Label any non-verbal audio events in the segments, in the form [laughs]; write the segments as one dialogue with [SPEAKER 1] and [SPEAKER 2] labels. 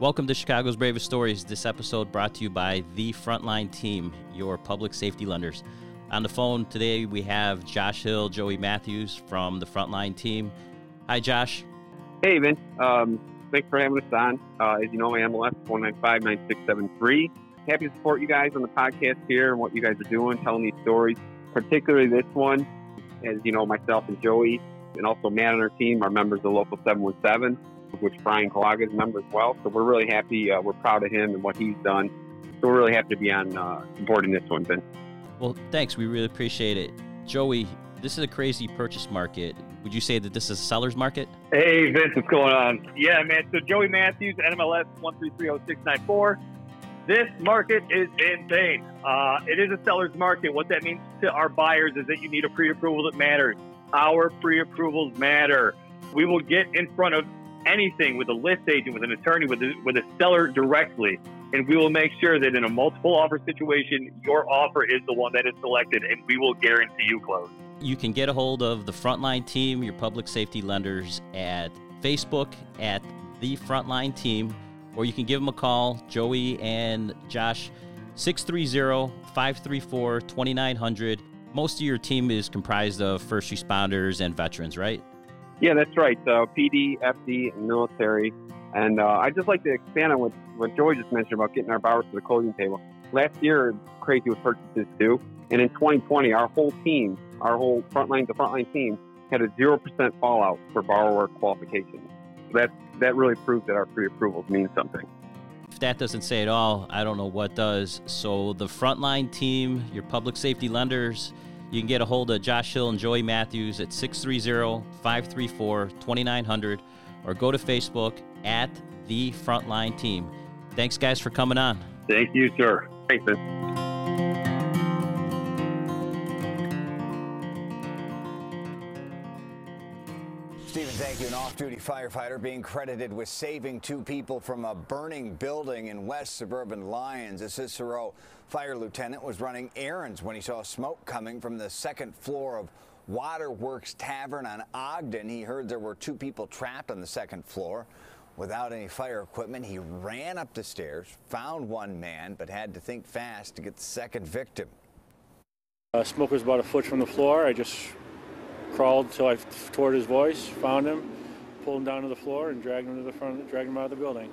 [SPEAKER 1] Welcome to Chicago's Bravest Stories. This episode brought to you by the Frontline Team, your public safety lenders. On the phone today, we have Josh Hill, Joey Matthews from the Frontline Team. Hi, Josh.
[SPEAKER 2] Hey, Vince. Um, thanks for having us on. Uh, as you know, I'm MLS 1959673. Happy to support you guys on the podcast here and what you guys are doing, telling these stories, particularly this one. As you know, myself and Joey, and also Matt on our team are members of Local 717 which Brian Kalaga is a member as well. So we're really happy. Uh, we're proud of him and what he's done. So we're really happy to be on uh, supporting this one, Ben.
[SPEAKER 1] Well, thanks. We really appreciate it. Joey, this is a crazy purchase market. Would you say that this is a seller's market?
[SPEAKER 3] Hey, Vince, what's going on? Yeah, man. So Joey Matthews, NMLS 1330694. This market is insane. Uh, it is a seller's market. What that means to our buyers is that you need a pre-approval that matters. Our pre-approvals matter. We will get in front of anything with a list agent, with an attorney, with a, with a seller directly, and we will make sure that in a multiple offer situation, your offer is the one that is selected, and we will guarantee you close.
[SPEAKER 1] You can get a hold of the Frontline Team, your public safety lenders, at Facebook at the Frontline Team, or you can give them a call, Joey and Josh, 630 534 2900. Most of your team is comprised of first responders and veterans, right?
[SPEAKER 2] Yeah, that's right. So PD, FD, and military. And uh, I'd just like to expand on what, what Joey just mentioned about getting our borrowers to the closing table. Last year, crazy with purchases too. And in 2020, our whole team, our whole frontline to frontline team, had a 0% fallout for borrower qualifications. So that, that really proves that our pre-approvals mean something.
[SPEAKER 1] If that doesn't say it all, I don't know what does. So the frontline team, your public safety lenders, you can get a hold of Josh Hill and Joey Matthews at 630 534 2900 or go to Facebook at The Frontline Team. Thanks, guys, for coming on.
[SPEAKER 3] Thank you, sir.
[SPEAKER 2] Thanks,
[SPEAKER 4] Off-duty firefighter being credited with saving two people from a burning building in west suburban Lyons. A Cicero fire lieutenant was running errands when he saw smoke coming from the second floor of Waterworks Tavern on Ogden. He heard there were two people trapped on the second floor. Without any fire equipment, he ran up the stairs, found one man, but had to think fast to get the second victim.
[SPEAKER 5] Uh, smoke was about a foot from the floor. I just crawled until I toward his voice, found him, pulled him down to the floor, and dragged him to the front, dragged him out of the building.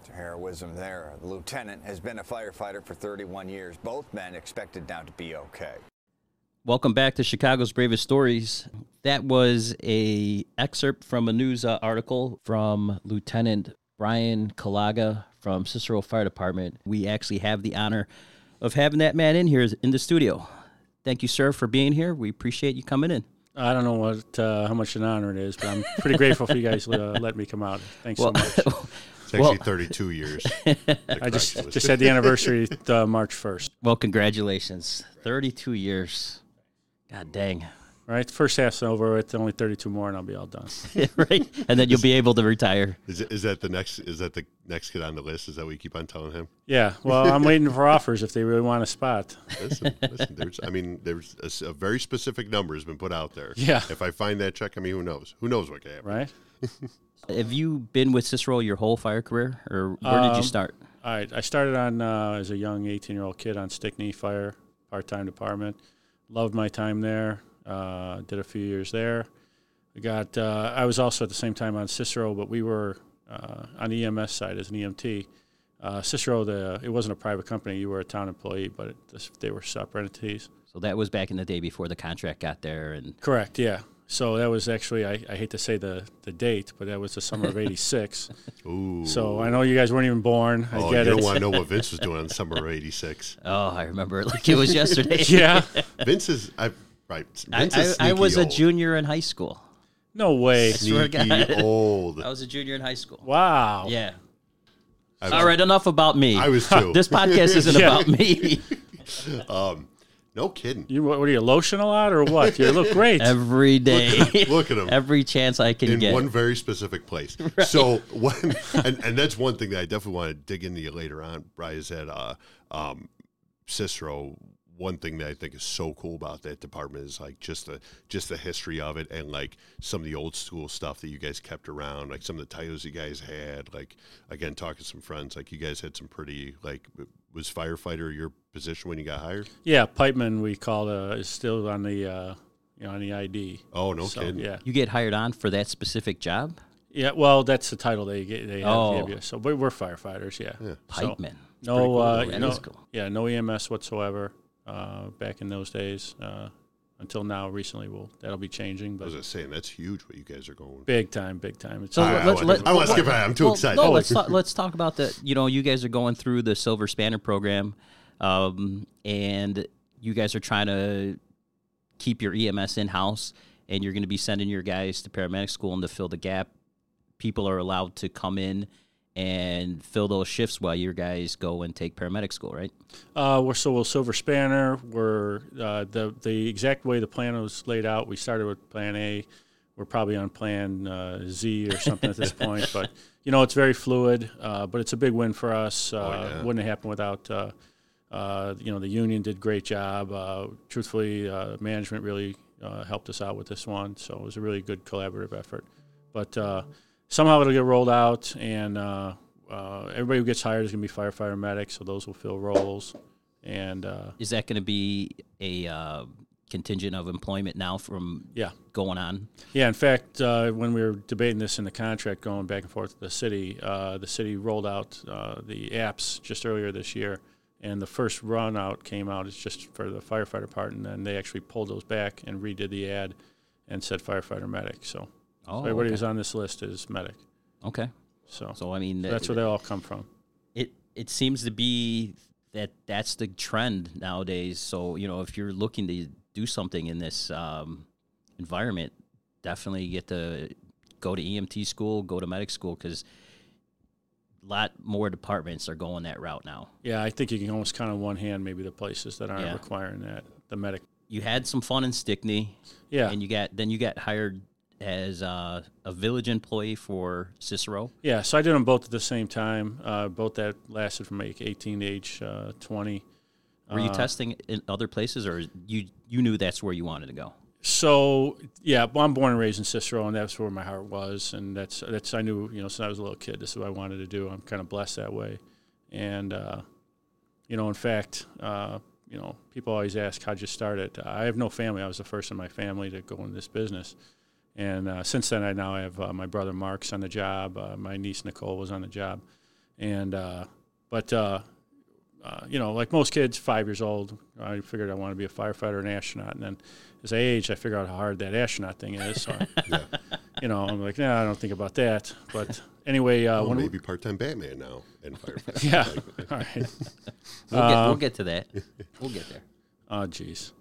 [SPEAKER 4] It's heroism there. The lieutenant has been a firefighter for 31 years. Both men expected now to be okay.
[SPEAKER 1] Welcome back to Chicago's Bravest Stories. That was a excerpt from a news uh, article from Lieutenant Brian Kalaga from Cicero Fire Department. We actually have the honor of having that man in here in the studio. Thank you, sir, for being here. We appreciate you coming in.
[SPEAKER 5] I don't know what uh, how much an honor it is, but I'm pretty grateful for you guys uh, [laughs] letting me come out. Thanks
[SPEAKER 1] Well,
[SPEAKER 5] so much. [laughs]
[SPEAKER 6] It's actually [laughs] 32 years.
[SPEAKER 5] I just just had the anniversary uh, March 1st.
[SPEAKER 1] well, congratulations. 32 years. God dang.
[SPEAKER 5] Right, first half's over. It's only 32 more, and I'll be all done. [laughs]
[SPEAKER 1] right? And then you'll be able to retire.
[SPEAKER 6] Is, it, is that the next? Is that the next kid on the list? Is that what you keep on telling him?
[SPEAKER 5] Yeah, well, I'm waiting for [laughs] offers if they really want a spot.
[SPEAKER 6] Listen, listen. There's, I mean, there's a very specific number has been put out there.
[SPEAKER 5] Yeah.
[SPEAKER 6] If I find that check, I mean, who knows? Who knows what can happen?
[SPEAKER 5] Right. [laughs]
[SPEAKER 1] Have you been with Cicero your whole fire career, or where did you
[SPEAKER 5] Um,
[SPEAKER 1] start?
[SPEAKER 5] All right. I started on uh, as a young 18 year old kid on Stickney Fire part time department. Loved my time there. Uh, did a few years there. I got. Uh, I was also at the same time on Cicero, but we were uh, on the EMS side as an EMT. Uh, Cicero, the it wasn't a private company. You were a town employee, but it, they were separate entities.
[SPEAKER 1] So that was back in the day before the contract got there, and
[SPEAKER 5] Correct. Yeah. So that was actually I, I hate to say the, the date, but that was the summer of '86. [laughs]
[SPEAKER 6] Ooh.
[SPEAKER 5] so I know you guys weren't even born. I
[SPEAKER 6] oh, you
[SPEAKER 5] get
[SPEAKER 6] don't
[SPEAKER 5] it.
[SPEAKER 6] want to know what [laughs] Vince was doing in the summer of '86.
[SPEAKER 1] oh, I remember it like it was yesterday. [laughs]
[SPEAKER 5] yeah.
[SPEAKER 6] Vince is, I right.
[SPEAKER 1] I,
[SPEAKER 6] is
[SPEAKER 1] I, I was
[SPEAKER 6] sneaky
[SPEAKER 1] a junior in high school.
[SPEAKER 5] No way.
[SPEAKER 1] swear to
[SPEAKER 6] Sneaky [laughs] old.
[SPEAKER 1] I was a junior in high school.
[SPEAKER 5] Wow.
[SPEAKER 1] Yeah.
[SPEAKER 6] Was,
[SPEAKER 1] All right, enough about me.
[SPEAKER 6] I was too. [laughs]
[SPEAKER 1] This podcast isn't [laughs]
[SPEAKER 5] Yeah.
[SPEAKER 1] about me.
[SPEAKER 6] no kidding.
[SPEAKER 5] You what, what are you lotion a lot or what? You look great.
[SPEAKER 1] Every day,
[SPEAKER 6] Look at him.
[SPEAKER 1] every chance I can get
[SPEAKER 6] in
[SPEAKER 1] get.
[SPEAKER 6] one very specific place. So when and, and that's one thing that I definitely want to dig into you later on, Brian, is that uh, um, Cicero, one thing that I think is so cool about that department is like just the just the history of it and like some of the old school stuff that you guys kept around, like some of the titles you guys had. Like again, talking to some friends, like you guys had some pretty like was firefighter your position when you got hired?
[SPEAKER 5] Yeah, pipeman we call uh, is still on the uh, you know on the ID.
[SPEAKER 6] Oh no
[SPEAKER 5] So,
[SPEAKER 6] kidding!
[SPEAKER 5] Yeah,
[SPEAKER 1] You get hired on for that specific job?
[SPEAKER 5] yeah. Well, that's the title they get. They have
[SPEAKER 1] Oh.
[SPEAKER 5] give you. So we're, we're firefighters. Yeah.
[SPEAKER 6] Yeah.
[SPEAKER 5] So,
[SPEAKER 1] Pipeman.
[SPEAKER 5] no,
[SPEAKER 6] cool,
[SPEAKER 5] uh,
[SPEAKER 6] though.
[SPEAKER 1] That
[SPEAKER 5] no,
[SPEAKER 1] cool.
[SPEAKER 5] yeah, no EMS whatsoever. Uh, back in those days, uh, until now, recently, will that'll be changing,
[SPEAKER 6] I
[SPEAKER 5] but
[SPEAKER 6] was just saying that's huge what you guys are going.
[SPEAKER 5] big time, big time. It's
[SPEAKER 1] So
[SPEAKER 6] I,
[SPEAKER 1] let-
[SPEAKER 6] I,
[SPEAKER 1] let-
[SPEAKER 6] want,
[SPEAKER 1] let-
[SPEAKER 6] I want to skip ahead. I'm too
[SPEAKER 1] Well,
[SPEAKER 6] excited.
[SPEAKER 1] No, let's talk, [laughs] let's talk about the. You know, you guys are going through the Silver Spanner program, um, and you guys are trying to keep your EMS in house, and you're going to be sending your guys to paramedic school and to fill the gap. People are allowed to come in and fill those shifts while your guys go and take paramedic school, right?
[SPEAKER 5] Uh, we're so we'll Silver Spanner. We're uh, the the exact way the plan was laid out. We started with Plan A. We're probably on Plan uh, Z or something at this point, but [laughs] you know it's very fluid. Uh, but it's a big win for us. Uh,
[SPEAKER 6] yeah.
[SPEAKER 5] Wouldn't have happened without. Uh, uh, you know the union did a great job. Uh, truthfully, uh, management really uh, helped us out with this one, so it was a really good collaborative effort. But uh, somehow it'll get rolled out, and uh, uh, everybody who gets hired is going to be firefighter medic, so those will fill roles. And uh,
[SPEAKER 1] Is that going to be a uh, contingent of employment now from
[SPEAKER 5] yeah,
[SPEAKER 1] going on?
[SPEAKER 5] yeah. In fact, uh, when we were debating this in the contract, going back and forth with the city, uh, the city rolled out uh, the apps just earlier this year, and the first run out came out is just for the firefighter part, and then they actually pulled those back and redid the ad and said firefighter medic. So
[SPEAKER 1] Oh,
[SPEAKER 5] everybody
[SPEAKER 1] okay.
[SPEAKER 5] who's on this list is medic.
[SPEAKER 1] okay.
[SPEAKER 5] So,
[SPEAKER 1] So I mean,
[SPEAKER 5] that's where they all come from.
[SPEAKER 1] it it seems to be that that's the trend nowadays. So you know, if you're looking to do something in this um, environment, definitely get to go to EMT school, go to medic school, because a lot more departments are going that route now.
[SPEAKER 5] Yeah, I think you can almost count on one hand maybe the places that aren't
[SPEAKER 1] Yeah.
[SPEAKER 5] requiring that. The medic.
[SPEAKER 1] You had some fun in Stickney,
[SPEAKER 5] Yeah,
[SPEAKER 1] and you got then you got hired as uh, a village employee for Cicero.
[SPEAKER 5] yeah. So I did them both at the same time. Uh, both that lasted from like 18 to age uh, 20.
[SPEAKER 1] Were you
[SPEAKER 5] Uh,
[SPEAKER 1] testing in other places, or you you knew that's where you wanted to go?
[SPEAKER 5] So yeah, well, I'm born and raised in Cicero, and that's where my heart was, and that's that's I knew you know since I was a little kid, this is what I wanted to do. I'm kind of blessed that way, and uh, you know, in fact, uh, you know, people always ask how'd you start it. I have no family. I was the first in my family to go in this business, and uh, since then, I now have uh, my brother Mark's on the job, uh, my niece Nicole was on the job, and uh, but. Uh, uh, you know, like most kids, five years old, I figured I want to be a firefighter and astronaut. And then as I aged, I figured out how hard that astronaut thing is. So, [laughs] I, you know, I'm like, nah, I don't think about that. But anyway, uh, when
[SPEAKER 6] maybe part-time Batman now and firefighter.
[SPEAKER 5] yeah, [laughs] all right.
[SPEAKER 1] We'll, get, we'll get to that. We'll get there. [laughs]
[SPEAKER 5] Oh, jeez.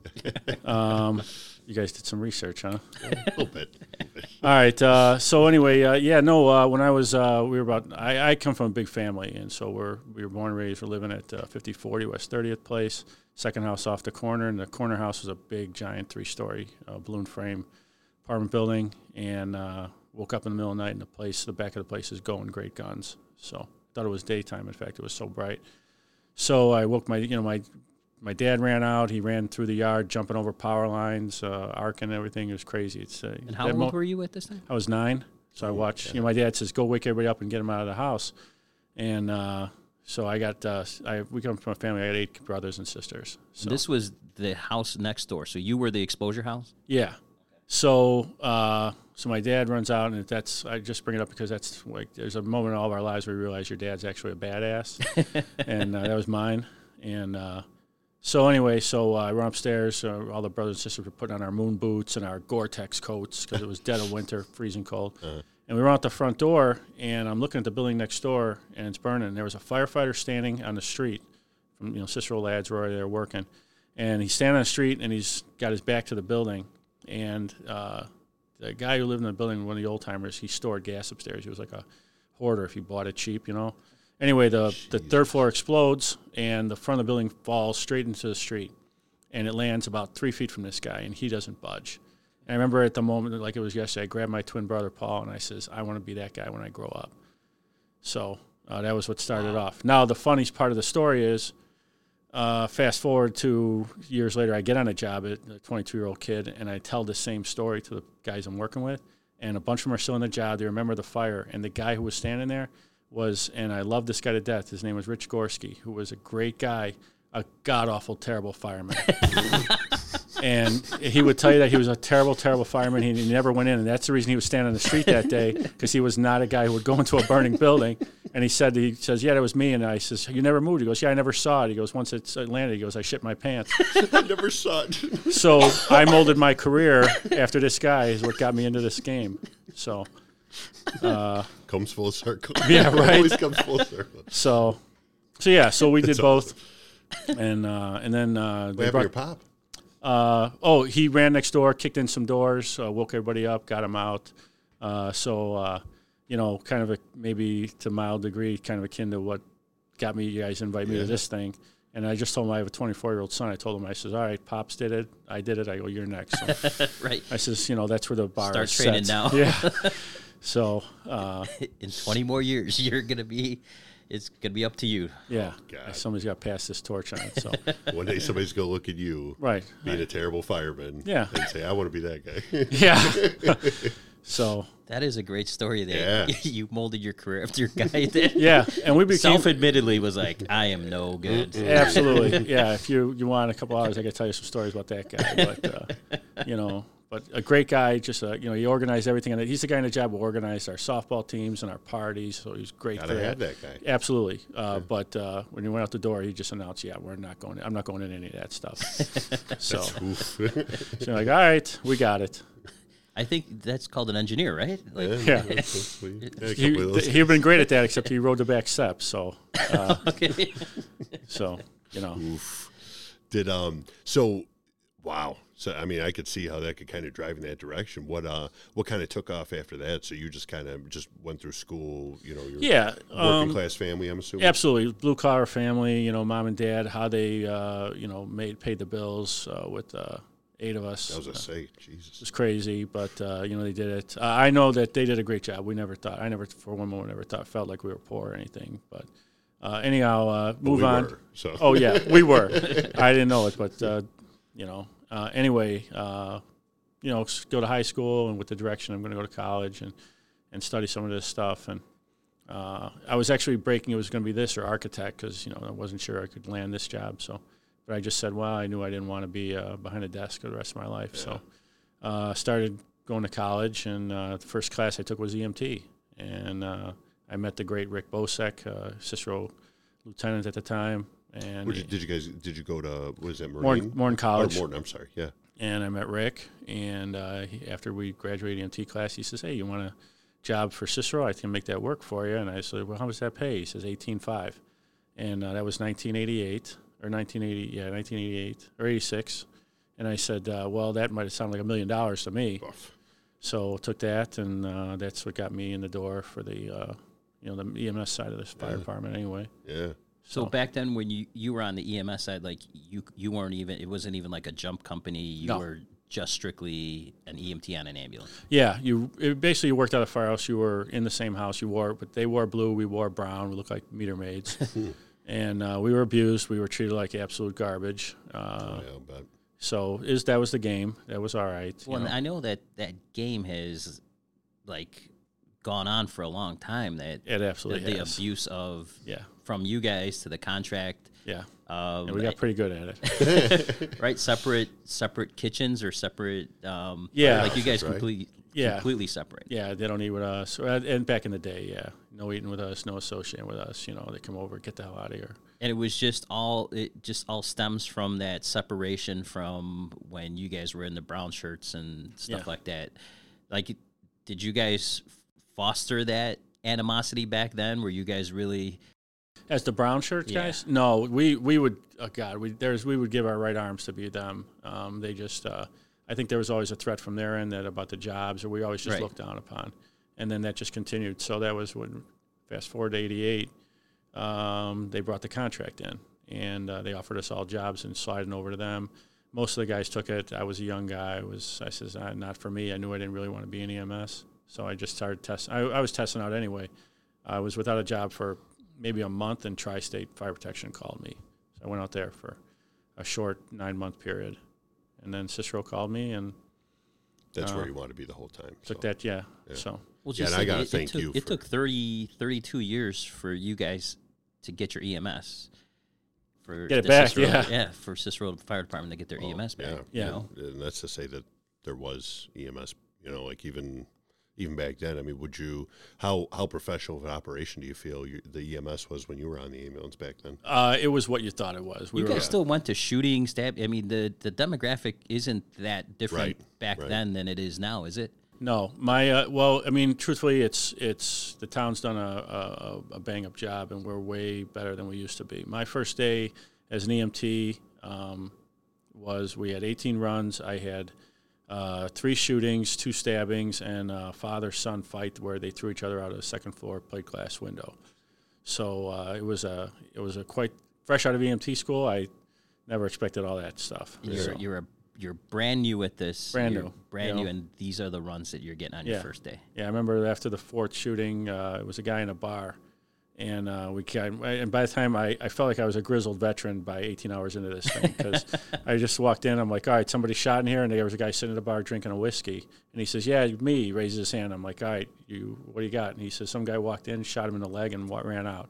[SPEAKER 5] Um, you guys did some research, huh? [laughs]
[SPEAKER 6] a little bit. [laughs]
[SPEAKER 5] All right. Uh, so anyway, uh, yeah, no. Uh, when I was, uh, we were about. I, I come from a big family, and so we're we were born and raised. We're living at uh, 5040 West 30th Place, second house off the corner, and the corner house was a big, giant, three-story uh, balloon frame apartment building. And uh, woke up in the middle of the night, and the place, the back of the place, is going great guns. So thought it was daytime. In fact, it was so bright. So I woke my, you know, my my dad ran out. He ran through the yard, jumping over power lines, uh, arcing everything. It was crazy. It's uh,
[SPEAKER 1] And how old
[SPEAKER 5] mo-
[SPEAKER 1] were you at this time?
[SPEAKER 5] I was nine, so I watched. You know, my dad says, "Go wake everybody up and get them out of the house," and uh, so I got. Uh, I we come from a family. I had eight brothers and sisters. So
[SPEAKER 1] This was the house next door. So you were the exposure house?
[SPEAKER 5] yeah, so uh, so my dad runs out, and that's. I just bring it up because that's like there's a moment in all of our lives where we realize your dad's actually a badass, [laughs] and uh, that was mine. And uh, so anyway, so uh, I run upstairs. Uh, all the brothers and sisters were putting on our moon boots and our Gore-Tex coats because it was dead of winter, freezing cold. And we run out the front door, and I'm looking at the building next door, and it's burning. And there was a firefighter standing on the street from you know Cicero lads were already there working, and he's standing on the street, and he's got his back to the building, and uh, the guy who lived in the building, one of the old timers, he stored gas upstairs. He was like a hoarder if he bought it cheap, you know. Anyway, the the third floor explodes, and the front of the building falls straight into the street, and it lands about three feet from this guy, and he doesn't budge. And I remember at the moment, like it was yesterday, I grabbed my twin brother Paul, and I says, "I want to be that guy when I grow up." So uh, that was what started off. Now the funniest part of the story is, uh, fast forward to years later, I get on a job at a 22 year old kid, and I tell the same story to the guys I'm working with, and a bunch of them are still in the job. They remember the fire, and the guy who was standing there was, and I love this guy to death. His name was Rich Gorski, who was a great guy, a god awful terrible fireman. [laughs] and he would tell you that he was a terrible, terrible fireman. He, he never went in, and that's the reason he was standing on the street that day because he was not a guy who would go into a burning building. And he said, he says, yeah, that was me. And I says, you never moved. He goes, yeah, I never saw it. He goes, once it landed, he goes, I shit my pants. [laughs]
[SPEAKER 6] I never saw it.
[SPEAKER 5] so I molded my career after this guy is what got me into this game. So.
[SPEAKER 6] Uh, comes full circle. [laughs]
[SPEAKER 5] Yeah, right.
[SPEAKER 6] Always comes full circle.
[SPEAKER 5] So, so yeah, so we did That's both, awesome. and uh, and then uh,
[SPEAKER 6] what happened your pop?
[SPEAKER 5] Uh, oh, he ran next door, kicked in some doors, uh, woke everybody up, got him out. Uh, so, uh, you know, kind of a maybe to mild degree, kind of akin to what got me, you guys invite me yeah. to this thing. And I just told him I have a 24 year old son. I told him, I says, all right, Pops did it. I did it. I go, you're next.
[SPEAKER 1] So [laughs] right.
[SPEAKER 5] I says, you know, that's where the bar
[SPEAKER 1] Start training
[SPEAKER 5] set.
[SPEAKER 1] now.
[SPEAKER 5] Yeah. [laughs] so, [laughs] uh,
[SPEAKER 1] in 20 more years, [laughs] you're going to be it's gonna be up to you.
[SPEAKER 5] Yeah, God. somebody's got to pass this torch on. So [laughs]
[SPEAKER 6] one day somebody's gonna look at you,
[SPEAKER 5] right,
[SPEAKER 6] being
[SPEAKER 5] right.
[SPEAKER 6] a terrible fireman,
[SPEAKER 5] yeah,
[SPEAKER 6] and say, "I want to be that guy."
[SPEAKER 5] yeah. so
[SPEAKER 1] that is a great story. There, yeah. you molded your career after your guy. That
[SPEAKER 5] yeah, and we became
[SPEAKER 1] self-admittedly was like, "I am no good."
[SPEAKER 5] Absolutely, yeah. If you you want a couple hours, I can tell you some stories about that guy. But uh, you know, but a great guy. Just uh, you know, he organized everything, and he's the guy in the job who organized our softball teams and our parties. So he's great.
[SPEAKER 6] Gotta
[SPEAKER 5] for
[SPEAKER 6] have that guy.
[SPEAKER 5] Absolutely. Uh, yeah. But uh, when he went out the door, he just announced, "Yeah, we're not going. I'm not going in any of that stuff." [laughs] so, [laughs] so like, all right, we got it.
[SPEAKER 1] I think that's called an engineer, right?
[SPEAKER 5] Like, yeah, yeah. [laughs] he, he'd been great at that, except he rode the back steps. So, uh, okay. so you know,
[SPEAKER 6] Oof. did um so wow so I mean, I could see how that could kind of drive in that direction. What uh, what kind of took off after that? So you just kind of just went through school, you know, your
[SPEAKER 5] yeah,
[SPEAKER 6] working um, class family. I'm assuming
[SPEAKER 5] absolutely blue collar family. You know, mom and dad, how they uh, you know made paid the bills uh, with uh, eight of us.
[SPEAKER 6] I was
[SPEAKER 5] a
[SPEAKER 6] say, Jesus,
[SPEAKER 5] it was crazy, but uh, you know they did it. Uh, I know that they did a great job. We never thought, I never for one moment ever thought felt like we were poor or anything, but. Uh, anyhow, uh, move
[SPEAKER 6] we
[SPEAKER 5] on.
[SPEAKER 6] Were, so.
[SPEAKER 5] Oh yeah, we were. [laughs] I didn't know it, but uh, you know, uh, anyway, uh, you know, go to high school and with the direction I'm going to go to college and, and study some of this stuff. And uh, I was actually breaking it was going to be this or architect because, you know, I wasn't sure I could land this job. So, but I just said, well, I knew I didn't want to be uh, behind a desk for the rest of my life. Yeah. So, uh, started going to college and uh, the first class I took was EMT. And I met the great Rick Bosek, Cicero lieutenant at the time. And
[SPEAKER 6] you, did you guys did you go to was it Marine?
[SPEAKER 5] Morton, Morton College?
[SPEAKER 6] Oh, Morton, I'm sorry, yeah.
[SPEAKER 5] And I met Rick, and uh, he, after we graduated EMT class, he says, "Hey, you want a job for Cicero? I can make that work for you." And I said, "Well, how much that pay?" He says, 18.5. and uh, that was 1988 or 1980, yeah, 1988 or 86. And I said, uh, "Well, that might have sounded like a million dollars to me." Oof. So took that, and uh, that's what got me in the door for the uh, you know the EMS side of this fire yeah. department, anyway.
[SPEAKER 6] Yeah.
[SPEAKER 1] So back then, when you, you were on the EMS side, like you you weren't even it wasn't even like a jump company. You
[SPEAKER 5] no.
[SPEAKER 1] were just strictly an EMT on an ambulance.
[SPEAKER 5] Yeah, you basically you worked at a firehouse. You were in the same house. You wore, but they wore blue. We wore brown. We looked like meter maids, [laughs] and uh, we were abused. We were treated like absolute garbage. Uh, oh, yeah, so is that was the game. That was all right.
[SPEAKER 1] Well, know. I know that that game has like gone on for a long time. That
[SPEAKER 5] it absolutely
[SPEAKER 1] the, the abuse of
[SPEAKER 5] yeah
[SPEAKER 1] from you guys to the contract.
[SPEAKER 5] Yeah.
[SPEAKER 1] Um,
[SPEAKER 5] yeah, we got pretty good at it. [laughs]
[SPEAKER 1] right, separate separate kitchens or separate. Um,
[SPEAKER 5] yeah,
[SPEAKER 1] like you guys right. completely yeah. completely separate.
[SPEAKER 5] Yeah, they don't eat with us. And back in the day, yeah, no eating with us, no associating with us. You know, they come over, get the hell out of here.
[SPEAKER 1] And it was just all it just all stems from that separation from when you guys were in the brown shirts and stuff yeah. like that. Like, did you guys foster that animosity back then? Were you guys really
[SPEAKER 5] as the brown shirts yeah. guys? No, we we would. Oh God, we there's we would give our right arms to be them. Um, they just. Uh, I think there was always a threat from their end that about the jobs, or we always just right. looked down upon, and then that just continued. So that was when, fast forward to '88, um, they brought the contract in, and uh, they offered us all jobs and sliding over to them. Most of the guys took it. I was a young guy. I was I says uh, not for me. I knew I didn't really want to be in EMS, so I just started testing. I, I was testing out anyway. I was without a job for maybe a month, and Tri State Fire Protection called me. So I went out there for a short nine month period, and then Cicero called me and
[SPEAKER 6] That's
[SPEAKER 5] Uh,
[SPEAKER 6] where you want to be the whole time.
[SPEAKER 5] took
[SPEAKER 6] so.
[SPEAKER 5] that. Yeah.
[SPEAKER 6] Yeah.
[SPEAKER 5] So
[SPEAKER 1] Well,
[SPEAKER 6] Yeah,
[SPEAKER 1] just
[SPEAKER 6] and I
[SPEAKER 1] like,
[SPEAKER 6] gotta
[SPEAKER 1] it,
[SPEAKER 6] thank
[SPEAKER 1] it took,
[SPEAKER 6] you
[SPEAKER 1] It took 30, 32 years for you guys to get your EMS. For
[SPEAKER 5] Get it back,
[SPEAKER 1] Cicero,
[SPEAKER 5] yeah.
[SPEAKER 1] for Cicero Fire Department to get their
[SPEAKER 6] Oh,
[SPEAKER 1] EMS back.
[SPEAKER 6] Yeah,
[SPEAKER 5] Yeah.
[SPEAKER 1] You know?
[SPEAKER 6] and that's to say that there was EMS. You know, like even even back then. I mean, would you how how professional of an operation do you feel you, the EMS was when you were on the ambulance back then?
[SPEAKER 5] uh, it was what you thought it was. We
[SPEAKER 1] You
[SPEAKER 5] were
[SPEAKER 1] guys still went to shooting, stab. I mean, the, the demographic isn't that different
[SPEAKER 6] Right,
[SPEAKER 1] back
[SPEAKER 6] right.
[SPEAKER 1] then than it is now, is it?
[SPEAKER 5] No, my uh, well, I mean, truthfully, it's it's the town's done a, a, a bang up job, and we're way better than we used to be. My first day as an EMT um, was we had 18 runs. I had uh, three shootings, two stabbings, and a father son fight where they threw each other out of a second floor plate glass window. So uh, it was a it was a quite fresh out of EMT school. I never expected all that stuff.
[SPEAKER 1] You're
[SPEAKER 5] So-
[SPEAKER 1] you're a you're brand new at this.
[SPEAKER 5] Brand
[SPEAKER 1] You're
[SPEAKER 5] new,
[SPEAKER 1] brand new,
[SPEAKER 5] know.
[SPEAKER 1] and these are the runs that you're getting on your first day.
[SPEAKER 5] Yeah, I remember after the fourth shooting, uh, it was a guy in a bar, and uh, we kind and by the time I, I felt like I was a grizzled veteran by 18 hours into this thing because I just walked in. I'm like, all right, somebody shot in here, and there was a guy sitting at a bar drinking a whiskey, and he says, yeah, me. He raises his hand. I'm like, all right, you, what do you got? And he says, some guy walked in, shot him in the leg, and what ran out.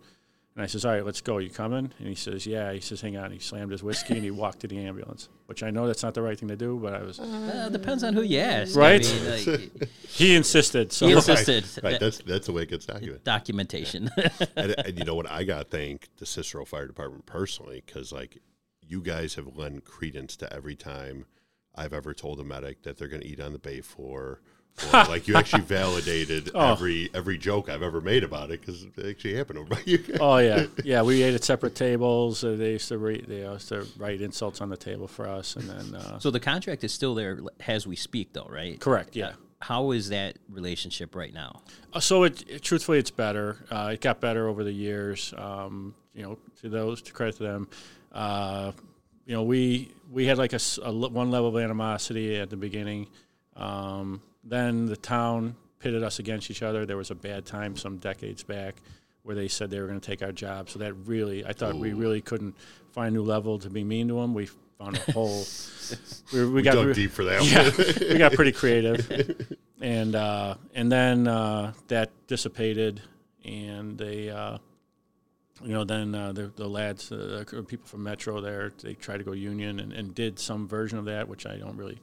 [SPEAKER 5] And I says, all right, let's go. You coming? And he says, yeah. He says, hang on. He slammed his whiskey and he [laughs] walked to the ambulance, which I know that's not the right thing to do, but I was.
[SPEAKER 1] Uh, depends on who you ask, I
[SPEAKER 5] Right?
[SPEAKER 1] mean, like, [laughs]
[SPEAKER 5] He insisted. So
[SPEAKER 1] he insisted.
[SPEAKER 6] Right,
[SPEAKER 1] That-
[SPEAKER 6] that's that's the way it gets documented.
[SPEAKER 1] documentation.
[SPEAKER 6] and, and you know what? I got to thank the Cicero Fire Department personally because, like, you guys have lent credence to every time I've ever told a medic that they're going to eat on the bay floor. Or, like you actually [laughs] validated
[SPEAKER 5] Oh.
[SPEAKER 6] every every joke I've ever made about it because it actually happened over by you. [laughs]
[SPEAKER 5] Oh yeah, [laughs] yeah. We ate at separate tables. Uh, they used to write, they used to write insults on the table for us, and then uh,
[SPEAKER 1] so the contract is still there as we speak, though, right?
[SPEAKER 5] correct, yeah.
[SPEAKER 1] How is that relationship right now?
[SPEAKER 5] Uh, So it, it- truthfully, it's better. Uh, it got better over the years. Um, you know, to those to credit to them. Uh, you know, we we had like a, s- a le- one level of animosity at the beginning. Um, then the town pitted us against each other. There was a bad time some decades back where they said they were going to take our job. So that really, I thought we really couldn't find a new level to be mean to them. We found a whole. [laughs] we, we,
[SPEAKER 6] We
[SPEAKER 5] got
[SPEAKER 6] dug
[SPEAKER 5] re-
[SPEAKER 6] deep for that
[SPEAKER 5] yeah, we got pretty [laughs] creative, and uh, and then uh, that dissipated, and they, uh, you know, then uh, the the lads, uh, the people from Metro there, they tried to go union and, and did some version of that, which I don't really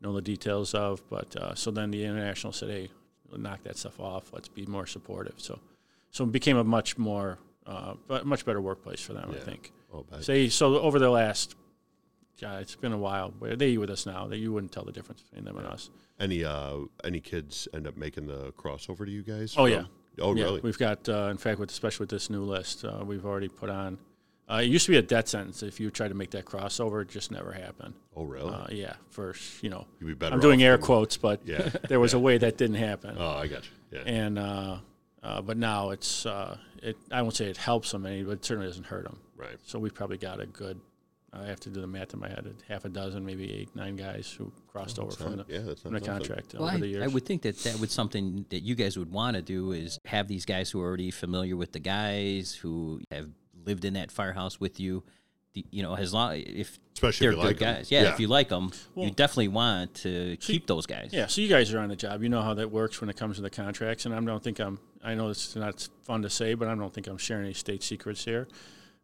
[SPEAKER 5] know the details of. But uh, so then the international said, hey, knock that stuff off. Let's be more supportive. So so it became a much more, uh, much better workplace for them, I think.
[SPEAKER 6] Oh,
[SPEAKER 5] Say so over the last. God, it's been a while. But They with us now. That you wouldn't tell the difference between them and us.
[SPEAKER 6] Any uh any kids end up making the crossover to you guys?
[SPEAKER 5] Oh,
[SPEAKER 6] from-
[SPEAKER 5] yeah.
[SPEAKER 6] Oh
[SPEAKER 5] yeah,
[SPEAKER 6] really?
[SPEAKER 5] We've got, uh, in fact, with especially with this new list, uh, we've already put on. Uh, it used to be a death sentence if you tried to make that crossover. It just never happened.
[SPEAKER 6] Oh really?
[SPEAKER 5] Uh, yeah, for you know,
[SPEAKER 6] You'd be better.
[SPEAKER 5] I'm doing air quotes, but
[SPEAKER 6] Yeah. [laughs]
[SPEAKER 5] there was a way that didn't happen.
[SPEAKER 6] Oh, I got you. Yeah.
[SPEAKER 5] And uh, uh, but now it's uh, it. I won't say it helps them any, but it certainly doesn't hurt them.
[SPEAKER 6] right.
[SPEAKER 5] So we've probably got a good. I have to do the math in my head. Half a dozen, maybe eight, nine guys who crossed over from
[SPEAKER 6] not-
[SPEAKER 5] the,
[SPEAKER 6] yeah,
[SPEAKER 5] from the contract
[SPEAKER 1] Well,
[SPEAKER 5] over
[SPEAKER 1] I,
[SPEAKER 5] the years.
[SPEAKER 1] I would think that that would something that you guys would want to do is have these guys who are already familiar with the guys who have lived in that firehouse with you. The, you know, as long if
[SPEAKER 6] Especially
[SPEAKER 1] they're
[SPEAKER 6] if you
[SPEAKER 1] good
[SPEAKER 6] like 'em.
[SPEAKER 1] guys, yeah, If you like them,
[SPEAKER 5] Well-
[SPEAKER 1] you definitely want to keep those guys.
[SPEAKER 5] Yeah, so you guys are on the job. You know how that works when it comes to the contracts, and I don't think I'm. I know it's not fun to say, but I don't think I'm sharing any state secrets here.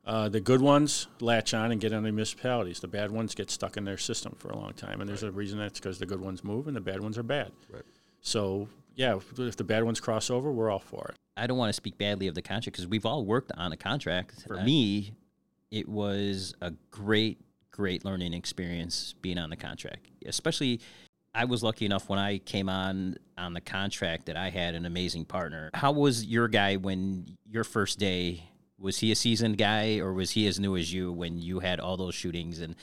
[SPEAKER 5] Uh, the good ones latch on and get on the municipalities. The bad ones get stuck in their system for a long time, and there's a reason that's because the good ones move and the bad ones are bad.
[SPEAKER 6] Right.
[SPEAKER 5] So yeah, if- the bad ones cross over, we're all for it.
[SPEAKER 1] I don't want to speak badly of the contract because we've all worked on a contract. For me, it was a great, great learning experience being on the contract. Especially, I was lucky enough when I came on on the contract that I had an amazing partner. How was your guy when your first day? Was he a seasoned guy or was he as new as you when you had all those shootings and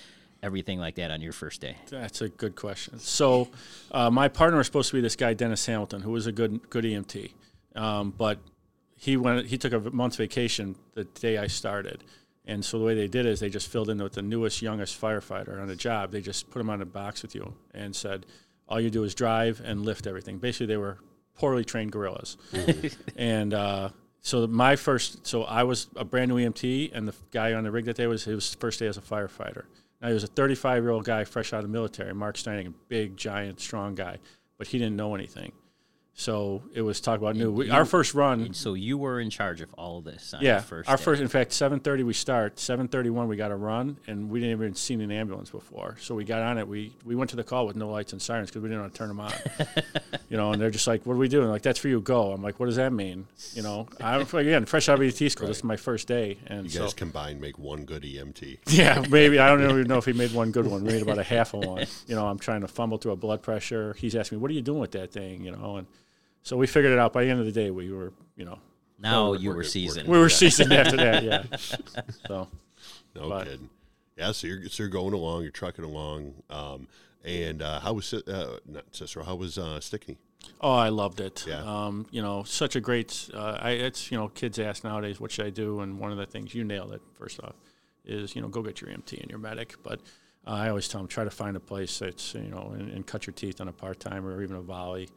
[SPEAKER 1] everything like that on your first day?
[SPEAKER 5] That's a good question. So, uh, my partner was supposed to be this guy Dennis Hamilton, who was a good good EMT, um, but he went. He took a month vacation the day I started, and so the way they did it is they just filled in with the newest, youngest firefighter on the job. They just put him on a box with you and said, "All you do is drive and lift everything." Basically, they were poorly trained gorillas, [laughs] and uh, so my first, so I was a brand new EMT, and the guy on the rig that day was his first day as a firefighter. Now he was a 35 year old guy fresh out of the military, Mark Steining, a big, giant, strong guy, but he didn't know anything. So it was talk about new. We,
[SPEAKER 1] you-
[SPEAKER 5] our first run,
[SPEAKER 1] So you were in charge of all this. On
[SPEAKER 5] yeah,
[SPEAKER 1] your first
[SPEAKER 5] our
[SPEAKER 1] day.
[SPEAKER 5] first. In fact, 7:30 we start. 7:31 we got a run, and we didn't even seen an ambulance before. So we got on it. We we went to the call with no lights and sirens because we didn't want to turn them on. [laughs] you know, and they're just like, "What are we doing?" Like, "That's for you. Go." I'm like, "What does that mean?" You know, I'm [laughs] again fresh out of ET school. This is my first day, and
[SPEAKER 6] You
[SPEAKER 5] so
[SPEAKER 6] guys combined make one good EMT. [laughs]
[SPEAKER 5] yeah, maybe I don't even know if he made one good one. We made about a half of one. You know, I'm trying to fumble through a blood pressure. He's asking me, "What are you doing with that thing?" You know, and so we figured it out. By the end of the day, we were, you know,
[SPEAKER 1] now
[SPEAKER 6] we're-
[SPEAKER 1] you
[SPEAKER 6] we're
[SPEAKER 1] were seasoned.
[SPEAKER 5] we were seasoned after that. [laughs] Yeah. So
[SPEAKER 6] No
[SPEAKER 5] But-
[SPEAKER 6] kidding. Yeah, so you're, so you're going along, you're trucking along. Um, and uh, how was Ci- uh, not Cicero? How was uh, Stickney?
[SPEAKER 5] Oh, I loved it.
[SPEAKER 6] Yeah.
[SPEAKER 5] Um, you know, such a great. Uh, I, it's you know, kids ask nowadays, "What should I do?" And one of the things you nailed it. First off, is you know, go get your EMT and your medic. But uh, I always tell them try to find a place that's you know, and, and cut your teeth on a part time or even a volley.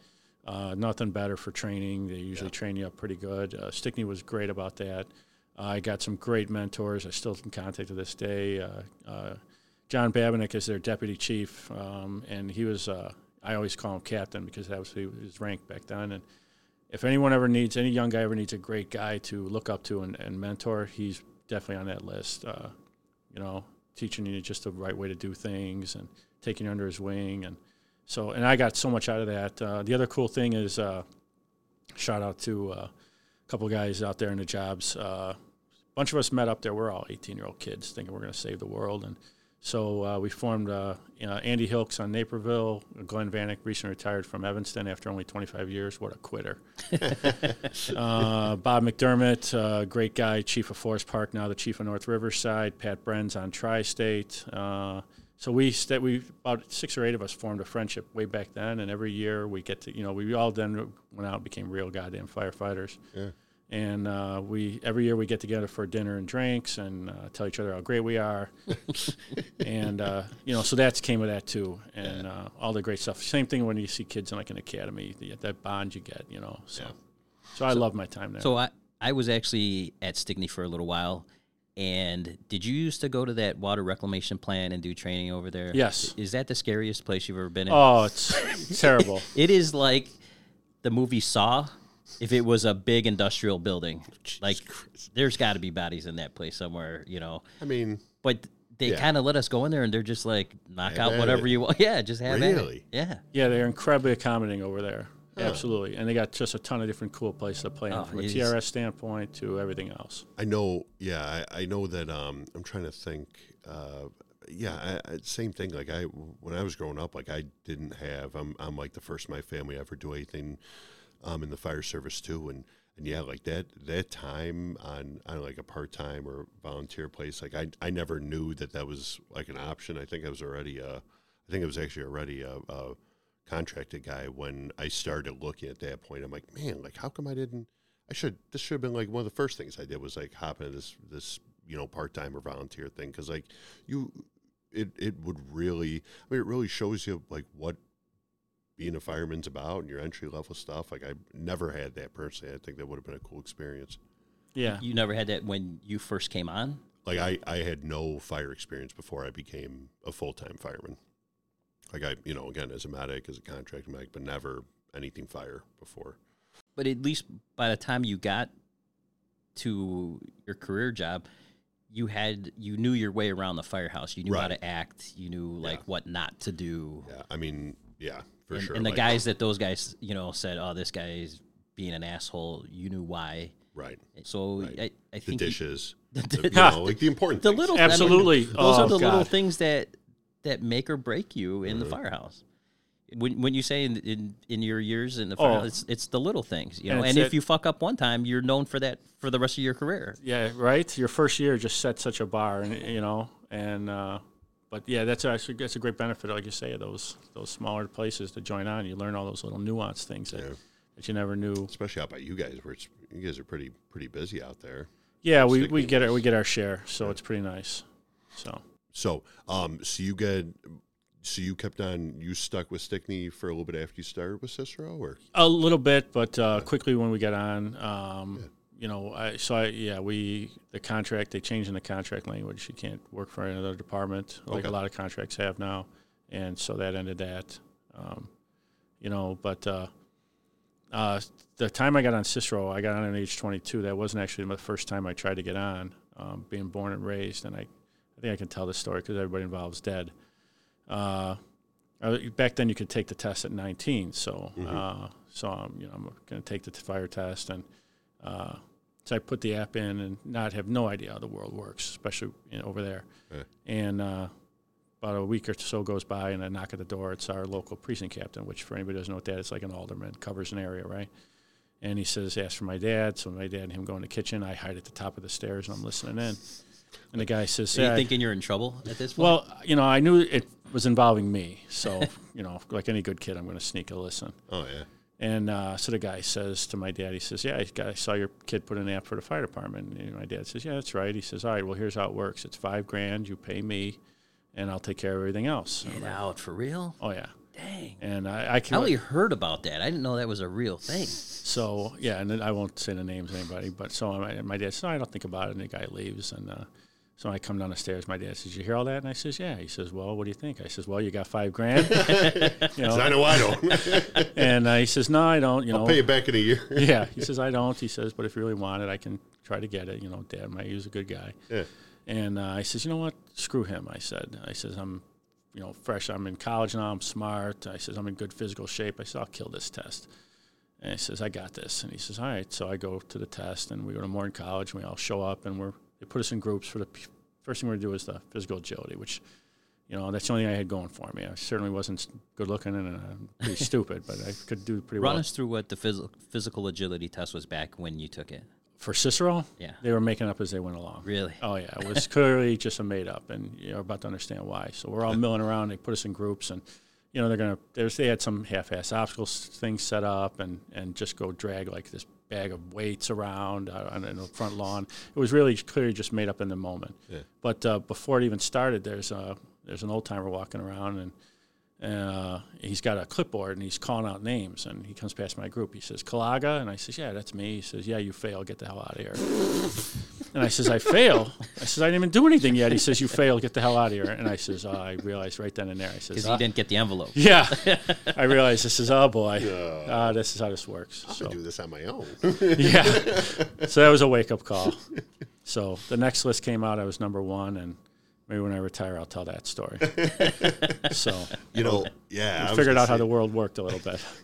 [SPEAKER 5] Uh, nothing better for training. They usually train you up pretty good. Uh, Stickney was great about that. I got some great mentors. I still in contact to this day. Uh, uh, John Babinick is their deputy chief, um, and he was. Uh, I always call him captain because that was his rank back then. And if anyone ever needs, any young guy ever needs a great guy to look up to and, and mentor, he's definitely on that list. Uh, you know, teaching you just the right way to do things and taking you under his wing, and so. And I got so much out of that. Uh, the other cool thing is, uh, shout out to uh, a couple guys out there in the jobs. Uh, a bunch of us met up there. We're all 18 year old kids thinking we're going to save the world. And so uh, we formed uh, you know, Andy Hilks on Naperville. Glenn Vanek recently retired from Evanston after only 25 years. What a quitter. [laughs] uh, Bob McDermott, uh, great guy, chief of Forest Park, now the chief of North Riverside. Pat Bren's on Tri State. So we sta we about six or eight of us formed a friendship way back then, and every year we get to you know we all then went out and became real goddamn firefighters.
[SPEAKER 6] Yeah.
[SPEAKER 5] And uh, we every year we get together for dinner and drinks and uh, tell each other how great we are, [laughs] and uh, you know so that's came with that too, and uh, all the great stuff. Same thing when you see kids in like an academy, the, that bond you get, you know. So,
[SPEAKER 6] Yeah.
[SPEAKER 5] so I love my time there.
[SPEAKER 1] So I, I was actually at Stickney for a little while. And did you used to go to that water reclamation plant and do training over there?
[SPEAKER 5] Yes.
[SPEAKER 1] Is that the scariest place you've ever been in?
[SPEAKER 5] oh, it's [laughs] terrible.
[SPEAKER 1] It is like the movie Saw. If it was a big industrial building, like there's got to be bodies in that place somewhere, you know.
[SPEAKER 6] I mean,
[SPEAKER 1] But they
[SPEAKER 6] Yeah.
[SPEAKER 1] kind of let us go in there, and they're just like knock
[SPEAKER 6] Have
[SPEAKER 1] out whatever
[SPEAKER 6] it.
[SPEAKER 1] you want. [laughs] Yeah, just have.
[SPEAKER 6] Really?
[SPEAKER 1] Yeah.
[SPEAKER 5] Yeah, they're incredibly accommodating over there. Absolutely, and they got just a ton of different cool places to play
[SPEAKER 1] Oh,
[SPEAKER 5] on from a
[SPEAKER 1] it is-
[SPEAKER 5] TRS standpoint to everything else.
[SPEAKER 6] I know. Yeah, I, I know that. Um, I'm trying to think. Uh, yeah, I, I, same thing. Like I, when I was growing up, like I didn't have. I'm, I'm like the first in my family ever do anything, um, in the fire service too, and and yeah, like that that time on on like a part time or volunteer place, like I I never knew that that was like an option. I think I was already uh, I think I was actually already a, a contracted guy when I started looking at that point. I'm like, man, like how come I didn't? I should. This should have been like one of the first things I did was like hop into this this you know part time or volunteer thing because like you, it it would really. I mean, it really shows you like what being a fireman's about and your entry level stuff. Like I never had that personally. I think that would have been a cool experience.
[SPEAKER 5] Yeah,
[SPEAKER 1] You never had that when you first came on.
[SPEAKER 6] Like I, I had no fire experience before I became a full time fireman. Like I, you know, again as a medic, as a contract medic, but never anything fire before.
[SPEAKER 1] But at least by the time you got to your career job, you had you knew your way around the firehouse. You knew how to act. You knew like
[SPEAKER 6] Yeah.
[SPEAKER 1] what not to do.
[SPEAKER 6] Yeah, I mean, yeah, for
[SPEAKER 1] and,
[SPEAKER 6] sure.
[SPEAKER 1] and the
[SPEAKER 6] Like,
[SPEAKER 1] guys that those guys you know said, "Oh, this guy is being an asshole." You knew why.
[SPEAKER 6] right?
[SPEAKER 1] So
[SPEAKER 6] Right.
[SPEAKER 1] I, I
[SPEAKER 6] The
[SPEAKER 1] think the
[SPEAKER 6] dishes, [laughs]
[SPEAKER 1] the,
[SPEAKER 6] the, you know, [laughs] like the important
[SPEAKER 1] the
[SPEAKER 6] things.
[SPEAKER 1] little I mean,
[SPEAKER 5] Absolutely.
[SPEAKER 1] those
[SPEAKER 5] Oh,
[SPEAKER 1] are the little things that that make or break you in
[SPEAKER 6] Mm-hmm.
[SPEAKER 1] the firehouse. When, when you say in, in in your years in the
[SPEAKER 5] Oh.
[SPEAKER 1] it's, it's the little things, you
[SPEAKER 5] And
[SPEAKER 1] know.
[SPEAKER 5] it's
[SPEAKER 1] And if
[SPEAKER 5] that-
[SPEAKER 1] you fuck up one time, you're known for that for the rest of your career.
[SPEAKER 5] yeah, right. Your first year just set such a bar, and you know, and uh, but yeah, that's actually that's a great benefit, like you say, of those those smaller places to join on. You learn all those little nuanced things that,
[SPEAKER 6] Yeah.
[SPEAKER 5] that you never knew.
[SPEAKER 6] especially out by you guys, where it's, you guys are pretty pretty busy out there.
[SPEAKER 5] Yeah, we, we get our we get our share, so it's pretty nice. So
[SPEAKER 6] So, um, so you get, so you kept on, you stuck with Stickney for a little bit after you started with Cicero, or
[SPEAKER 5] A little bit, but uh, quickly when we got on, um, you know, I so I yeah we the contract they changed in the contract language. You can't work for another department like
[SPEAKER 6] Okay.
[SPEAKER 5] a lot of contracts have now, and so that ended that. Um, you know, but uh, uh, the time I got on Cicero, I got on at age 22. That wasn't actually the first time I tried to get on. Um, being born and raised, and I think I can tell this story because everybody involved is dead. Uh, uh, back then, you could take the test at 19. So, uh, so um, you know, I'm going to take the fire test, and uh, so I put the app in and not have no idea how the world works, especially you know, over there.
[SPEAKER 6] Yeah.
[SPEAKER 5] And uh, about a week or so goes by, and I knock at the door. It's our local precinct captain, which for anybody who doesn't know what that is, it's like an alderman, covers an area, right? And he says, ask for my dad. So my dad and him go in the kitchen. I hide at the top of the stairs, and I'm listening in. And the guy says,
[SPEAKER 1] Are you
[SPEAKER 5] I-
[SPEAKER 1] thinking you're in trouble at this point?
[SPEAKER 5] well, you know, I knew it was involving me. So, [laughs] you know, like any good kid, I'm going to sneak a listen.
[SPEAKER 6] Oh yeah.
[SPEAKER 5] And uh, so the guy says to my dad, he says, "Yeah, I- I saw your kid put an app for the fire department." And my dad says, "Yeah, that's right." He says, "All right, well, here's how it works. It's five grand. You pay me, and I'll take care of everything else."
[SPEAKER 1] Get out for real?
[SPEAKER 5] Oh yeah.
[SPEAKER 1] Dang.
[SPEAKER 5] And I, I
[SPEAKER 1] I
[SPEAKER 5] can.
[SPEAKER 1] only heard about that. I didn't know that was a real thing.
[SPEAKER 5] So yeah, and then I won't say the names of anybody, but so my, my dad says, "No, I don't think about it," and the guy leaves, and uh, so I come down the stairs. My dad says, "You hear all that?" And I says, "Yeah." He says, "Well, what do you think?" I says, "Well, you got five grand," [laughs] you know,
[SPEAKER 6] I know I don't. [laughs]
[SPEAKER 5] and uh, he says, "No, I don't." You know,
[SPEAKER 6] I'll pay you back in a year. [laughs]
[SPEAKER 5] yeah, he says, "I don't." He says, "But if you really want it, I can try to get it." You know, Dad, my he's a good guy.
[SPEAKER 6] Yeah.
[SPEAKER 5] And uh, I says, you know what? Screw him. I said. I says, I'm, you know, fresh. I'm in college now. I'm smart. I says, I'm in good physical shape. I said, I'll kill this test. And he says, I got this. And he says, all right. So I go to the test, and we go to Morton College, and we all show up, and we're they put us in groups for the first thing we're gonna do is the physical agility, which. You know, that's the only thing I had going for me. I certainly wasn't good looking and uh, pretty [laughs] stupid, but I could do pretty
[SPEAKER 1] Run
[SPEAKER 5] well.
[SPEAKER 1] Run us through what the phys- physical agility test was back when you took it.
[SPEAKER 5] For Cicero,
[SPEAKER 1] Yeah.
[SPEAKER 5] they were making up as they went along.
[SPEAKER 1] Really?
[SPEAKER 5] Oh yeah, it was clearly [laughs] just a made up, and you're about to understand why. So we're all milling around. They put us in groups, and you know they're gonna. There's they had some half-ass obstacles things set up, and and just go drag like this bag of weights around uh, on the front lawn. It was really clearly just made up in the moment.
[SPEAKER 6] Yeah.
[SPEAKER 5] But uh, before it even started, there's a there's an old timer walking around, and uh, he's got a clipboard and he's calling out names. And he comes past my group. He says, Kalaga? And I says, Yeah, that's me. He says, Yeah, you fail. Get the hell out of here. [laughs] and I says, I fail? I says, I didn't even do anything yet. He says, You fail. Get the hell out of here. And I says, oh, I realized right then and there. I says,
[SPEAKER 1] Because
[SPEAKER 5] "Ah."
[SPEAKER 1] you didn't get the envelope.
[SPEAKER 5] Yeah. [laughs] I realized this is, oh boy, uh, this is how this works.
[SPEAKER 6] I
[SPEAKER 5] So,
[SPEAKER 6] do this on my own. [laughs]
[SPEAKER 5] yeah. So that was a wake up call. So the next list came out. I was number one. And maybe when I retire, I'll tell that story. [laughs] so
[SPEAKER 6] you know, yeah. I
[SPEAKER 5] I figured
[SPEAKER 6] gonna
[SPEAKER 5] out how the world worked a little bit. [laughs]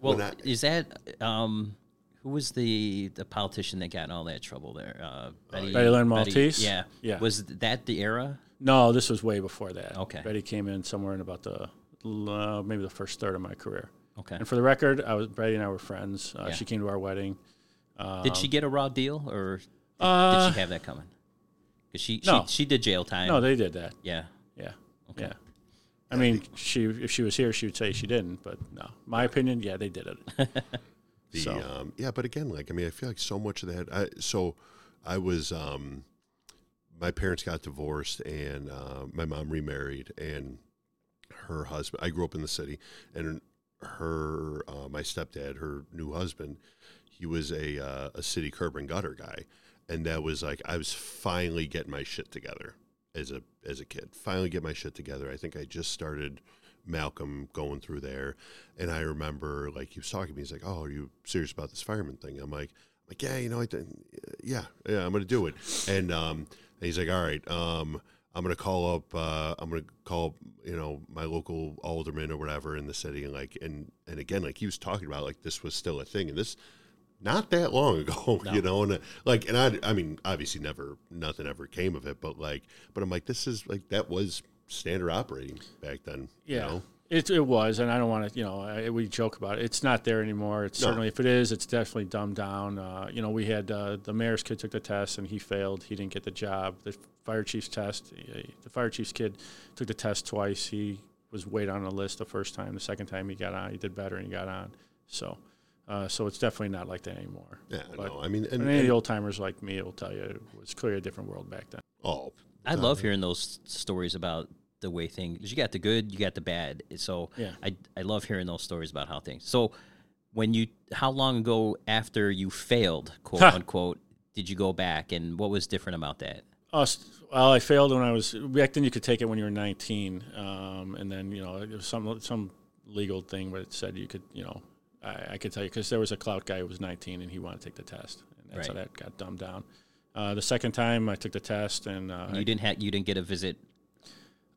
[SPEAKER 1] Well,
[SPEAKER 6] I-
[SPEAKER 1] is that um, who was the the politician that got in all that trouble there? Uh, Betty,
[SPEAKER 5] Betty Loren-Maltese?
[SPEAKER 1] yeah,
[SPEAKER 5] Yeah.
[SPEAKER 1] Was that the era?
[SPEAKER 5] No, this was way before that.
[SPEAKER 1] Okay.
[SPEAKER 5] Betty came in somewhere in about the uh, maybe the first third of my career.
[SPEAKER 1] Okay.
[SPEAKER 5] And for the record, I was Betty and I were friends. Uh,
[SPEAKER 1] Yeah.
[SPEAKER 5] She came to our wedding.
[SPEAKER 1] did she get a raw deal, or did,
[SPEAKER 5] Uh,
[SPEAKER 1] did she have that coming? Because she,
[SPEAKER 5] no.
[SPEAKER 1] she she did jail time.
[SPEAKER 5] No, they did that.
[SPEAKER 1] yeah.
[SPEAKER 5] Yeah.
[SPEAKER 1] Okay.
[SPEAKER 5] Yeah. I mean, she if she was here, she would say she didn't. But no, my opinion, yeah, they did it. [laughs]
[SPEAKER 6] The,
[SPEAKER 5] So-
[SPEAKER 6] um, yeah, but again, like I mean, I feel like so much of that. I, so, I was, um, my parents got divorced, and uh, my mom remarried, and her husband. I grew up in the city, and her, uh, my stepdad, her new husband, he was a uh, a city curb and gutter guy, and that was like I was finally getting my shit together as a as a kid. Finally get my shit together. I think I just started Malcolm going through there, and I remember like he was talking to me. He's like, "Oh, are you serious about this fireman thing?" I'm like, I'm like, yeah, you know, I yeah, yeah, I'm gonna do it. And um, and he's like, all right, um, I'm gonna call up, uh, I'm gonna call you know, my local alderman or whatever in the city, and like, and and again, like he was talking about, like this was still a thing, and this not that long ago, [laughs] you know, and uh, like, and I, I mean, obviously, never, nothing ever came of it, but like, but I'm like, this is like that was standard operating back then, you
[SPEAKER 5] Yeah.
[SPEAKER 6] know?
[SPEAKER 5] It, it was, and I don't want to, you know, I, we joke about it. It's not there anymore. It's
[SPEAKER 6] No.
[SPEAKER 5] certainly, if it is, it's definitely dumbed down. Uh, you know, we had uh, the mayor's kid took the test and he failed. He didn't get the job. The fire chief's test, the fire chief's kid took the test twice. He was weighed on the list the first time. The second time he got on, he did better and he got on. So, uh, so it's definitely not like that anymore.
[SPEAKER 6] Yeah,
[SPEAKER 5] But-
[SPEAKER 6] no, I mean, and,
[SPEAKER 5] And any of
[SPEAKER 6] and-
[SPEAKER 5] the old timers like me will tell you it was clearly a different world back then.
[SPEAKER 6] oh,
[SPEAKER 1] I love hearing those stories about the way things. You got the good, you got the bad. So
[SPEAKER 5] Yeah.
[SPEAKER 1] I I love hearing those stories about how things. So when you how long ago after you failed, [laughs] quote unquote, did you go back, and what was different about that?
[SPEAKER 5] Oh, s- well, I failed when I was back then. You could take it when you were 19, um, and then you know it was some some legal thing where it said you could, you know, I, I could tell you because there was a clout guy who was 19 and he wanted to take the test, and that's how that got dumbed down. Uh, the second time I took the test, and uh,
[SPEAKER 1] You didn't have you didn't get a visit.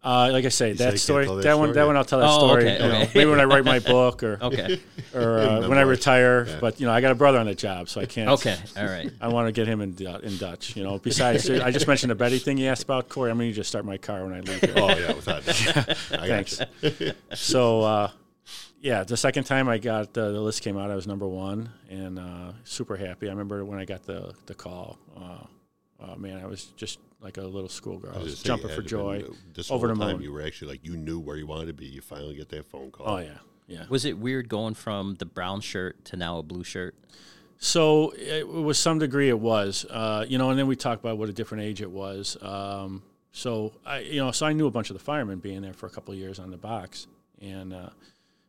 [SPEAKER 5] uh, like I say,
[SPEAKER 6] you
[SPEAKER 5] that
[SPEAKER 6] can't
[SPEAKER 5] story,
[SPEAKER 6] tell
[SPEAKER 5] that,
[SPEAKER 6] that
[SPEAKER 5] one,
[SPEAKER 6] story
[SPEAKER 5] that one, I'll tell that
[SPEAKER 1] Oh,
[SPEAKER 5] story.
[SPEAKER 1] okay,
[SPEAKER 5] you know, maybe when I write my book or [laughs]
[SPEAKER 1] Okay,
[SPEAKER 5] or uh, when I retire.
[SPEAKER 6] Yeah.
[SPEAKER 5] But you know, I got a brother on the job, so I can't.
[SPEAKER 1] okay, all right. [laughs]
[SPEAKER 5] I want to get him in Du- in Dutch. You know, besides, [laughs] I just mentioned the Betty thing you asked about, Corey. I'm going to just start my car when I leave. Here.
[SPEAKER 6] Oh yeah, without doubt. I got
[SPEAKER 5] Thanks.
[SPEAKER 6] you.
[SPEAKER 5] So, uh, yeah, the second time I got uh, the list came out, I was number one and uh, super happy. I remember when I got the the call. Uh, uh, man, I was just like a little schoolgirl. I
[SPEAKER 6] I
[SPEAKER 5] was,
[SPEAKER 6] was
[SPEAKER 5] jumping for
[SPEAKER 6] it had to
[SPEAKER 5] joy.
[SPEAKER 6] been, uh, This
[SPEAKER 5] over
[SPEAKER 6] whole
[SPEAKER 5] the
[SPEAKER 6] time
[SPEAKER 5] moon.
[SPEAKER 6] you were actually like you knew where you wanted to be. You finally get that phone call.
[SPEAKER 5] Oh yeah, yeah.
[SPEAKER 1] Was it weird going from the brown shirt to now a blue shirt?
[SPEAKER 5] So it was some degree it was, uh, you know, and then we talked about what a different age it was. Um, so I, you know, so I knew a bunch of the firemen being there for a couple of years on the box, and uh,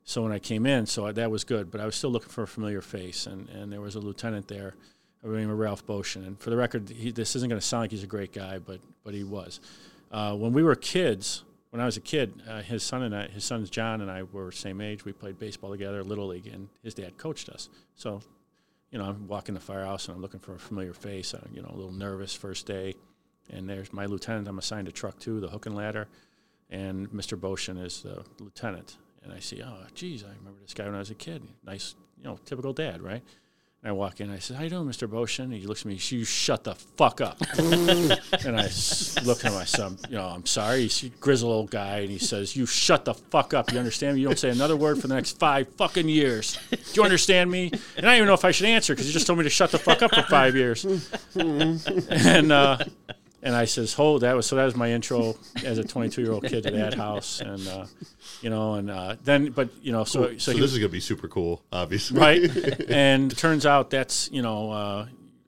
[SPEAKER 5] so when I came in, so that was good. But I was still looking for a familiar face, and, and there was a lieutenant there, the name of Ralph Boshin. And for the record, he, this isn't going to sound like he's a great guy, but but he was. Uh, when we were kids, when I was a kid, uh, his son and I, his sons John and I were same age. We played baseball together, little league, and his dad coached us. So you know, I'm walking the firehouse and I'm looking for a familiar face. Uh, you know, a little nervous first day, and there's my lieutenant. I'm assigned to truck two, the hook and ladder, and Mr. Boshin is the lieutenant. And I see, oh, geez, I remember this guy when I was a kid. Nice, you know, typical dad, right? And I walk in. I said, "How you doing, Mr. Boshin?" He looks at me. You shut the fuck up. [laughs] and I look at him. I said, "You know, I'm sorry." He's a grizzled old guy, and he says, "You shut the fuck up. You understand me? You don't say another word for the next five fucking years. Do you understand me?" And I don't even know if I should answer because he just told me to shut the fuck up for five years. [laughs] and uh, and I says, "Hold that was so that was my intro as a 22 year old kid to that house, and uh, you know, and uh, then but you know, so
[SPEAKER 6] So,
[SPEAKER 5] so, he
[SPEAKER 6] this is gonna be super cool, obviously.
[SPEAKER 5] right? [laughs] and it turns out that's you know uh,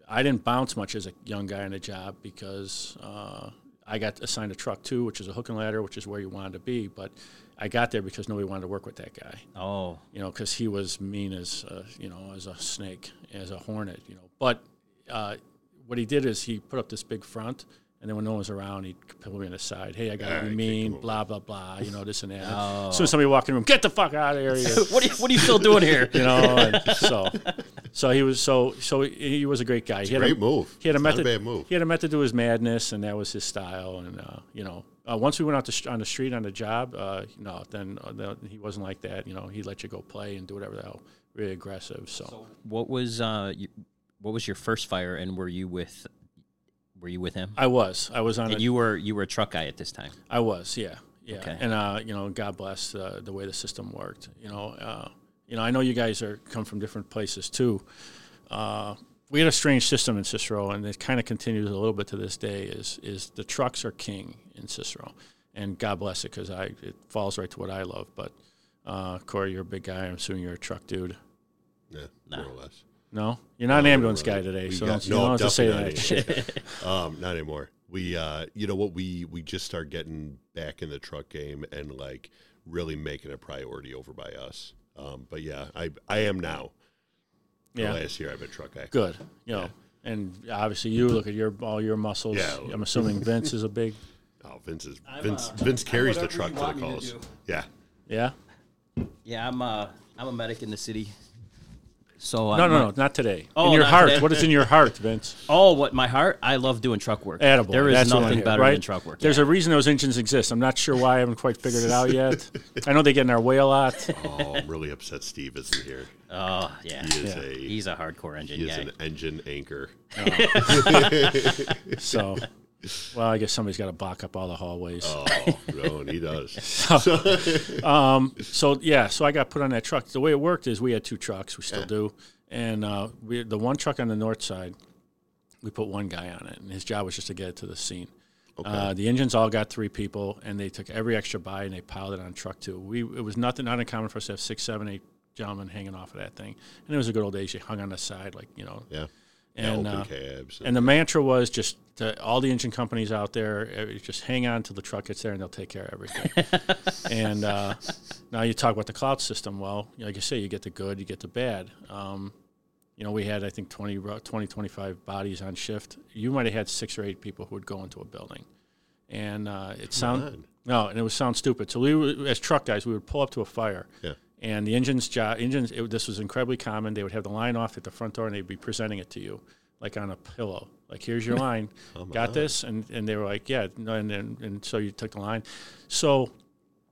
[SPEAKER 5] I didn't bounce much as a young guy on a job because uh, I got assigned a truck too, which is a hook and ladder, which is where you wanted to be. But I got there because nobody wanted to work with that guy.
[SPEAKER 1] Oh,
[SPEAKER 5] You know, because he was mean as uh, you know as a snake, as a hornet. You know, but uh, what he did is he put up this big front. And then when no one was around, he'd pull me on the side. Hey, I got to
[SPEAKER 6] Alright,
[SPEAKER 5] be
[SPEAKER 6] kick
[SPEAKER 5] mean, blah blah blah. You know this and that. [laughs]
[SPEAKER 1] Oh.
[SPEAKER 5] As soon as somebody walked in the room, get the fuck out of here. [laughs]
[SPEAKER 1] what are you, what are you still doing here? [laughs]
[SPEAKER 5] you know. And so, so he was so so he was a great guy. He had
[SPEAKER 6] Great
[SPEAKER 5] a,
[SPEAKER 6] move.
[SPEAKER 5] He had a
[SPEAKER 6] It's not
[SPEAKER 5] method.
[SPEAKER 6] a bad move.
[SPEAKER 5] He had a method to his madness, and that was his style. And uh, you know, uh, once we went out the, st- on the street on the job, uh, no, then uh, then he wasn't like that. You know, he let you go play and do whatever the hell. Really aggressive. So,
[SPEAKER 1] What was uh, you, what was your first fire, and were you with were you with him?
[SPEAKER 5] I was I was on.
[SPEAKER 1] And
[SPEAKER 5] a,
[SPEAKER 1] you were you were a truck guy at this time.
[SPEAKER 5] I was, yeah, yeah.
[SPEAKER 1] Okay.
[SPEAKER 5] And uh, you know, God bless uh, the way the system worked. You know, uh, you know, I know you guys are come from different places too. Uh, we had a strange system in Cicero, and it kind of continues a little bit to this day. Is is the trucks are king in Cicero, and God bless it because I it falls right to what I love. But uh, Corey, you're a big guy. I'm assuming you're a truck dude.
[SPEAKER 6] Yeah,
[SPEAKER 1] Nah.
[SPEAKER 6] more or less.
[SPEAKER 5] No, you're not an ambulance guy today,
[SPEAKER 6] we
[SPEAKER 5] so
[SPEAKER 6] got-
[SPEAKER 5] don't,
[SPEAKER 6] no,
[SPEAKER 5] don't have to say that
[SPEAKER 6] not
[SPEAKER 5] shit. [laughs]
[SPEAKER 6] Um, not anymore. We, uh, you know what? We we just start getting back in the truck game and like really making a priority over by us. Um, but yeah, I I am now. The
[SPEAKER 5] Yeah.
[SPEAKER 6] last year I've been truck guy.
[SPEAKER 5] Good, you know. And obviously, you look at your all your muscles.
[SPEAKER 6] Yeah.
[SPEAKER 5] I'm assuming Vince is a big.
[SPEAKER 6] Oh, Vince is
[SPEAKER 1] I'm,
[SPEAKER 6] Vince.
[SPEAKER 1] uh,
[SPEAKER 6] Vince carries the truck to the
[SPEAKER 1] want to
[SPEAKER 6] calls. Yeah.
[SPEAKER 5] Yeah.
[SPEAKER 1] Yeah, I'm uh, I'm a medic in the city. So uh,
[SPEAKER 5] No, no,
[SPEAKER 1] my-
[SPEAKER 5] no, not today.
[SPEAKER 1] Oh,
[SPEAKER 5] in your heart.
[SPEAKER 1] today.
[SPEAKER 5] What is in your heart, Vince?
[SPEAKER 1] Oh, what my heart? I love doing truck work.
[SPEAKER 5] Attaboy.
[SPEAKER 1] There is
[SPEAKER 5] That's
[SPEAKER 1] nothing better
[SPEAKER 5] right?
[SPEAKER 1] than truck work.
[SPEAKER 5] There's
[SPEAKER 1] yeah.
[SPEAKER 5] a reason those engines exist. I'm not sure why. I haven't quite figured it out yet. [laughs] I know they get in our way a lot.
[SPEAKER 6] Oh, I'm really upset Steve isn't here.
[SPEAKER 1] oh yeah.
[SPEAKER 6] He is
[SPEAKER 5] Yeah.
[SPEAKER 6] a
[SPEAKER 1] He's a hardcore engine
[SPEAKER 6] he is an engine anchor. [laughs] [laughs]
[SPEAKER 5] So, well, I guess somebody's got to block up all the hallways.
[SPEAKER 6] Oh, no, and he does. [laughs]
[SPEAKER 5] So yeah, so I got put on that truck. The way it worked is we had two trucks. We still
[SPEAKER 6] Yeah.
[SPEAKER 5] do, and uh, we the one truck on the north side, we put one guy on it, and his job was just to get it to the scene. Uh, the engines all got three people, and they took every extra buy and they piled it on truck two. We it was nothing not uncommon for us to have six, seven, eight gentlemen hanging off of that thing, and it was a good old days. You hung on the side, like you know,
[SPEAKER 6] Yeah.
[SPEAKER 5] And uh,
[SPEAKER 6] cabs.
[SPEAKER 5] and the mantra was just to all the engine companies out there, eh, just hang on till the truck gets there and they'll take care of everything. [laughs] and uh, now you talk about the cloud system. Well, like I say, you get the good, you get the bad. Um, you know, we had, I think, 20, 20, 25 bodies on shift. You might have had six or eight people who would go into a building. And uh, it
[SPEAKER 6] sounded
[SPEAKER 5] no, and it would sound stupid. So we, as truck guys, we would pull up to a fire,
[SPEAKER 6] Yeah.
[SPEAKER 5] And the engine's job, engines. It, this was incredibly common. They would have the line off at the front door, and they'd be presenting it to you, like on a pillow. Like, here's your [laughs] line.
[SPEAKER 6] Oh
[SPEAKER 5] Got
[SPEAKER 6] God.
[SPEAKER 5] this? And and they were like, yeah. No, And then and so you took the line. So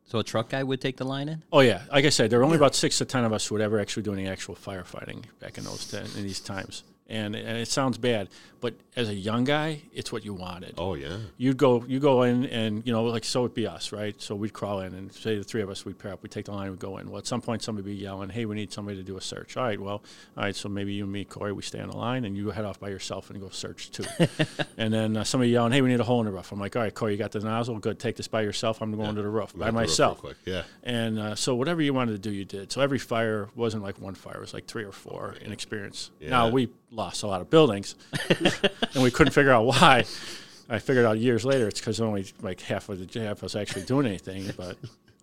[SPEAKER 1] So a truck guy would take the line in?
[SPEAKER 5] Oh yeah, like I said, there were only about six to ten of us who would ever actually do any actual firefighting back in those ten, in these times. And, and it sounds bad, but as a young guy, it's what you wanted.
[SPEAKER 6] Oh yeah.
[SPEAKER 5] You'd go, you go in, and you know, like so it'd be us, right? So we'd crawl in, and say the three of us, we'd pair up, we'd take the line, we'd go in. Well, at some point, somebody would be yelling, "Hey, we need somebody to do a search." All right, well, all right, so maybe you and me, Corey, we stay on the line, and you head off by yourself and go search too. [laughs] and then uh, somebody yelling, "Hey, we need a hole in the roof." I'm like, "All right, Corey, you got the nozzle? Good, take this by yourself. I'm going to the roof by
[SPEAKER 6] roof
[SPEAKER 5] myself."
[SPEAKER 6] quick. Yeah.
[SPEAKER 5] And uh, so whatever you wanted to do, you did. So every fire wasn't like one fire; it was like three or four in experience. Now we lost a lot of buildings, and we couldn't figure out why. I figured out years later it's because only like half of the half was actually doing anything, but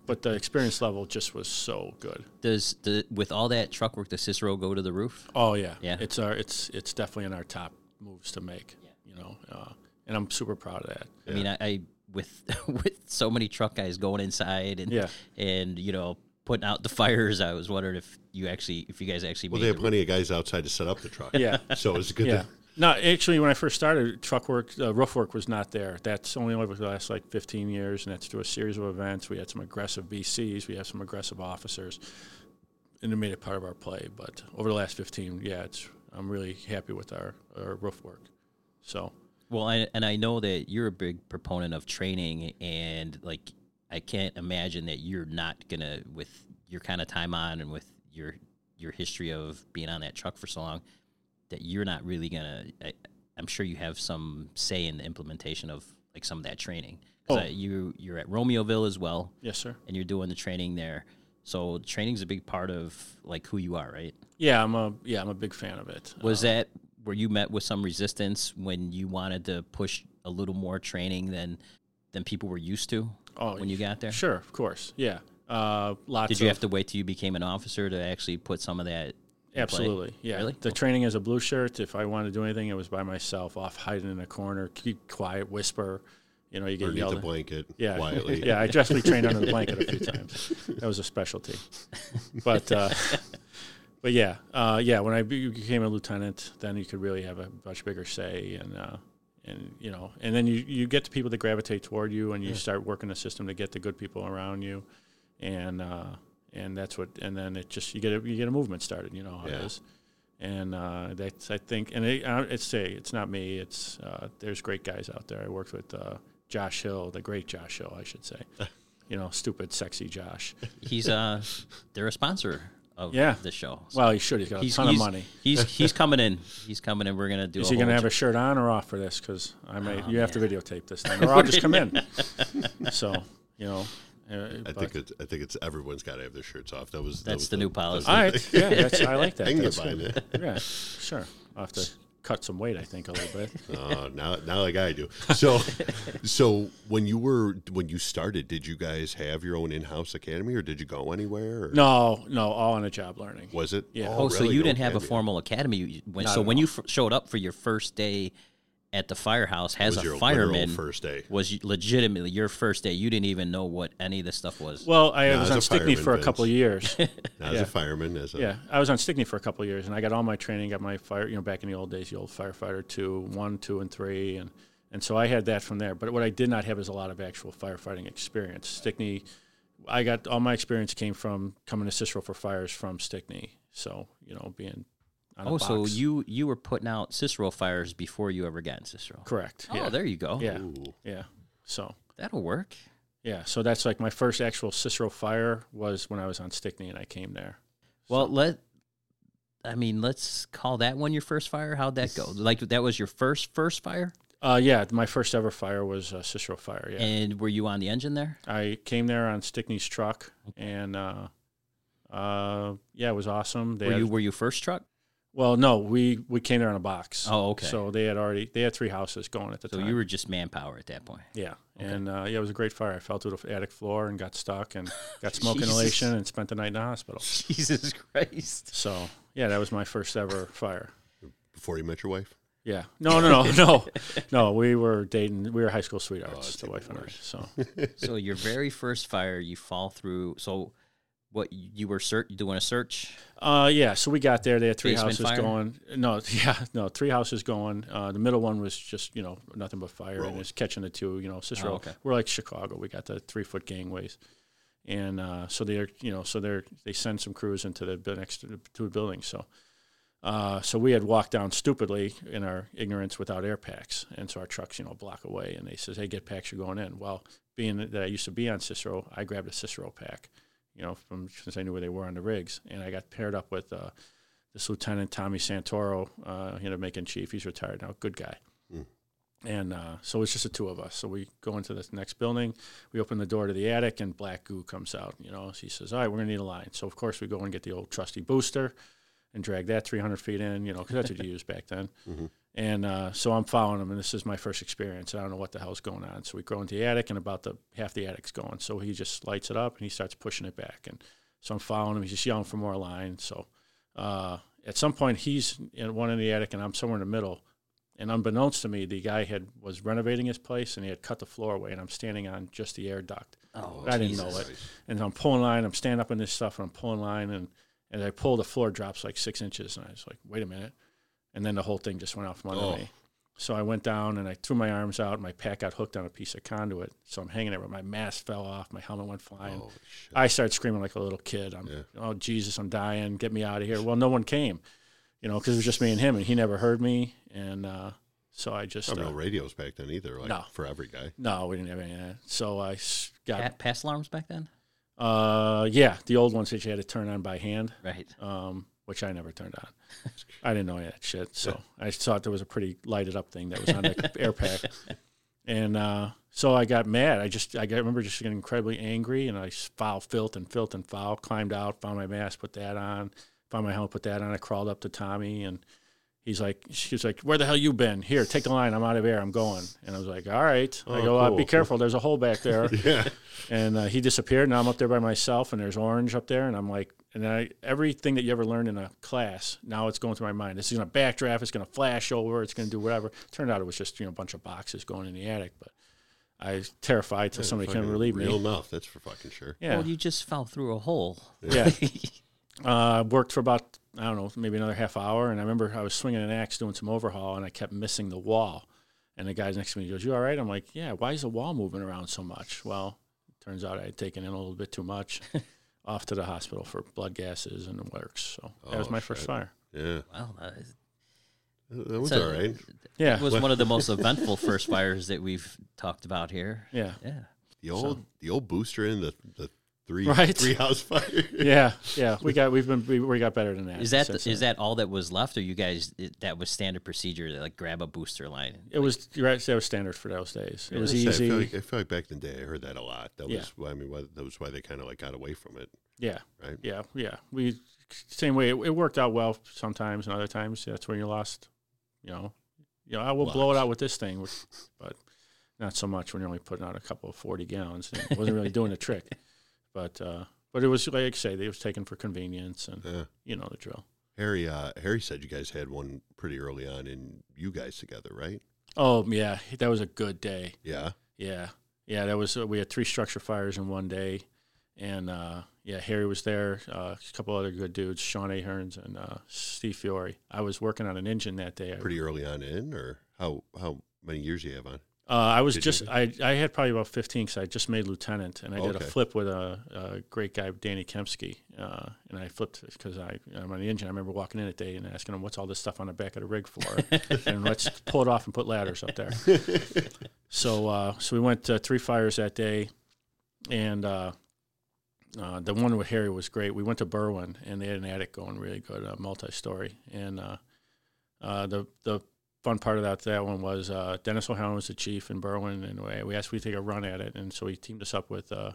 [SPEAKER 5] but the experience level just was so good.
[SPEAKER 1] Does the with all that truck work, does Cicero go to the roof?
[SPEAKER 5] Oh yeah,
[SPEAKER 1] Yeah.
[SPEAKER 5] It's our it's it's definitely in our top moves to make. Yeah. You know, uh, and I'm super proud of that.
[SPEAKER 1] I mean, I, I with [laughs] with so many truck guys going inside and
[SPEAKER 5] Yeah.
[SPEAKER 1] and you know putting out the fires, I was wondering if you actually if you guys actually
[SPEAKER 6] Well,
[SPEAKER 1] made
[SPEAKER 6] they have
[SPEAKER 1] the
[SPEAKER 6] plenty of guys outside to set up the truck.
[SPEAKER 5] Yeah. [laughs]
[SPEAKER 6] So it's good.
[SPEAKER 5] Yeah.
[SPEAKER 6] To,
[SPEAKER 5] No, actually, when I first started, truck work, uh, roof work was not there. That's only over the last like 15 years, and that's through a series of events. We had some aggressive BCs, we had some aggressive officers, and it made it part of our play. But over the last 15, yeah, it's I'm really happy with our, our roof work. So
[SPEAKER 1] Well, I, and I know that you're a big proponent of training, and like I can't imagine that you're not gonna, with your kind of time on and with your your history of being on that truck for so long, that you're not really gonna. I, I'm sure you have some say in the implementation of like some of that training.
[SPEAKER 5] Oh.
[SPEAKER 1] I- you you're at Romeoville as well,
[SPEAKER 5] yes, sir.
[SPEAKER 1] and you're doing the training there. So training's a big part of like who you are, right?
[SPEAKER 5] Yeah, I'm a yeah I'm a big fan of it.
[SPEAKER 1] Was uh, that where you met with some resistance when you wanted to push a little more training than than people were used to
[SPEAKER 5] Oh,
[SPEAKER 1] when you got there?
[SPEAKER 5] Sure, of course. Yeah. Uh, lots
[SPEAKER 1] Did you
[SPEAKER 5] of,
[SPEAKER 1] have to wait till you became an officer to actually put some of that? in play?
[SPEAKER 5] Absolutely, yeah.
[SPEAKER 1] Really?
[SPEAKER 5] The training as a blue shirt, if I wanted to do anything, it was by myself, off hiding in a corner, keep quiet, whisper. You know, you get
[SPEAKER 6] underneath
[SPEAKER 5] yelled
[SPEAKER 6] the blanket.
[SPEAKER 5] Yeah,
[SPEAKER 6] Quietly. [laughs]
[SPEAKER 5] yeah. I definitely trained under the [laughs] blanket a few times. That was a specialty. [laughs] But, uh, but yeah, uh, yeah. When I became a lieutenant, then you could really have a much bigger say, and uh, and you know, and then you you get the people that gravitate toward you, and you start working the system to get the good people around you, and uh, and that's what, and then it just you get a, you get a movement started. You know how
[SPEAKER 6] Yeah.
[SPEAKER 5] it is. And uh, that's, I think, and it, uh, it's say it's not me. It's uh, there's great guys out there. I worked with uh, Josh Hill, the great Josh Hill, I should say. [laughs] you know, stupid, sexy Josh.
[SPEAKER 1] He's uh, they're a sponsor of
[SPEAKER 5] Yeah.
[SPEAKER 1] the show. So
[SPEAKER 5] Well, he should. He's got a
[SPEAKER 1] he's
[SPEAKER 5] ton
[SPEAKER 1] he's,
[SPEAKER 5] of money.
[SPEAKER 1] He's [laughs] he's coming in. He's coming in. We're gonna do.
[SPEAKER 5] Is
[SPEAKER 1] a
[SPEAKER 5] he going to have a shirt on or off for this? Because I may.
[SPEAKER 1] Oh,
[SPEAKER 5] you have to videotape this thing, [laughs] or I'll just come in. [laughs] so you know. Uh,
[SPEAKER 6] I think it's I think it's everyone's got to have their shirts off. That was that
[SPEAKER 1] That's
[SPEAKER 6] was
[SPEAKER 1] the new policy.
[SPEAKER 5] All right. Yeah, that's, I like that.
[SPEAKER 6] I can
[SPEAKER 5] That's
[SPEAKER 6] behind
[SPEAKER 5] good. Yeah, sure. I'll have to cut some weight. I think a little bit. [laughs]
[SPEAKER 6] Uh, now, now like I do. So, [laughs] so when you were when you started, did you guys have your own in-house academy, or did you go anywhere? Or
[SPEAKER 5] No, no, all on a job learning.
[SPEAKER 6] was it?
[SPEAKER 5] Yeah.
[SPEAKER 1] Oh, so
[SPEAKER 6] really?
[SPEAKER 1] you didn't have a formal academy. When, so when
[SPEAKER 5] all.
[SPEAKER 1] you f- showed up for your first day at the firehouse has
[SPEAKER 6] was
[SPEAKER 1] a
[SPEAKER 6] your
[SPEAKER 1] fireman,
[SPEAKER 6] first day.
[SPEAKER 1] was legitimately your first day. You didn't even know what any of this stuff was.
[SPEAKER 5] Well, I
[SPEAKER 6] No,
[SPEAKER 5] was on Stickney
[SPEAKER 6] fireman,
[SPEAKER 5] for a
[SPEAKER 6] Vince.
[SPEAKER 5] couple of years. [laughs]
[SPEAKER 6] As
[SPEAKER 5] Yeah.
[SPEAKER 6] a fireman, as a
[SPEAKER 5] Yeah, I was on Stickney for a couple of years, and I got all my training. Got my fire, you know, back in the old days, the old firefighter two, one, two, and three, and and so I had that from there. But what I did not have is a lot of actual firefighting experience. Stickney, I got all my experience came from coming to Cicero for fires from Stickney. So you know, being on
[SPEAKER 1] oh,
[SPEAKER 5] a
[SPEAKER 1] so
[SPEAKER 5] box.
[SPEAKER 1] you you were putting out Cicero fires before you ever got in Cicero.
[SPEAKER 5] correct?
[SPEAKER 1] Oh,
[SPEAKER 5] yeah,
[SPEAKER 1] there you go.
[SPEAKER 5] yeah,
[SPEAKER 6] Ooh.
[SPEAKER 5] yeah. So
[SPEAKER 1] that'll work.
[SPEAKER 5] yeah, so that's like my first actual Cicero fire was when I was on Stickney, and I came there.
[SPEAKER 1] Well, let I mean, let's call that one your first fire. How'd that go? Like that was your first first fire,
[SPEAKER 5] Uh, yeah, my first ever fire was uh, Cicero fire. Yeah.
[SPEAKER 1] and were you on the engine there?
[SPEAKER 5] I came there on Stickney's truck, and uh, uh, yeah, it was awesome. They
[SPEAKER 1] Were
[SPEAKER 5] had-
[SPEAKER 1] you were you first truck?
[SPEAKER 5] Well, no, we we came there on a box.
[SPEAKER 1] Oh, okay.
[SPEAKER 5] So they had already they had three houses going at the
[SPEAKER 1] So
[SPEAKER 5] time.
[SPEAKER 1] So you were just manpower at that point.
[SPEAKER 5] yeah, and uh, yeah, it was a great fire. I fell through the attic floor and got stuck and [laughs] got smoke inhalation and spent the night in the hospital.
[SPEAKER 1] Jesus Christ.
[SPEAKER 5] So yeah, that was my first ever fire.
[SPEAKER 6] Before you met your wife?
[SPEAKER 5] Yeah. No, no, no, [laughs] no, no. We were dating. We were high school sweethearts,
[SPEAKER 6] that's
[SPEAKER 5] the wife and I. So
[SPEAKER 1] So your very first fire, you fall through. So what you were search doing a search?
[SPEAKER 5] Uh, yeah, so we got there. They had three
[SPEAKER 1] Basement
[SPEAKER 5] houses
[SPEAKER 1] fire?
[SPEAKER 5] going. No, [laughs] yeah, no, three houses going. Uh, the middle one was just you know nothing but fire, and it's catching the two. You know, Cicero.
[SPEAKER 1] Oh, okay.
[SPEAKER 5] We're like Chicago. We got the three foot gangways, and uh, so they're you know so they're they send some crews into the next to the, to the building. So. Uh, so we had walked down stupidly in our ignorance without air packs, and so our trucks, you know, block away, and they says, "Hey, get packs, you're going in." Well, being that I used to be on Cicero, I grabbed a Cicero pack, you know, from since I knew where they were on the rigs, and I got paired up with uh, this Lieutenant Tommy Santoro. Uh, ended up making chief. He's retired now. Good guy. And uh, so it's just the two of us. So we go into this next building. We open the door to the attic, and black goo comes out. You know, he says, "All right, we're gonna need a line." So of course we go and get the old trusty booster, and drag that 300 feet in. You know, because that's what you [laughs] use back then. And uh, so I'm following him, and this is my first experience. I don't know what the hell's going on. So we go into the attic, and about the half the attic's going. So he just lights it up, and he starts pushing it back. And so I'm following him. He's just yelling for more line. So uh, at some point, he's in one in the attic, and I'm somewhere in the middle. And unbeknownst to me, the guy had was renovating his place, and he had cut the floor away, and I'm standing on just the air duct.
[SPEAKER 1] Oh,
[SPEAKER 5] I didn't know it. And I'm pulling line. I'm standing up in this stuff, and I'm pulling line, and as I pull, the floor drops like six inches, and I was like, "Wait a minute!" And then the whole thing just went off from under
[SPEAKER 6] Oh.
[SPEAKER 5] me. So I went down and I threw my arms out. My pack got hooked on a piece of conduit, so I'm hanging there. But my mask fell off. My helmet went flying.
[SPEAKER 6] Oh, shit.
[SPEAKER 5] I started screaming like a little kid. I'm,
[SPEAKER 6] Yeah.
[SPEAKER 5] oh Jesus, I'm dying. Get me out of here. Well, no one came, you know, because it was just me and him, and he never heard me. And uh, so I just
[SPEAKER 6] Oh, no
[SPEAKER 5] uh,
[SPEAKER 6] radios back then either, like
[SPEAKER 5] No.
[SPEAKER 6] for every guy.
[SPEAKER 5] no, we didn't have any of that. So I got
[SPEAKER 1] Pa- pass alarms back then,
[SPEAKER 5] uh, yeah, the old ones that you had to turn on by hand.
[SPEAKER 1] right?
[SPEAKER 5] um, which I never turned on. I didn't know any that shit. So I thought there was a pretty lighted up thing that was on the [laughs] air pack. And uh, so I got mad. I just, I got- remember just getting incredibly angry and I foul, filth, and filth and foul, climbed out, found my mask, put that on, found my helmet, put that on. I crawled up to Tommy and he's like, she's like, where the hell you been? Here, take the line. I'm out of air. I'm going. And I was like, all right. I
[SPEAKER 6] Oh,
[SPEAKER 5] go, uh,
[SPEAKER 6] cool.
[SPEAKER 5] be careful. There's a hole back there. [laughs]
[SPEAKER 6] Yeah.
[SPEAKER 5] and uh, he disappeared. Now I'm up there by myself, and there's orange up there, and I'm like, and I everything that you ever learned in a class, now it's going through my mind. This is gonna backdraft. It's gonna flash over. It's gonna do whatever. Turned out it was just you know a bunch of boxes going in the attic, but I was terrified till somebody came
[SPEAKER 6] Fucking
[SPEAKER 5] relieve
[SPEAKER 6] Real
[SPEAKER 5] me.
[SPEAKER 6] enough, that's for fucking sure.
[SPEAKER 5] Yeah,
[SPEAKER 1] Well, you just fell through a hole.
[SPEAKER 5] yeah. [laughs] uh, worked for about I don't know maybe another half hour, and I remember I was swinging an axe doing some overhaul, and I kept missing the wall. And the guy next to me goes, "You all right?" I'm like, "Yeah." Why is the wall moving around so much? Well, turns out I had taken in a little bit too much. [laughs] Off to the hospital for blood gases and works. So that was
[SPEAKER 6] Oh,
[SPEAKER 5] my first fire.
[SPEAKER 6] Yeah.
[SPEAKER 1] Wow, that, is,
[SPEAKER 6] That was
[SPEAKER 1] So-
[SPEAKER 6] all right.
[SPEAKER 5] Yeah,
[SPEAKER 1] that was one of the most [laughs] eventful first fires that we've talked about here.
[SPEAKER 5] yeah,
[SPEAKER 1] Yeah.
[SPEAKER 6] The old the old booster in the the three
[SPEAKER 5] Right.
[SPEAKER 6] three house fire. [laughs]
[SPEAKER 5] yeah, yeah. We [laughs] got we've been we, we got better than that.
[SPEAKER 1] Is that the, is that all that was left, or you guys it, that was standard procedure to like grab a booster line?
[SPEAKER 5] It was right, that was standard for those days. It was
[SPEAKER 6] I say, I
[SPEAKER 5] easy.
[SPEAKER 6] feel, like, I feel like back in the day I heard that a lot. That
[SPEAKER 5] Yeah.
[SPEAKER 6] was why I mean why, that was why they kind of like got away from it,
[SPEAKER 5] yeah,
[SPEAKER 6] right?
[SPEAKER 5] yeah, yeah. We same way. It, it worked out well sometimes, and other times that's when you lost. You know, you know, I will blow it out with this thing, which, but not so much when you're only putting out a couple of forty gallons. It wasn't really doing the trick, but uh, but it was like I say, it was taken for convenience, and
[SPEAKER 6] Yeah.
[SPEAKER 5] you know the drill.
[SPEAKER 6] Harry uh, Harry said you guys had one pretty early on in you guys together, right?
[SPEAKER 5] Oh yeah, that was a good day.
[SPEAKER 6] Yeah.
[SPEAKER 5] Yeah, yeah. That was uh, we had three structure fires in one day, and uh, yeah, Harry was there. Uh, a couple other good dudes, Sean Ahern's and uh, Steve Fiore. I was working on an engine that day.
[SPEAKER 6] Pretty early on in, or how how many years you have on?
[SPEAKER 5] Uh, I was
[SPEAKER 6] Did
[SPEAKER 5] just I, I had probably about fifteen because I just made lieutenant and I did a flip with a, a great guy Danny Kempsky uh, and I flipped because I I'm on the engine. I remember walking in that day and asking him what's all this stuff on the back of the rig for, [laughs] and let's pull it off and put ladders up there. [laughs] so uh, so we went uh, three fires that day, and uh, uh, the one with Harry was great. We went to Berwyn and they had an attic going really good, uh, multi-story, and uh, uh, the the fun part of that that one was uh, Dennis O'Halloran was the chief in Berwyn, and we, asked if we take a run at it, and so he teamed us up with uh,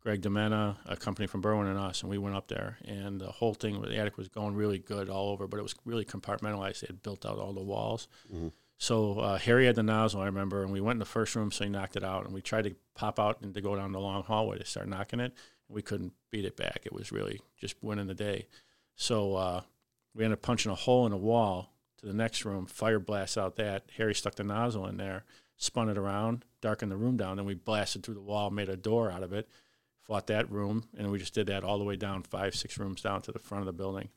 [SPEAKER 5] Greg Demena, a company from Berwyn and us, and we went up there, and the whole thing, with the attic was going really good all over, but it was really compartmentalized. They had built out all the walls. So uh, Harry had the nozzle, I remember, and we went in the first room, so he knocked it out, and we tried to pop out and to go down the long hallway to start knocking it. We couldn't beat it back. It was really just winning the day. So uh, we ended up punching a hole in the wall to the next room, fire blast out that. Harry stuck the nozzle in there, spun it around, darkened the room down, then we blasted through the wall, made a door out of it, fought that room, and we just did that all the way down, five, six rooms down to the front of the building.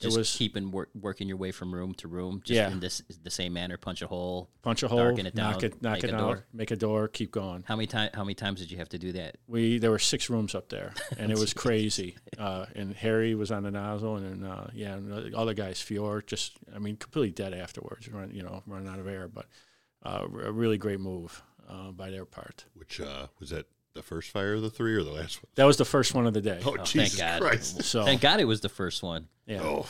[SPEAKER 1] Just
[SPEAKER 5] it was
[SPEAKER 1] keeping work, working your way from room to room, just
[SPEAKER 5] Yeah.
[SPEAKER 1] in this the same manner. Punch a hole.
[SPEAKER 5] punch a hole,
[SPEAKER 1] darken it
[SPEAKER 5] knock it, knock
[SPEAKER 1] make
[SPEAKER 5] it
[SPEAKER 1] a
[SPEAKER 5] out,
[SPEAKER 1] door.
[SPEAKER 5] make a door, keep going.
[SPEAKER 1] How many time? How many times did you have to do that?
[SPEAKER 5] we there were six rooms up there, [laughs] and it was crazy. Uh, and Harry was on the nozzle, and then uh, yeah, and the other guys, Fior, just I mean, completely dead afterwards, run, you know, running out of air. But uh, a really great move uh, by their part.
[SPEAKER 6] Which uh, was that the first fire of the three or the last one?
[SPEAKER 5] That was the first one of the day.
[SPEAKER 6] Oh,
[SPEAKER 1] thank
[SPEAKER 6] Jesus
[SPEAKER 1] God.
[SPEAKER 6] Christ!
[SPEAKER 5] So
[SPEAKER 1] Thank God it was the first one.
[SPEAKER 5] yeah,
[SPEAKER 6] Oh,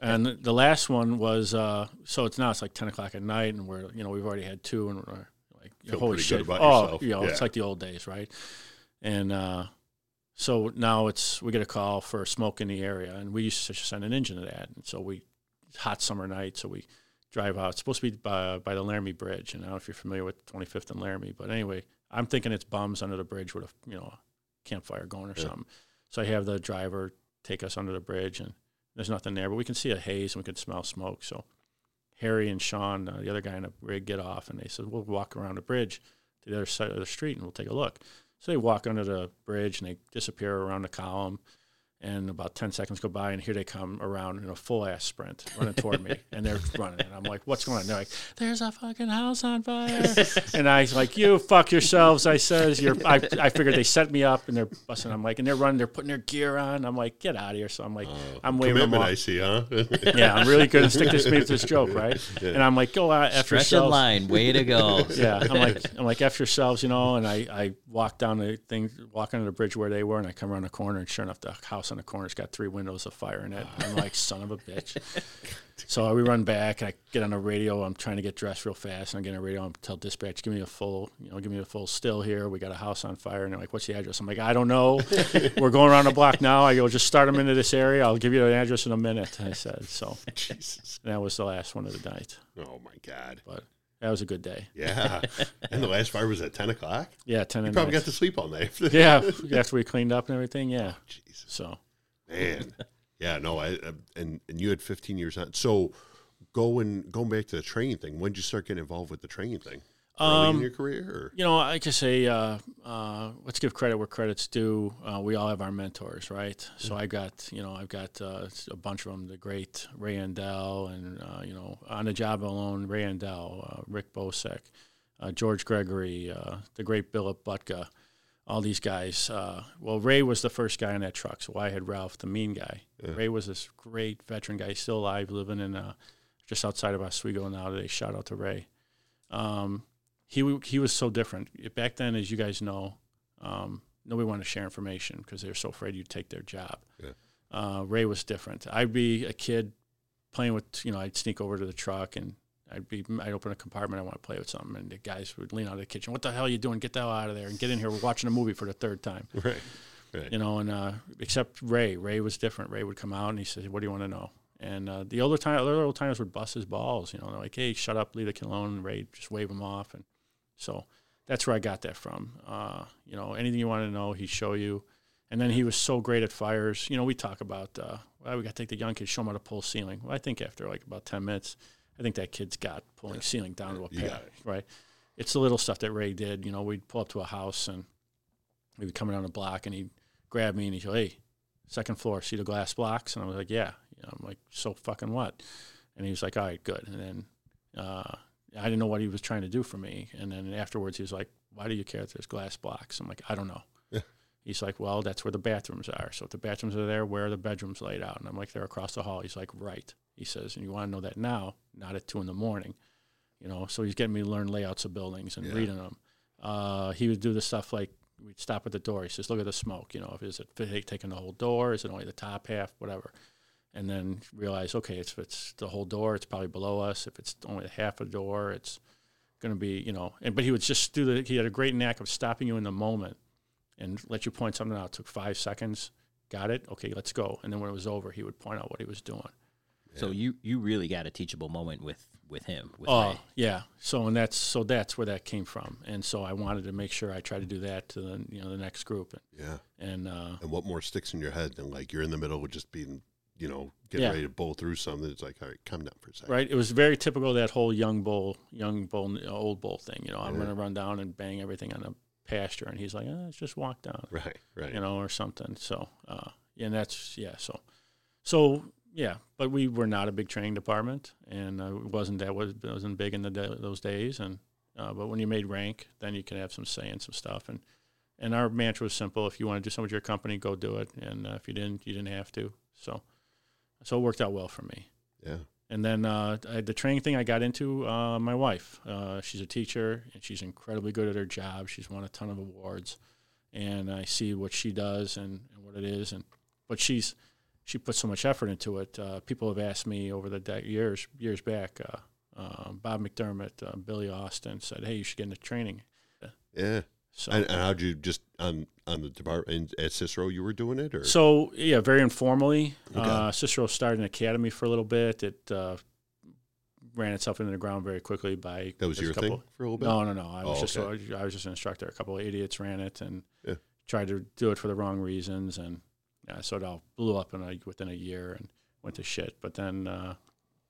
[SPEAKER 5] and the last one was uh, so it's now it's like ten o'clock at night, and we're you know we've already had two, and we're like
[SPEAKER 6] Feel
[SPEAKER 5] holy shit,
[SPEAKER 6] good about
[SPEAKER 5] oh
[SPEAKER 6] yourself.
[SPEAKER 5] you know it's like the old days, right? And uh, so now it's we get a call for smoke in the area, and we used to send an engine to that, and so we hot summer night, so we drive out. It's supposed to be by, by the Laramie Bridge, and I don't know if you're familiar with 25th and Laramie, but anyway, I'm thinking it's bums under the bridge with a you know campfire going or
[SPEAKER 6] Yeah.
[SPEAKER 5] something. So I have the driver take us under the bridge, and there's nothing there, but we can see a haze and we can smell smoke. So Harry and Sean, uh, the other guy in the rig, get off, and they said we'll walk around the bridge to the other side of the street and we'll take a look. So they walk under the bridge and they disappear around the column. And about 10 seconds go by, and here they come around in a full ass sprint running toward me. [laughs] And they're running. And I'm like, what's going on? They're like, there's a fucking house on fire. [laughs] and I was like, you fuck yourselves. I says, you're, I, I figured they set me up and they're busting. I'm like, and they're running, they're putting their gear on. I'm like, get out of here. So I'm like, oh, I'm waving them
[SPEAKER 6] commitment,
[SPEAKER 5] off.
[SPEAKER 6] I see, huh? [laughs]
[SPEAKER 5] Yeah, I'm really good to stick this me with this joke, right? And I'm like, go out after
[SPEAKER 1] Stretch in
[SPEAKER 5] yourselves.
[SPEAKER 1] line. Way to go.
[SPEAKER 5] Yeah, I'm like, I'm like, after yourselves, you know. And I, I walk down the thing, walk under the bridge where they were, and I come around the corner, and sure enough, the house on the corner. It's got three windows of fire in it. [laughs] I'm like, son of a bitch. So we run back, and I get on the radio. I'm trying to get dressed real fast, and I get on the radio and tell dispatch, give me a full, you know, give me a full still here. We got a house on fire, and they're like, what's the address? I'm like, I don't know. [laughs] We're going around the block now. I go, just start them into this area. I'll give you the address in a minute. I said, so [laughs]
[SPEAKER 6] Jesus.
[SPEAKER 5] that was the last one of the night,
[SPEAKER 6] Oh my God.
[SPEAKER 5] but that was a good day.
[SPEAKER 6] Yeah. [laughs] and the last fire was at ten o'clock.
[SPEAKER 5] Yeah, ten
[SPEAKER 6] You probably got to sleep all night.
[SPEAKER 5] Yeah, after [laughs] we cleaned up and everything. Yeah.
[SPEAKER 6] Jesus.
[SPEAKER 5] So
[SPEAKER 6] Man. Yeah. No. I uh, and and you had fifteen years on. So going going back to the training thing. When did you start getting involved with the training thing? Early in
[SPEAKER 5] Um,
[SPEAKER 6] your career, or
[SPEAKER 5] you know, I could say, uh, uh, let's give credit where credit's due. Uh, we all have our mentors, right? So I got, you know, I've got uh, a bunch of them. The great Ray Andell, and uh, you know, on the job alone, Ray Andell, uh, Rick Bosek, uh, George Gregory, uh, the great Billup Butka, all these guys. Uh, well, Ray was the first guy in that truck, so I had Ralph, the mean guy. Ray was this great veteran guy, still alive, living in uh, just outside of Oswego nowadays. Shout out to Ray. Um, he he was so different back then, as you guys know. Um, nobody wanted to share information because they were so afraid you'd take their job.
[SPEAKER 6] Yeah.
[SPEAKER 5] Uh, Ray was different. I'd be a kid playing with, you know, I'd sneak over to the truck and I'd be, I'd open a compartment. I want to play with something, and the guys would lean out of the kitchen. What the hell are you doing? Get the hell out of there and get in here. We're watching a movie for the third time [laughs]
[SPEAKER 6] right? Right.
[SPEAKER 5] you know, and uh, except Ray, Ray was different. Ray would come out and he said, "What do you want to know?" And uh, the older time, other old timers would bust his balls. You know, they're like, "Hey, shut up, leave the kid alone." And Ray just wave him off, and so that's where I got that from. Uh, you know, anything you want to know, he'd show you. And then he was so great at fires. You know, we talk about, uh, well, we got to take the young kid, show him how to pull ceiling. Well, I think after like about 10 minutes, I think that kid's got pulling ceiling down to a pad,
[SPEAKER 6] got
[SPEAKER 5] right? It's the little stuff that Ray did. You know, we'd pull up to a house and we'd be coming down the block and he'd grab me and he'd go, hey, second floor, see the glass blocks? And I was like, yeah. You know, I'm like, so fucking what? And he was like, all right, good. And then uh, I didn't know what he was trying to do for me. And then afterwards, he was like, why do you care if there's glass blocks? I'm like, I don't know.
[SPEAKER 6] Yeah.
[SPEAKER 5] He's like, well, that's where the bathrooms are. So if the bathrooms are there, where are the bedrooms laid out? And I'm like, they're across the hall. He's like, right. He says, and you want to know that now, not at two in the morning. You know, so he's getting me to learn layouts of buildings and
[SPEAKER 6] Yeah.
[SPEAKER 5] reading them. Uh, he would do the stuff like we'd stop at the door. He says, "Look at the smoke. You know, if is it taking the whole door? Is it only the top half? Whatever." And then realize, okay, it's, if it's the whole door, it's probably below us. If it's only half a door, it's going to be, you know. And but he would just do the. He had a great knack of stopping you in the moment and let you point something out. It took five seconds. Got it? Okay, let's go. And then when it was over, he would point out what he was doing.
[SPEAKER 1] So you you really got a teachable moment with with him. With
[SPEAKER 5] Oh,
[SPEAKER 1] Ray.
[SPEAKER 5] yeah. So and that's so that's where that came from. And so I wanted to make sure I try to do that to the you know the next group.
[SPEAKER 6] Yeah.
[SPEAKER 5] And uh,
[SPEAKER 6] And what more sticks in your head than like you're in the middle of just being, you know, getting
[SPEAKER 5] Yeah.
[SPEAKER 6] ready to bowl through something. It's like, all right, calm down for a second.
[SPEAKER 5] right, it was very typical of that whole young bull, young bull, old bull thing. You know, I'm
[SPEAKER 6] Yeah.
[SPEAKER 5] going to run down and bang everything on the pasture, and he's like, oh, let's just walk down. [laughs]
[SPEAKER 6] Right. Right.
[SPEAKER 5] you know, or something. So, uh, and that's yeah. So, so yeah, but we were not a big training department, and uh, it wasn't that was wasn't big in the da- those days. And uh, but when you made rank, then you can have some say in some stuff. And and our mantra was simple: if you want to do something with your company, go do it. And uh, if you didn't, you didn't have to. So, so it worked out well for me.
[SPEAKER 6] yeah.
[SPEAKER 5] And then uh, I, the training thing I got into, uh, my wife, uh, she's a teacher and she's incredibly good at her job. She's won a ton of awards, and I see what she does and, and what it is. And but she's she puts so much effort into it. Uh, people have asked me over the de- years years back. Uh, uh, Bob McDermott, uh, Billy Austin said, "Hey, you should get into training."
[SPEAKER 6] Yeah.
[SPEAKER 5] So
[SPEAKER 6] And, and how'd you just on on the department at Cicero? You were doing it, or
[SPEAKER 5] So yeah, very informally.
[SPEAKER 6] Okay.
[SPEAKER 5] Uh, Cicero started an academy for a little bit. It uh, ran itself into the ground very quickly by
[SPEAKER 6] that was
[SPEAKER 5] just a
[SPEAKER 6] your
[SPEAKER 5] couple,
[SPEAKER 6] thing for a little bit?
[SPEAKER 5] No, no, no. I was
[SPEAKER 6] Oh,
[SPEAKER 5] just
[SPEAKER 6] okay.
[SPEAKER 5] I was just an instructor. A couple of idiots ran it and
[SPEAKER 6] Yeah.
[SPEAKER 5] tried to do it for the wrong reasons, and yeah, so it all blew up in a, within a year and went to shit. But then uh,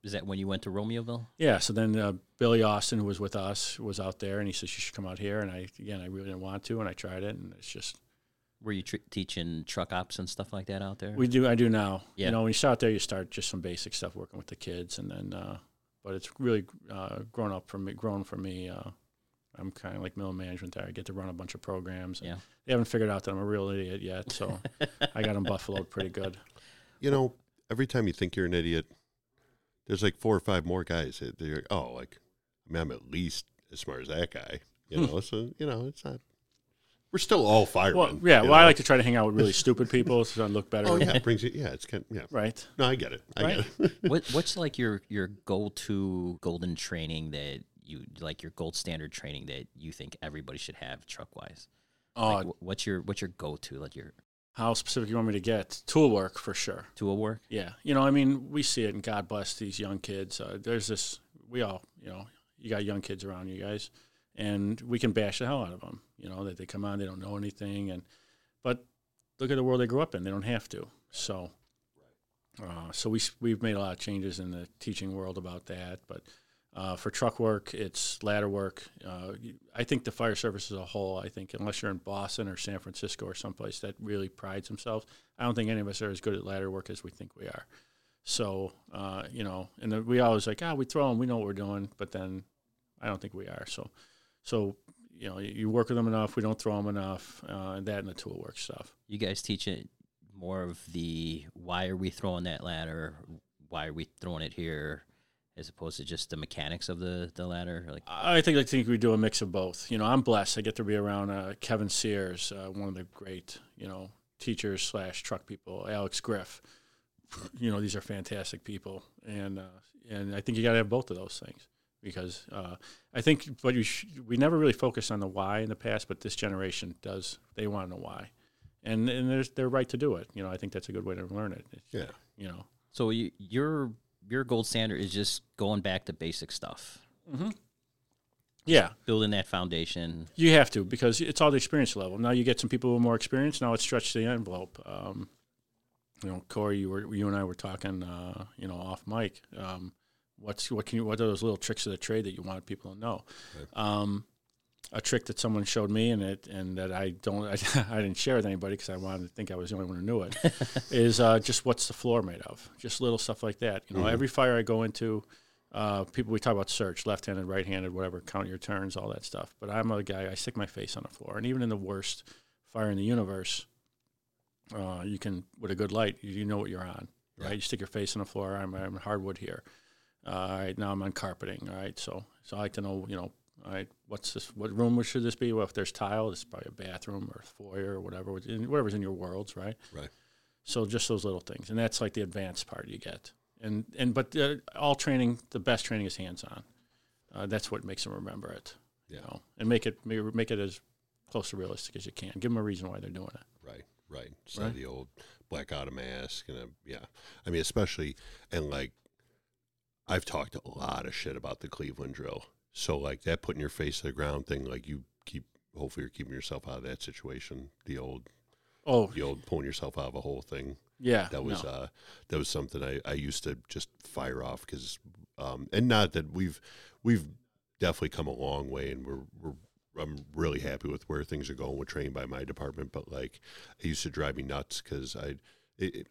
[SPEAKER 1] Is that when you went to Romeoville?
[SPEAKER 5] yeah, so then uh, Billy Austin, who was with us, was out there, and he says you should come out here. And I again, I really didn't want to, and I tried it, and it's just
[SPEAKER 1] Were you tr- teaching truck ops and stuff like that out there?
[SPEAKER 5] We do. I do now.
[SPEAKER 1] Yeah.
[SPEAKER 5] You know, when you start there, you start just some basic stuff, working with the kids, and then. Uh, but it's really uh, grown up for me. Grown for me. Uh, I'm kind of like middle management there. I get to run a bunch of programs. and
[SPEAKER 1] Yeah.
[SPEAKER 5] They haven't figured out that I'm a real idiot yet, so [laughs] I got them buffaloed pretty good.
[SPEAKER 6] You know, every time you think you're an idiot, there's like four or five more guys. that They're oh, like I mean, I'm at least as smart as that guy. You hmm. know, so you know, it's not. We're still all firemen.
[SPEAKER 5] Well, yeah.
[SPEAKER 6] you
[SPEAKER 5] Well, I like to try to hang out with really [laughs] stupid people so I look better.
[SPEAKER 6] Oh yeah, [laughs] it brings it. Yeah, it's kind. yeah.
[SPEAKER 5] Right.
[SPEAKER 6] No, I get it. I
[SPEAKER 5] Right.
[SPEAKER 6] get it. [laughs]
[SPEAKER 1] what What's like your your go to golden training that you like your gold standard training that you think everybody should have truck wise?
[SPEAKER 5] Oh,
[SPEAKER 1] uh, Like, what's your what's your go to like your
[SPEAKER 5] how specific you want me to get? Tool work for sure.
[SPEAKER 1] tool work?
[SPEAKER 5] Yeah, you know, I mean, we see it, and God bless these young kids. Uh, there's this, we all, you know, you got young kids around you guys, and we can bash the hell out of them. You know, that they come on, they don't know anything, and but look at the world they grew up in. They don't have to. So, uh, so we we've made a lot of changes in the teaching world about that. But uh, for truck work, it's ladder work. Uh, I think the fire service as a whole. I think unless you're in Boston or San Francisco or someplace that really prides themselves, I don't think any of us are as good at ladder work as we think we are. So, uh, you know, and then we always like, ah, we throw them, we know what we're doing, but then I don't think we are. So, so you know, you, you work with them enough, we don't throw them enough, uh, and that and the tool work stuff.
[SPEAKER 1] You guys teach it more of the why are we throwing that ladder? Why are we throwing it here? As opposed to just the mechanics of the, the ladder, like
[SPEAKER 5] I think I think we do a mix of both. You know, I'm blessed. I get to be around uh, Kevin Sears, uh, one of the great, you know, teachers slash truck people. Alex Griff. You know, these are fantastic people, and uh, and I think you got to have both of those things because uh, I think, but you sh- we never really focused on the why in the past, but this generation does. They want to know why, and and there's they're right to do it. You know, I think that's a good way to learn it.
[SPEAKER 6] Yeah.
[SPEAKER 5] You know.
[SPEAKER 1] so. You, your your gold standard is just going back to basic stuff,
[SPEAKER 5] Yeah,
[SPEAKER 1] building that foundation.
[SPEAKER 5] You have to because it's all the experience level. Now you get some people with more experience. Now it's stretched the envelope. Um, you know, Corey, you were you and I were talking, uh, you know, off mic. Um, what's what can you what are those little tricks of the trade that you want people to know? Um, a trick that someone showed me and it and that I don't I, [laughs] I didn't share with anybody because I wanted to think I was the only one who knew it [laughs] is uh, just what's the floor made of? Just little stuff like that. You know, every fire I go into, uh, people we talk about search, left-handed, right-handed, whatever, count your turns, all that stuff. But I'm a guy. I stick my face on the floor, and even in the worst fire in the universe, uh, you can with a good light, you, you know what you're on. Right, you stick your face on the floor. I'm, I'm hardwood here. Uh, all right, now I'm on carpeting. All right, so so I like to know, you know, all right, what's this? What room should this be? Well, if there's tile, it's probably a bathroom or a foyer or whatever, whatever's in your worlds, right?
[SPEAKER 6] Right.
[SPEAKER 5] So just those little things, and that's like the advanced part you get. And and but uh, all training, the best training is hands on. Uh, that's what makes them remember it. You
[SPEAKER 6] Yeah.
[SPEAKER 5] know, and make it make, it as close to realistic as you can. Give them a reason why they're doing it.
[SPEAKER 6] Right, right. So
[SPEAKER 5] Right.
[SPEAKER 6] the old black auto mask and a, yeah. I mean, especially and like I've talked a lot of shit about the Cleveland drill. So like that putting your face to the ground thing, like you keep hopefully you're keeping yourself out of that situation. The old
[SPEAKER 5] Oh,
[SPEAKER 6] the old pulling yourself out of a whole thing.
[SPEAKER 5] yeah.
[SPEAKER 6] That was
[SPEAKER 5] no.
[SPEAKER 6] uh that was something I, I used to just fire off because um and not that we've we've definitely come a long way and we're we're I'm really happy with where things are going with training by my department but like it used to drive me nuts because I it, it,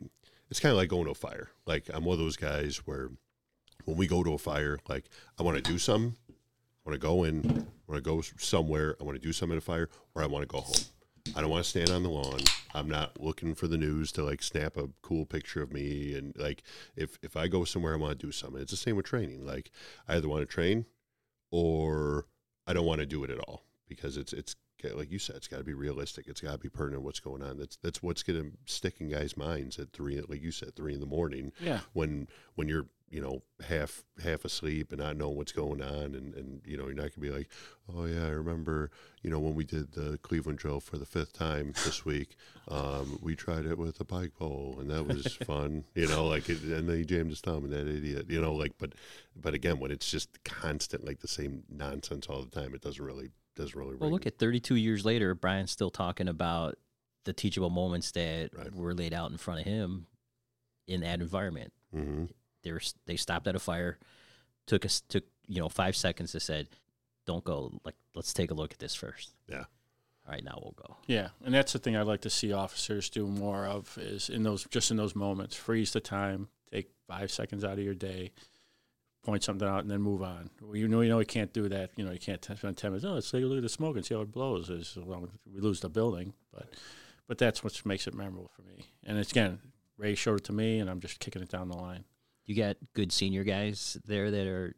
[SPEAKER 6] it's kind of like going to a fire like I'm one of those guys where when we go to a fire like I want to do something I want to go in I want to go somewhere I want to do something at a fire or I want to go home I don't want to stand on the lawn. I'm not looking for the news to like snap a cool picture of me. And like, if if I go somewhere, I want to do something. It's the same with training. Like, I either want to train, or I don't want to do it at all because it's it's like you said, it's got to be realistic. It's got to be pertinent. What's going on? That's that's what's going to stick in guys' minds at three, like you said, three in the morning
[SPEAKER 5] yeah.
[SPEAKER 6] when when you're you know half half asleep and not knowing what's going on and and you know you're not gonna be like oh yeah i remember you know when we did the cleveland drill for the fifth time this [laughs] week um, we tried it with a pike pole and that was [laughs] fun you know like it, and then he jammed his thumb and that idiot you know like but but again when it's just constant like the same nonsense all the time it doesn't really doesn't really
[SPEAKER 1] Well,
[SPEAKER 6] ring.
[SPEAKER 1] look at 32 years later, Brian's still talking about the teachable moments that
[SPEAKER 6] Right.
[SPEAKER 1] were laid out in front of him in that environment.
[SPEAKER 6] hmm
[SPEAKER 1] They were they stopped at a fire, took us took you know five seconds to said, "Don't go. Like let's take a look at this first.
[SPEAKER 6] Yeah.
[SPEAKER 1] All right, now we'll go.
[SPEAKER 5] Yeah, and that's the thing I'd like to see officers do more of is in those just in those moments, freeze the time, take five seconds out of your day, point something out, and then move on. Well, you know, you know, you can't do that. You know, you can't spend ten minutes. Oh, let's take a look at the smoke and see how it blows. Well, we lose the building, but but that's what makes it memorable for me. And it's again, Ray showed it to me, and I'm just kicking it down the line.
[SPEAKER 1] You got good senior guys there that are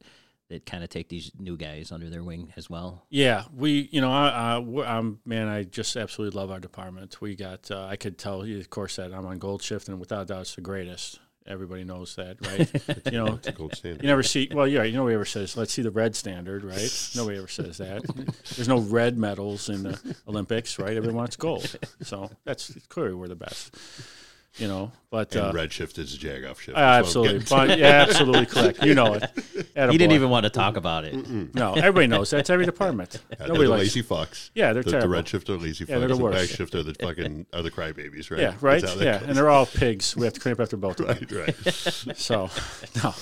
[SPEAKER 1] that kind of take these new guys under their wing as well.
[SPEAKER 5] Yeah, we, you know, I, I, I'm, man, I just absolutely love our department. We got, uh, I could tell you, of course, that I'm on gold shift, and without a doubt, it's the greatest. Everybody knows that, [laughs] right? you know,
[SPEAKER 6] it's a gold standard
[SPEAKER 5] you never see, well, yeah, you know, nobody ever says, let's see the red standard, right? Nobody ever says that. There's no red medals in the Olympics, right? Everyone wants gold. So that's clearly we're the best, you know, but,
[SPEAKER 6] and
[SPEAKER 5] uh,
[SPEAKER 6] red shift is a jag off shift
[SPEAKER 5] uh,
[SPEAKER 6] That's what I'm
[SPEAKER 5] absolutely.
[SPEAKER 6] getting
[SPEAKER 5] But, yeah, absolutely correct. You know it. [laughs]
[SPEAKER 1] He didn't even want to talk about it.
[SPEAKER 5] No, everybody knows that's every department. [laughs]
[SPEAKER 6] Yeah, they're
[SPEAKER 5] Nobody
[SPEAKER 6] the
[SPEAKER 5] likes
[SPEAKER 6] lazy fucks.
[SPEAKER 5] Yeah, they're
[SPEAKER 6] the, the
[SPEAKER 5] terrible.
[SPEAKER 6] red shift are lazy
[SPEAKER 5] Yeah,
[SPEAKER 6] fucks.
[SPEAKER 5] they're the
[SPEAKER 6] the black shift are the fucking [laughs] are the crybabies, right?
[SPEAKER 5] Yeah, right.
[SPEAKER 6] That's how that
[SPEAKER 5] Yeah,
[SPEAKER 6] goes.
[SPEAKER 5] and they're all pigs. We have to clean up after both of them.
[SPEAKER 6] right, right.
[SPEAKER 5] So, no,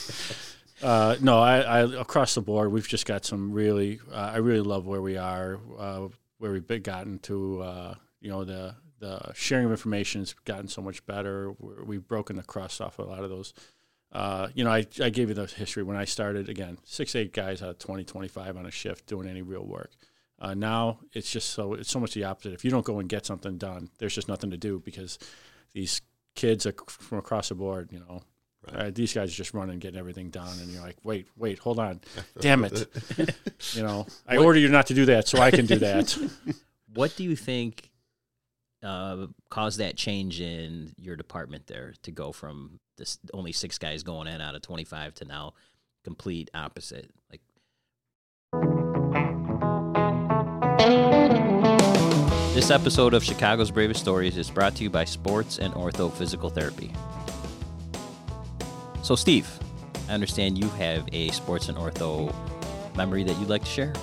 [SPEAKER 5] uh, no. I, I across the board, we've just got some really. Uh, I really love where we are, uh, where we've been gotten to. Uh, you know, the the sharing of information has gotten so much better. We're, we've broken the crust off a lot of those. Uh, you know, I, I gave you the history when I started. Again, six eight guys out of 20, 25 on a shift doing any real work. Uh, now it's just so it's so much the opposite. If you don't go and get something done, there's just nothing to do because these kids are from across the board. You know,
[SPEAKER 6] Right.
[SPEAKER 5] uh, these guys just run and getting everything done, and you're like, wait, wait, hold on, [laughs] damn it. [laughs] you know, I order you not to do that, so I can do that. [laughs]
[SPEAKER 1] What do you think uh, caused that change in your department there to go from this only six guys going in out of 25 to now complete opposite? Like, this episode of Chicago's Bravest Stories is brought to you by Sports and Ortho Physical Therapy. So, Steve, I understand you have a sports and ortho memory that you'd like to share.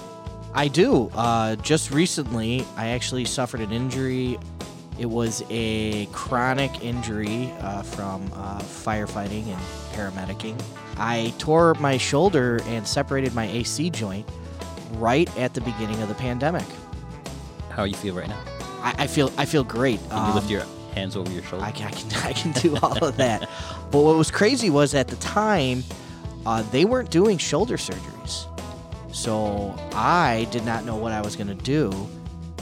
[SPEAKER 7] I do. Uh, just recently, I actually suffered an injury. It was a chronic injury uh, from uh, firefighting and paramedicing. I tore my shoulder and separated my AC joint right at the beginning of the pandemic.
[SPEAKER 1] How you feel right now?
[SPEAKER 7] I, I feel I feel great.
[SPEAKER 1] Can you lift
[SPEAKER 7] Um,
[SPEAKER 1] your hands over your shoulder?
[SPEAKER 7] I can, I can, I can do all of that. [laughs] But what was crazy was at the time, uh, they weren't doing shoulder surgeries. So I did not know what I was going to do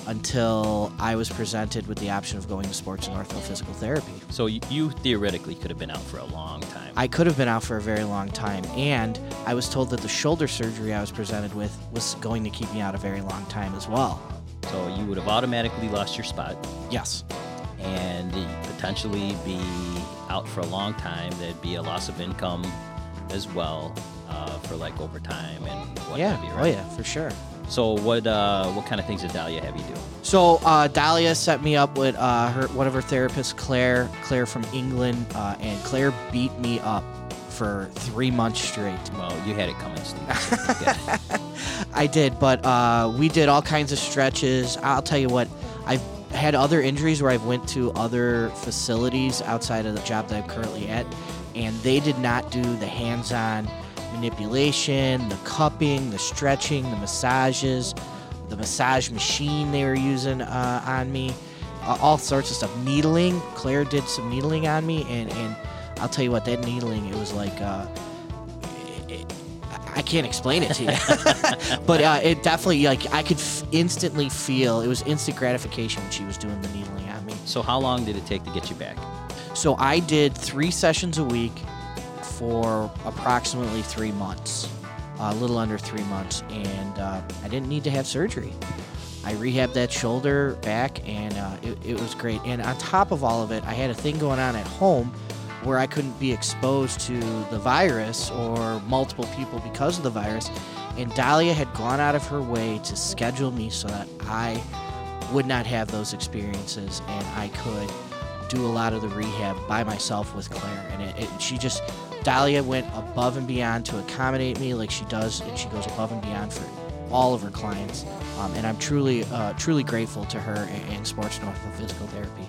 [SPEAKER 7] until I was presented with the option of going to sports and ortho physical therapy.
[SPEAKER 1] So you, you theoretically could have been out for a long time.
[SPEAKER 7] I could have been out for a very long time, and I was told that the shoulder surgery I was presented with was going to keep me out a very long time as well.
[SPEAKER 1] so you would have automatically lost your spot
[SPEAKER 7] Yes.
[SPEAKER 1] and potentially be out for a long time. There'd be a loss of income as well uh, for like overtime and what
[SPEAKER 7] yeah.
[SPEAKER 1] have you.
[SPEAKER 7] Oh yeah, for sure.
[SPEAKER 1] So what uh, what kind of things did Dahlia have you do?
[SPEAKER 7] So uh, Dahlia set me up with uh, her one of her therapists, Claire. Claire from England, uh, and Claire beat me up for three months straight.
[SPEAKER 1] Well, you had it coming, Steve. [laughs]
[SPEAKER 7] I did, but uh, we did all kinds of stretches. I'll tell you what, I've had other injuries where I've went to other facilities outside of the job that I'm currently at, and they did not do the hands-on manipulation, the cupping, the stretching, the massages, the massage machine they were using uh, on me, uh, all sorts of stuff. Needling, Claire did some needling on me, and and I'll tell you what, that needling, it was like. Uh, I can't explain it to you, [laughs] but uh, it definitely like I could f- instantly feel it was instant gratification when she was doing the needling on me.
[SPEAKER 1] so how long did it take to get you back?
[SPEAKER 7] So I did three sessions a week for approximately three months, a little under three months, and uh, I didn't need to have surgery. I rehabbed that shoulder back, and uh, it, it was great. And on top of all of it, I had a thing going on at home where I couldn't be exposed to the virus or multiple people because of the virus. And Dahlia had gone out of her way to schedule me so that I would not have those experiences and I could do a lot of the rehab by myself with Claire. And it, it, she just, Dahlia went above and beyond to accommodate me like she does, and she goes above and beyond for all of her clients. Um, and I'm truly, uh, truly grateful to her and, and Sports and Ortho for physical therapy.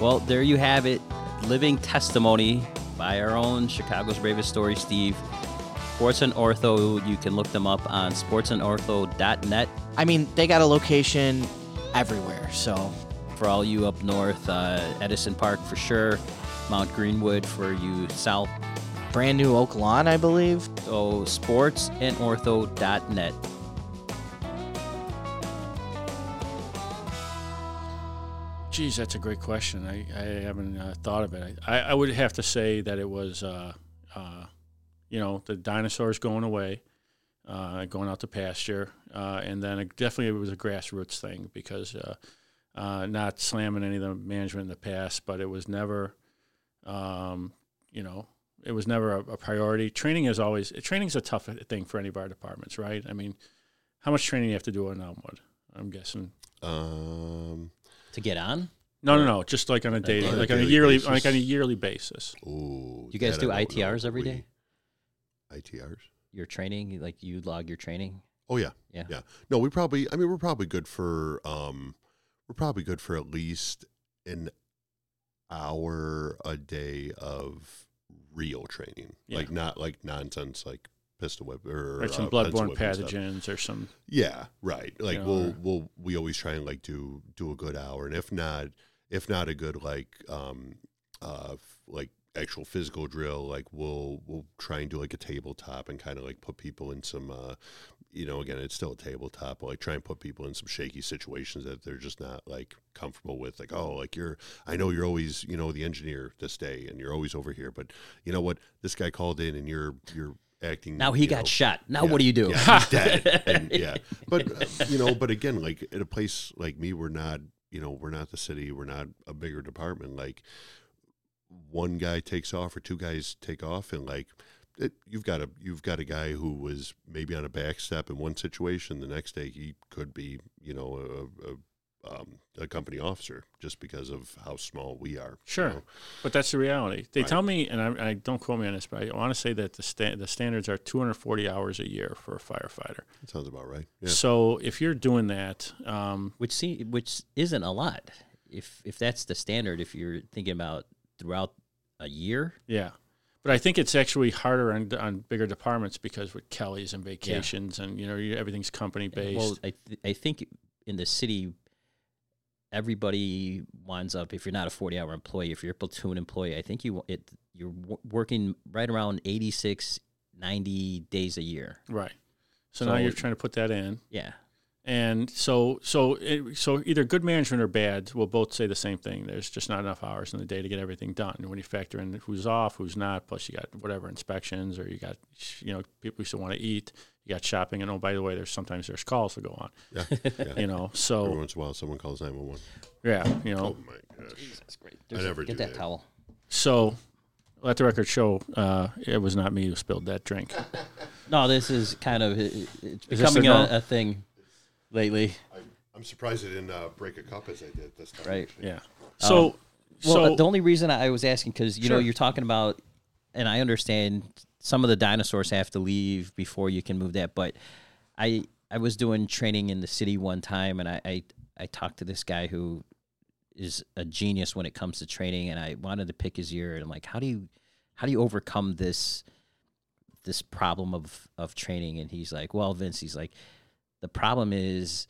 [SPEAKER 1] Well, there you have it. Living testimony by our own Chicago's Bravest Story, Steve. Sports and Ortho, you can look them up on sportsandortho.net.
[SPEAKER 7] I mean, they got a location everywhere, so
[SPEAKER 1] For all you up north, uh, Edison Park for sure, Mount Greenwood for you south.
[SPEAKER 7] Brand new Oak Lawn, I believe.
[SPEAKER 1] So sportsandortho.net.
[SPEAKER 5] Geez, that's a great question. I, I haven't uh, thought of it. I, I would have to say that it was, uh, uh, you know, the dinosaurs going away, uh, going out to pasture, uh, and then it definitely it was a grassroots thing because uh, uh, not slamming any of the management in the past, but it was never, um, you know, it was never a, a priority. Training is always training is a tough thing for any of our departments, right? I mean, how much training do you have to do on Elmwood? I'm guessing
[SPEAKER 6] Um,
[SPEAKER 1] To get on?
[SPEAKER 5] no, no, no. Just like on a daily,
[SPEAKER 6] on a
[SPEAKER 5] like on a yearly,
[SPEAKER 6] basis.
[SPEAKER 5] like on a yearly basis.
[SPEAKER 6] ooh,
[SPEAKER 1] You guys do
[SPEAKER 6] I
[SPEAKER 1] ITRs
[SPEAKER 6] but
[SPEAKER 1] every
[SPEAKER 6] we-
[SPEAKER 1] day?
[SPEAKER 6] ITRs?
[SPEAKER 1] Your training, like you log your training?
[SPEAKER 6] Oh yeah,
[SPEAKER 1] Yeah.
[SPEAKER 6] yeah. No, we probably. I mean, we're probably good for. Um, we're probably good for at least an hour a day of real training,
[SPEAKER 5] Yeah.
[SPEAKER 6] like not like nonsense, like pistol whip or
[SPEAKER 5] some
[SPEAKER 6] uh,
[SPEAKER 5] bloodborne pathogens or some.
[SPEAKER 6] Yeah, right. Like
[SPEAKER 5] know,
[SPEAKER 6] we'll we'll we always try and like do do a good hour, and if not, if not a good like um uh like actual physical drill, like we'll we'll try and do like a tabletop and kind of like put people in some uh you know again it's still a tabletop, but like try and put people in some shaky situations that they're just not like comfortable with. Like oh like you're I know you're always you know the engineer this day and you're always over here, but you know what this guy called in and you're you're acting
[SPEAKER 1] Now he got
[SPEAKER 6] know,
[SPEAKER 1] shot. Now
[SPEAKER 6] yeah,
[SPEAKER 1] what do you do?
[SPEAKER 6] Yeah, he's dead. [laughs] and, yeah, but uh, you know, but again, like at a place like me, we're not, you know, we're not the city. We're not a bigger department. Like one guy takes off or two guys take off, and like it, you've got a you've got a guy who was maybe on a back step in one situation. The next day, he could be, you know, a. a um, a company officer, just because of how small we are. you
[SPEAKER 5] Sure,
[SPEAKER 6] know?
[SPEAKER 5] but that's the reality. They
[SPEAKER 6] Right.
[SPEAKER 5] tell me, and I, I don't quote me on this, but I want to say that the sta- the standards are 240 hours a year for a firefighter.
[SPEAKER 6] That sounds about right. Yeah.
[SPEAKER 5] So if you're doing that, um,
[SPEAKER 1] which see, which isn't a lot. If if that's the standard, if you're thinking about throughout a year,
[SPEAKER 5] yeah. But I think it's actually harder on, on bigger departments because with Kelly's and vacations and you know everything's company based.
[SPEAKER 1] well, I th- I think in the city, everybody winds up. If you're not a 40 hour employee, if you're a platoon employee, I think you it you're w- working right around 86, 90 days a year.
[SPEAKER 5] right. So, now you're trying to put that in.
[SPEAKER 1] Yeah.
[SPEAKER 5] And so, so, it, so either good management or bad will both say the same thing. There's just not enough hours in the day to get everything done. And when you factor in who's off, who's not, plus you got whatever inspections, or you got, you know, people who still want to eat. You got shopping, and oh, by the way, there's sometimes there's calls to go on.
[SPEAKER 6] yeah, [laughs] yeah.
[SPEAKER 5] You know,
[SPEAKER 6] Every
[SPEAKER 5] so
[SPEAKER 6] once in a while, someone calls nine one one.
[SPEAKER 5] yeah, you know,
[SPEAKER 6] Oh my gosh!
[SPEAKER 1] That's great.
[SPEAKER 6] I never
[SPEAKER 1] get
[SPEAKER 6] do
[SPEAKER 1] that
[SPEAKER 6] that.
[SPEAKER 1] towel.
[SPEAKER 5] so let the record show uh, it was not me who spilled that drink. [laughs]
[SPEAKER 1] No, this is kind of it- it's
[SPEAKER 5] Is
[SPEAKER 1] becoming a, a thing. Lately.
[SPEAKER 6] I, I'm surprised I didn't uh, break a cup as I did this time.
[SPEAKER 1] Right.
[SPEAKER 5] Yeah. So,
[SPEAKER 1] Um, Well,
[SPEAKER 5] so
[SPEAKER 1] the only reason I was asking because you know you're talking about, and I understand some of the dinosaurs have to leave before you can move that, but I I was doing training in the city one time, and I I, I talked to this guy who is a genius when it comes to training, and I wanted to pick his ear, and I'm like, how do you how do you overcome this this problem of of training? And he's like, well, Vince, he's like, the problem is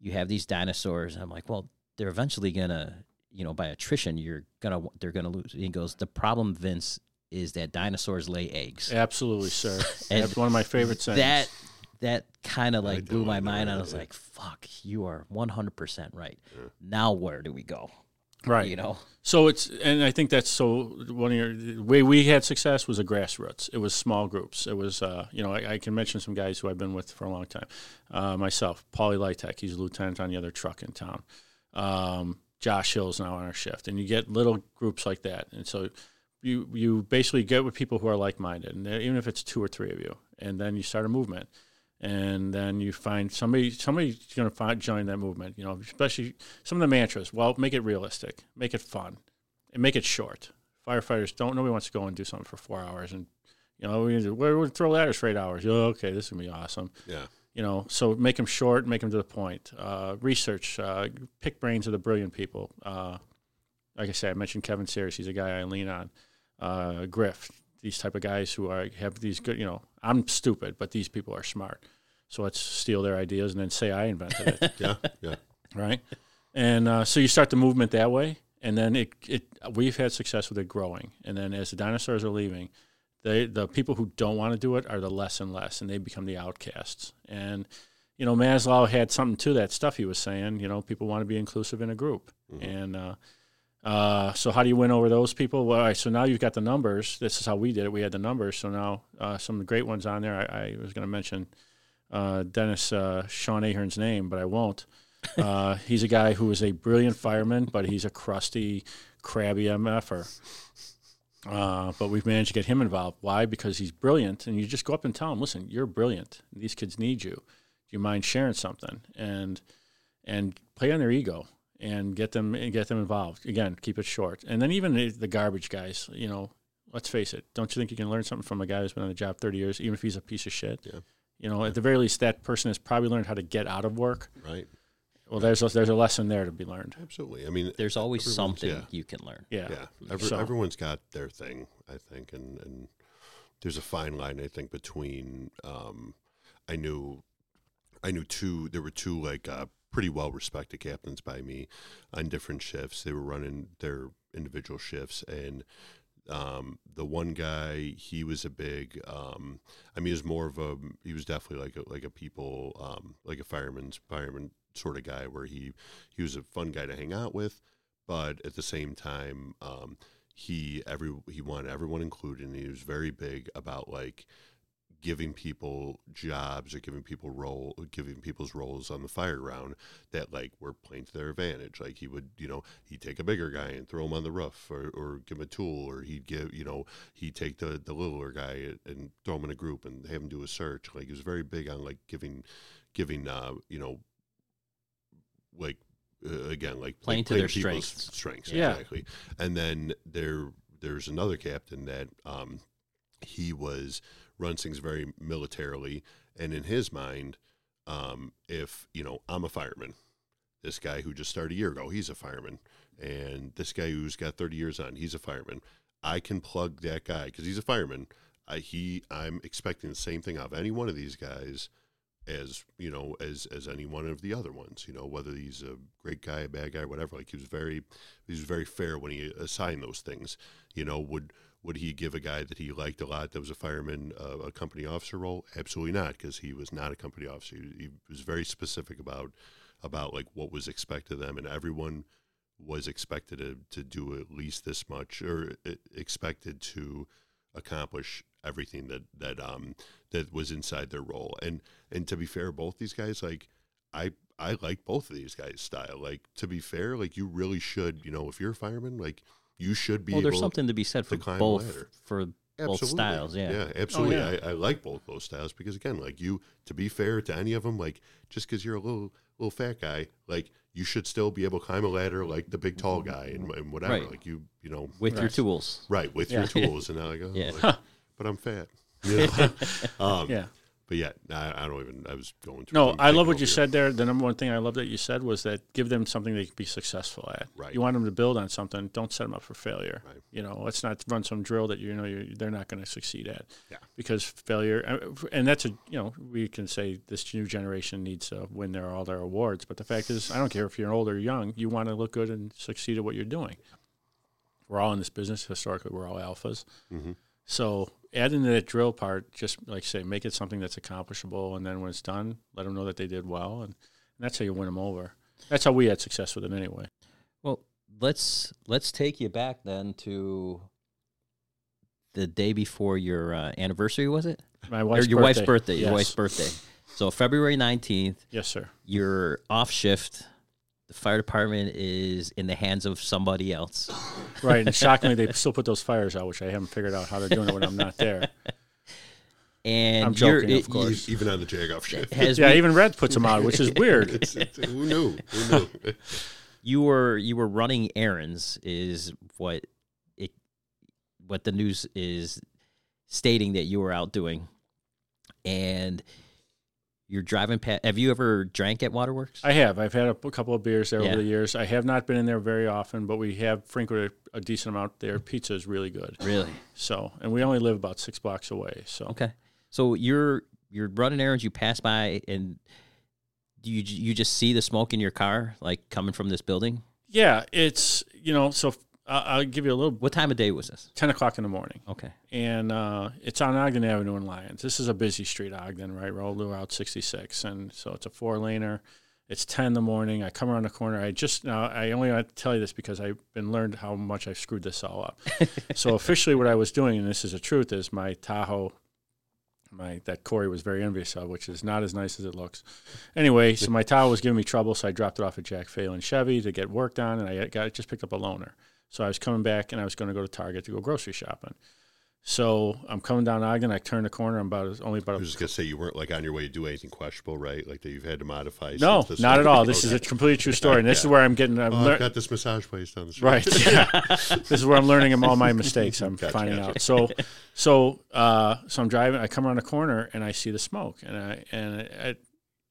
[SPEAKER 1] you have these dinosaurs. I'm like, well, they're eventually gonna, you know, by attrition, you're gonna they're gonna lose. He goes, the problem, Vince, is that dinosaurs lay eggs.
[SPEAKER 5] absolutely, sir. [laughs]
[SPEAKER 1] And
[SPEAKER 5] That's one of my favorite sayings.
[SPEAKER 1] That that kind of like blew my mind.
[SPEAKER 6] yeah,
[SPEAKER 1] I was
[SPEAKER 6] yeah.
[SPEAKER 1] like, fuck, you are 100 percent right. Now where do we go?
[SPEAKER 5] Right.
[SPEAKER 1] You know,
[SPEAKER 5] So it's, and I think that's so. One of your the way we had success was a grassroots. It was small groups. It was, uh, you know, I, I can mention some guys who I've been with for a long time. Uh, myself, Paulie Lightek, he's a lieutenant on the other truck in town. Um, Josh Hill's now on our shift, and you get little groups like that, and so you you basically get with people who are like minded, and they're- even if it's two or three of you, and then you start a movement, and then you find somebody somebody's going to find join that movement. You know, especially some of the mantras. Well, make it realistic, make it fun, and make it short. Firefighters don't nobody wants to go and do something for four hours, and you know we we're going to throw ladders for eight hours. Oh, okay, this is gonna be awesome.
[SPEAKER 6] Yeah.
[SPEAKER 5] You know, so make them short, make them to the point. Uh, research, uh, pick brains of the brilliant people. Uh, like I said, I mentioned Kevin Sears. He's a guy I lean on. Uh, Griff, these type of guys who are have these good. You know, I'm stupid, but these people are smart. So let's steal their ideas and then say I invented it [laughs]
[SPEAKER 6] Yeah. Yeah.
[SPEAKER 5] right? And uh, so you start the movement that way, and then it, it we've had success with it growing. And then as the dinosaurs are leaving, they the people who don't want to do it are the less and less, and they become the outcasts. And you know, Maslow had something to that stuff he was saying. You know, people want to be inclusive in a group, and uh, uh, so how do you win over those people? Well, all right, so now you've got the numbers. This is how we did it. We had the numbers. So now uh, some of the great ones on there. I, I was going to mention uh, Dennis uh, Sean Ahern's name, but I won't. [laughs] Uh, he's a guy who is a brilliant fireman, but he's a crusty, crabby MFer. Uh, but we've managed to get him involved. Why? Because he's brilliant, and you just go up and tell him, "Listen, you're brilliant. These kids need you. Do you mind sharing something?" And and play on their ego and get them and get them involved. Again, keep it short. And then even the, the garbage guys, you know, let's face it. Don't you think you can learn something from a guy who's been on the job 30 years, even if he's a piece of shit?
[SPEAKER 6] Yeah.
[SPEAKER 5] You know, at the very least, that person has probably learned how to get out of work.
[SPEAKER 6] Right.
[SPEAKER 5] Well, there's a, there's a lesson there to be learned.
[SPEAKER 6] Absolutely. I mean,
[SPEAKER 1] there's always something
[SPEAKER 6] yeah.
[SPEAKER 1] you can learn.
[SPEAKER 5] Yeah.
[SPEAKER 6] Yeah, Every,
[SPEAKER 5] So-
[SPEAKER 6] everyone's got their thing, I think, and and there's a fine line, I think, between. Um, I knew, I knew two. There were two like uh, pretty well respected captains by me on different shifts. They were running their individual shifts, and um, the one guy, he was a big. Um, I mean, he was more of a. He was definitely like a like a people, um, like a fireman's fireman sort of guy, where he he was a fun guy to hang out with but at the same time, um, he every he wanted everyone included, and he was very big about like giving people jobs or giving people role giving people's roles on the fire ground that like were playing to their advantage like he would you know he'd take a bigger guy and throw him on the roof or, or give him a tool or he'd give you know he'd take the the littler guy and throw him in a group and have him do a search like he was very big on like giving giving uh you know like uh, again like
[SPEAKER 1] Playing
[SPEAKER 6] like
[SPEAKER 1] to their
[SPEAKER 6] people's
[SPEAKER 1] strengths.
[SPEAKER 6] strengths
[SPEAKER 5] Yeah.
[SPEAKER 6] exactly and then there there's another captain that um he was runs things very militarily. And in his mind um if you know i'm a fireman this guy who just started a year ago he's a fireman. And this guy who's got 30 years on he's a fireman. I can plug that guy because he's a fireman. I, he i'm expecting the same thing out of any one of these guys as you know as as any one of the other ones you know whether he's a great guy a bad guy whatever. Like he was very he was very fair when he assigned those things. You know would would he give a guy that he liked a lot that was a fireman uh, a company officer role? Absolutely not because he was not a company officer. He, he was very specific about about like what was expected of them and everyone was expected to, to do at least this much or expected to accomplish everything that that um that was inside their role. And and to be fair both these guys like i i like both of these guys style. Like to be fair like you really should you know if you're a fireman like you should be
[SPEAKER 1] Well, there's
[SPEAKER 6] able
[SPEAKER 1] something to be said for
[SPEAKER 6] climb
[SPEAKER 1] both
[SPEAKER 6] ladder.
[SPEAKER 1] for both styles. Yeah.
[SPEAKER 6] yeah, absolutely.
[SPEAKER 5] yeah.
[SPEAKER 6] I, I like both those styles because again, like you, to be fair to any of them, like just because you're a little little fat guy, like you should still be able to climb a ladder like the big tall guy and, and whatever.
[SPEAKER 1] Right.
[SPEAKER 6] Like you, you know,
[SPEAKER 1] with your tools.
[SPEAKER 6] right with
[SPEAKER 5] Yeah.
[SPEAKER 6] your [laughs] tools. And now I go,
[SPEAKER 1] Yeah.
[SPEAKER 6] like, but I'm fat. [laughs] You [laughs] know? um,
[SPEAKER 5] Yeah.
[SPEAKER 6] But yeah, I, I don't even. I was going through.
[SPEAKER 5] No, I love what you
[SPEAKER 6] here.
[SPEAKER 5] said there. The number one thing I love that you said was that give them something they can be successful at.
[SPEAKER 6] Right.
[SPEAKER 5] You want them to build on something. Don't set them up for failure.
[SPEAKER 6] Right.
[SPEAKER 5] You know, let's not run some drill that you know you're, they're not going to succeed at.
[SPEAKER 6] Yeah.
[SPEAKER 5] Because failure, uh, and that's a you know we can say this new generation needs to win their all their awards, but the fact is, I don't care if you're old or young. You want to look good and succeed at what you're doing. We're all in this business. Historically, we're all alphas.
[SPEAKER 6] Mhm.
[SPEAKER 5] So add into that drill part, just like say, make it something that's accomplishable, and then when it's done, let them know that they did well, and, and that's how you win them over. That's how we had success with it anyway.
[SPEAKER 1] Well, let's let's take you back then to the day before your uh, anniversary. Was it?
[SPEAKER 5] My
[SPEAKER 1] Or
[SPEAKER 5] wife's
[SPEAKER 1] your
[SPEAKER 5] birthday.
[SPEAKER 1] wife's birthday. Your wife's birthday. So February nineteenth.
[SPEAKER 5] Yes, sir.
[SPEAKER 1] You're off shift. The fire department is in the hands of somebody else. [laughs]
[SPEAKER 5] Right, and [laughs] shockingly, they still put those fires out, which I haven't figured out how they're doing it when I'm not there. [laughs]
[SPEAKER 1] And
[SPEAKER 5] I'm
[SPEAKER 1] you're-
[SPEAKER 5] joking, of course.
[SPEAKER 6] Even on the jagoff shift.
[SPEAKER 1] Has
[SPEAKER 5] yeah,
[SPEAKER 1] we-
[SPEAKER 5] even Red puts them out, which is weird.
[SPEAKER 6] It's- it's- who knew? Who knew?
[SPEAKER 1] you were you were running errands is what it what the news is stating that you were out doing and you're driving past have you ever drank at waterworks
[SPEAKER 5] I have. I've had a, a couple of beers there
[SPEAKER 1] Yeah.
[SPEAKER 5] over the years. I have not been in there very often, but we have frequented a decent amount there. Pizza is really good.
[SPEAKER 1] really
[SPEAKER 5] So, and we only live about six blocks away. So,
[SPEAKER 1] okay so you're you're running errands you pass by and do you you just see the smoke in your car like coming from this building
[SPEAKER 5] yeah, it's you know. So uh, I'll give you a little.
[SPEAKER 1] what time of day was this
[SPEAKER 5] Ten o'clock in the morning.
[SPEAKER 1] okay
[SPEAKER 5] and uh, it's on Ogden Avenue in Lyons. This is a busy street, Ogden, right? Roll Route 66, and so it's a four laner. It's 10 in the morning. I come around the corner. I just now I only want to tell you this because I've been learned how much I've screwed this all up. [laughs] so officially, what I was doing, and this is the truth, is my Tahoe. My that Corey was very envious of, which is not as nice as it looks. Anyway, so my Tahoe was giving me trouble, so I dropped it off at Jack Phelan Chevy to get work done, and I got just picked up a loaner. So I was coming back, and I was going to go to Target to go grocery shopping. So I'm coming down Ogden. I turn the corner. I'm about only about.
[SPEAKER 6] I was just gonna say you weren't like on your way to do anything questionable, right? Like that you've had to modify.
[SPEAKER 5] no, not at all. This is a completely true [laughs] story, and this is where I'm getting. I'm
[SPEAKER 6] Oh,
[SPEAKER 5] lear-
[SPEAKER 6] I've got this massage place down the street.
[SPEAKER 5] right. [laughs] Yeah. this is where I'm learning all my mistakes. I'm
[SPEAKER 6] Gotcha,
[SPEAKER 5] finding
[SPEAKER 6] gotcha.
[SPEAKER 5] out. So, so, uh, so I'm driving. I come around the corner and I see the smoke, and I and it,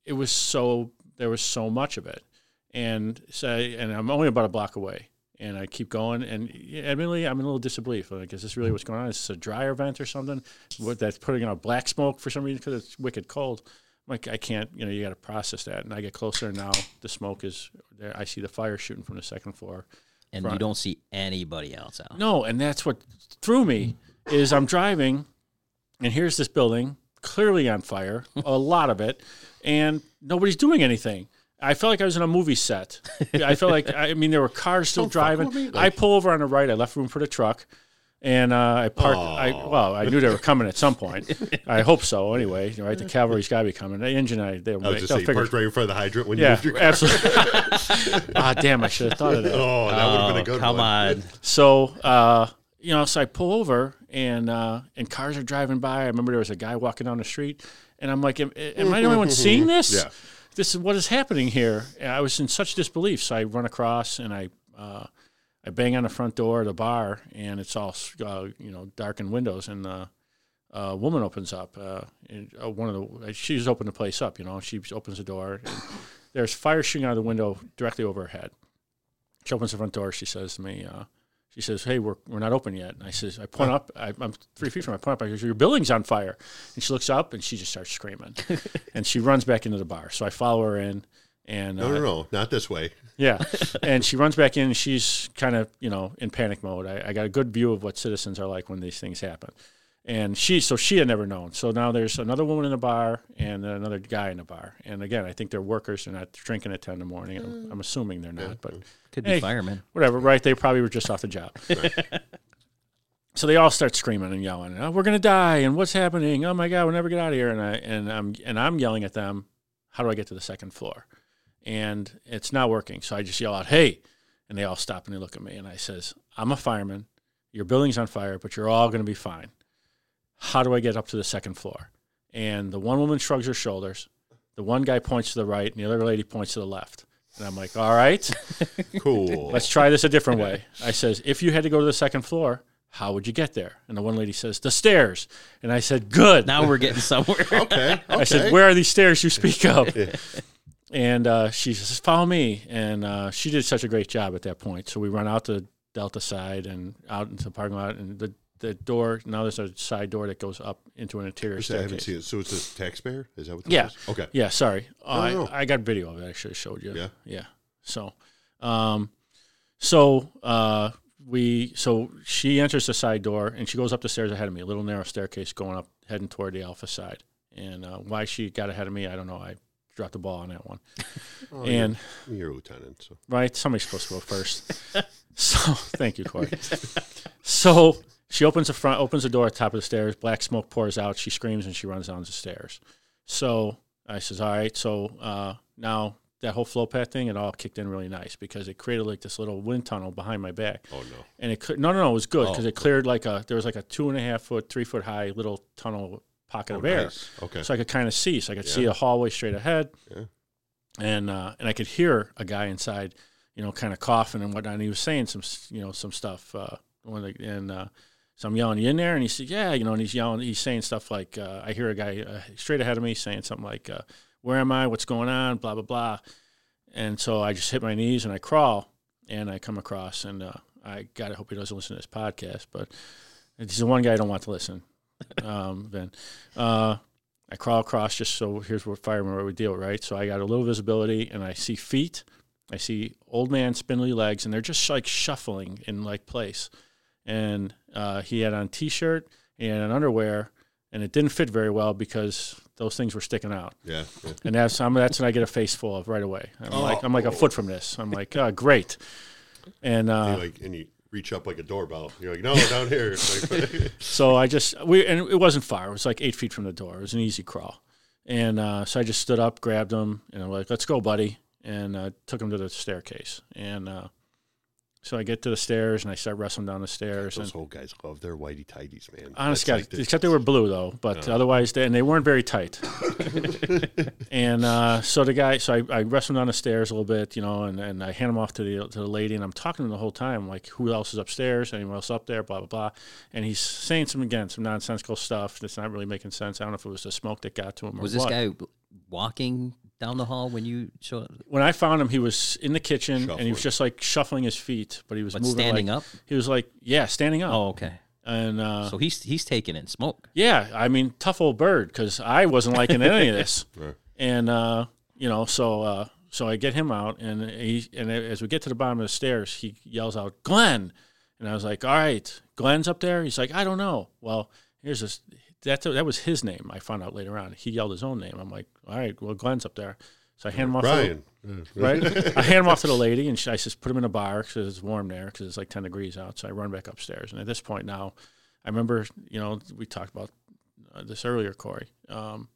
[SPEAKER 5] it was so there was so much of it, and so and I'm only about a block away. And I keep going, and admittedly, I'm in a little disbelief. Like, is this really what's going on? Is this a dryer vent or something? What that's putting out black smoke for some reason because it's wicked cold. I'm like I can't, you know, you got to process that. And I get closer, and now the smoke is there. I see the fire shooting from the second floor.
[SPEAKER 1] and you don't see anybody else out
[SPEAKER 5] No, and that's what threw me is I'm driving, and here's this building clearly on fire, a lot of it, and nobody's doing anything. I felt like I was in a movie set. [laughs] I felt like I mean there were cars still
[SPEAKER 6] Don't
[SPEAKER 5] driving.
[SPEAKER 6] with me,
[SPEAKER 5] I
[SPEAKER 6] like-
[SPEAKER 5] pull over on the right. I left room for the truck. And uh, I parked. I, well, I knew they were coming at some [laughs] point. I hope so. Anyway, right? The cavalry's got to be coming. The engine, I they'll,
[SPEAKER 6] I was
[SPEAKER 5] make-
[SPEAKER 6] just
[SPEAKER 5] they'll
[SPEAKER 6] saying,
[SPEAKER 5] figure.
[SPEAKER 6] parked right in front of the hydrant when you
[SPEAKER 5] Yeah,
[SPEAKER 6] moved your car.
[SPEAKER 5] absolutely. [laughs] ah, damn! I should have thought of that.
[SPEAKER 6] Oh, that would have been a good
[SPEAKER 1] come
[SPEAKER 6] one.
[SPEAKER 1] on
[SPEAKER 5] So, uh, you know, so I pull over and uh, and cars are driving by. I remember there was a guy walking down the street, and I'm like, am, am I the only one seeing this?
[SPEAKER 6] Yeah.
[SPEAKER 5] This is what is happening here. And I was in such disbelief. So I run across and I uh, I bang on the front door of the bar, and it's all uh, you know darkened windows, and uh, a woman opens up. Uh, and, uh, one of the she's opened the place up. You know, she opens the door. And there's fire shooting out of the window directly over her head. She opens the front door. She says to me, uh, she says, "Hey, we're, we're not open yet." And I says, I point up. I, I'm three feet from her. I point up. I go, "Your building's on fire." And she looks up and she just starts screaming, [laughs] and she runs back into the bar. So I follow her in, and
[SPEAKER 6] No,
[SPEAKER 5] uh,
[SPEAKER 6] no, no, not this way. [laughs]
[SPEAKER 5] yeah, and she runs back in. and She's kind of you know in panic mode. I, I got a good view of what citizens are like when these things happen, and she so she had never known. So now there's another woman in the bar and another guy in the bar. And again, I think they're workers. They're not drinking at ten in the morning. I'm, I'm assuming they're not, but
[SPEAKER 1] could be firemen
[SPEAKER 5] whatever. Right? They probably were just off the job. [laughs] so they all start screaming and yelling. Oh, we're gonna die! And what's happening? Oh my god, we'll never get out of here! And I and I'm and I'm yelling at them. How do I get to the second floor? And it's not working. So I just yell out, "Hey!" And they all stop and they look at me. And I says, "I'm a fireman. Your building's on fire, but you're all gonna be fine. How do I get up to the second floor?" And the one woman shrugs her shoulders. The one guy points to the right, and the other lady points to the left. And I'm like, all right, [laughs]
[SPEAKER 6] Cool.
[SPEAKER 5] let's try this a different way. I says, if you had to go to the second floor, how would you get there? And the one lady says, the stairs. And I said, good.
[SPEAKER 1] Now we're getting somewhere. [laughs]
[SPEAKER 6] okay.
[SPEAKER 5] I said, "Where are these stairs you speak of?" [laughs] and uh, she says, "Follow me." And uh, she did such a great job at that point. So we run out the Delta side and out into the parking lot, and the the door now there's a side door that goes up into an interior
[SPEAKER 6] I haven't
[SPEAKER 5] staircase.
[SPEAKER 6] seen it. So it's a taxpayer? Is that what this
[SPEAKER 5] Yeah.
[SPEAKER 6] is? Okay.
[SPEAKER 5] Yeah, sorry, uh,
[SPEAKER 6] No, no.
[SPEAKER 5] I, I got video of it. I should have showed you.
[SPEAKER 6] Yeah?
[SPEAKER 5] yeah. So, um, so uh, we so she enters the side door and she goes up the stairs ahead of me, a little narrow staircase going up, heading toward the alpha side. And uh, why she got ahead of me, I don't know. I dropped the ball on that one. [laughs]
[SPEAKER 6] Oh,
[SPEAKER 5] and
[SPEAKER 6] you're, you're a lieutenant. So.
[SPEAKER 5] right, somebody's supposed to go first. [laughs] so thank you, Corey. [laughs] So she opens the front, opens the door at the top of the stairs. Black smoke pours out. She screams and she runs down the stairs. So I says, all right. So uh, now that whole flow path thing, it all kicked in really nice because it created like this little wind tunnel behind my back.
[SPEAKER 6] Oh, no.
[SPEAKER 5] And it could no, no, no, it was good
[SPEAKER 6] Oh.
[SPEAKER 5] because it cleared like a there was like a two and a half foot, three foot high little tunnel pocket
[SPEAKER 6] Oh,
[SPEAKER 5] of air
[SPEAKER 6] nice. Okay.
[SPEAKER 5] so I could kind of see. So I could see
[SPEAKER 6] Yeah.
[SPEAKER 5] a hallway straight ahead,
[SPEAKER 6] Yeah.
[SPEAKER 5] and uh, and I could hear a guy inside, you know, kind of coughing and whatnot. And he was saying some, you know, some stuff. Uh, and uh, so I'm yelling, "You in there?" And he said, "Yeah," you know, and he's yelling, he's saying stuff like, uh, I hear a guy uh, straight ahead of me saying something like, uh, "Where am I? What's going on?" Blah blah blah. And so I just hit my knees and I crawl, and I come across, and uh, I gotta hope he doesn't listen to this podcast, but he's the one guy I don't want to listen. [laughs] Um, then. Uh, I crawl across just so here's what firemen would deal, right? So I got a little visibility and I see feet. I see old man spindly legs and they're just like shuffling in like place. And uh, he had on t-shirt and an underwear and it didn't fit very well because those things were sticking out.
[SPEAKER 6] Yeah. yeah.
[SPEAKER 5] And that's I'm, that's when I get a face full of right away. I'm like I'm like a foot from this. I'm like, oh, great. And uh,
[SPEAKER 6] You like, and you reach up like a doorbell. You're like, no, down here. [laughs] [laughs]
[SPEAKER 5] So I just we and it wasn't far. It was like eight feet from the door. It was an easy crawl, and uh, so I just stood up, grabbed him, and I'm like, "Let's go, buddy," and uh, took him to the staircase. And uh, so I get to the stairs and I start wrestling down the stairs.
[SPEAKER 6] Those
[SPEAKER 5] And
[SPEAKER 6] old guys love their whitey tighties, man.
[SPEAKER 5] honest
[SPEAKER 6] That's
[SPEAKER 5] God,
[SPEAKER 6] like the-
[SPEAKER 5] except they were blue though, but otherwise they and they weren't very tight. [laughs] and uh, so the guy, so I, I wrestled down the stairs a little bit, you know, and, and I hand him off to the to the lady, and I'm talking to him the whole time, like who else is upstairs, anyone else up there, blah blah blah, and he's saying some again some nonsensical stuff that's not really making sense. I don't know if it was the smoke that got to him. Or
[SPEAKER 1] Was this
[SPEAKER 5] what.
[SPEAKER 1] guy walking down the hall when you showed up?
[SPEAKER 5] When I found him, he was in the kitchen and he was just like shuffling his feet, but he was
[SPEAKER 1] But
[SPEAKER 5] moving
[SPEAKER 1] standing
[SPEAKER 5] like-
[SPEAKER 1] up?
[SPEAKER 5] He was like, yeah, standing up.
[SPEAKER 1] Oh, okay.
[SPEAKER 5] And uh,
[SPEAKER 1] So he's he's taking in smoke.
[SPEAKER 5] Yeah, I mean, tough old bird because I wasn't liking any of this, [laughs]
[SPEAKER 6] Right.
[SPEAKER 5] and uh, you know, so uh, so I get him out, and he and as we get to the bottom of the stairs, he yells out, "Glenn," and I was like, "All right, Glenn's up there." He's like, "I don't know." Well, here's this. That that was his name. I found out later on. He yelled his own name. I'm like, "All right, well, Glenn's up there." So I hand him off. to the- [laughs] right? I hand him off to the lady, and she, I just put him in a bar because it's warm there because it's like ten degrees out. So I run back upstairs, and at this point now, I remember you know we talked about uh, this earlier, Corey, um,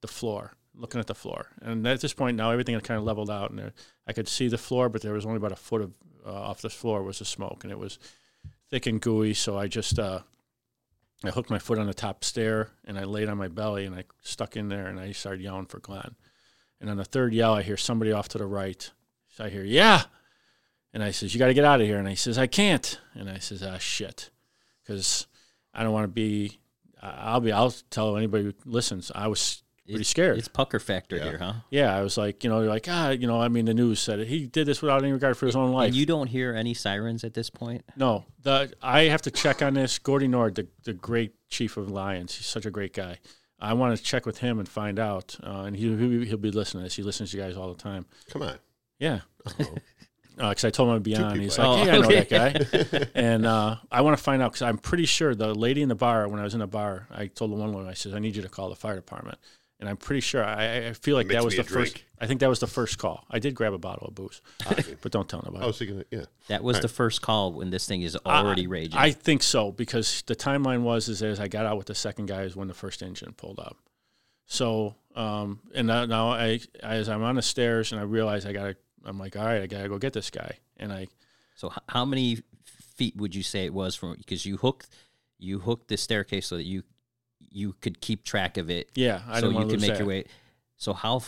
[SPEAKER 5] the floor, looking at the floor, and at this point now everything had kind of leveled out, and there, I could see the floor, but there was only about a foot of uh, off the floor was the smoke, and it was thick and gooey. So I just uh, I hooked my foot on the top stair, and I laid on my belly, and I stuck in there, and I started yelling for Glenn. And on the third yell, I hear somebody off to the right. So I hear, yeah. And I says, you got to get out of here. And he says, I can't. And I says, ah, shit. Because I don't want to be, I'll be, I'll tell anybody who listens, I was pretty
[SPEAKER 1] It's-
[SPEAKER 5] scared.
[SPEAKER 1] It's pucker factor
[SPEAKER 6] Yeah.
[SPEAKER 1] here, huh?
[SPEAKER 5] yeah, I was like, you know, like, ah, you know, I mean, the news said it. He did this without any regard for his own life.
[SPEAKER 1] And you don't hear any sirens at this point.
[SPEAKER 5] No, the I have to check on this. Gordy Nord, the, the great chief of Lyons, he's such a great guy. I want to check with him and find out. Uh, and he, he'll, he'll be listening to this. He listens to you guys all the time.
[SPEAKER 6] Come on.
[SPEAKER 5] Yeah.
[SPEAKER 6] Oh.
[SPEAKER 5] Because [laughs] I told him I'd be
[SPEAKER 6] Two
[SPEAKER 5] on. He's
[SPEAKER 6] people.
[SPEAKER 5] like,
[SPEAKER 1] Oh,
[SPEAKER 5] hey, I know
[SPEAKER 1] okay.
[SPEAKER 5] that guy. [laughs] and uh, I want to find out because I'm pretty sure the lady in the bar, when I was in the bar, I told the one woman, I said, I need you to call the fire department. And I'm pretty sure, I, I feel like that was the first,
[SPEAKER 6] drink.
[SPEAKER 5] I think that was the first call. I did grab a bottle of booze, [laughs] but don't tell nobody.
[SPEAKER 6] I was thinking, that, yeah.
[SPEAKER 1] That was
[SPEAKER 6] Right.
[SPEAKER 1] the first call when this thing is already
[SPEAKER 5] I,
[SPEAKER 1] raging.
[SPEAKER 5] I think so because the timeline was is as I got out with the second guy is when the first engine pulled up. So um, and now, now I as I'm on the stairs and I realize I gotta I'm like all right I gotta go get this guy and I
[SPEAKER 1] so how many feet would you say it was from? Because you hooked you hooked the staircase so that you you could keep track of it.
[SPEAKER 5] yeah I
[SPEAKER 1] so you
[SPEAKER 5] want to
[SPEAKER 1] could
[SPEAKER 5] lose
[SPEAKER 1] make
[SPEAKER 5] that.
[SPEAKER 1] your way. So how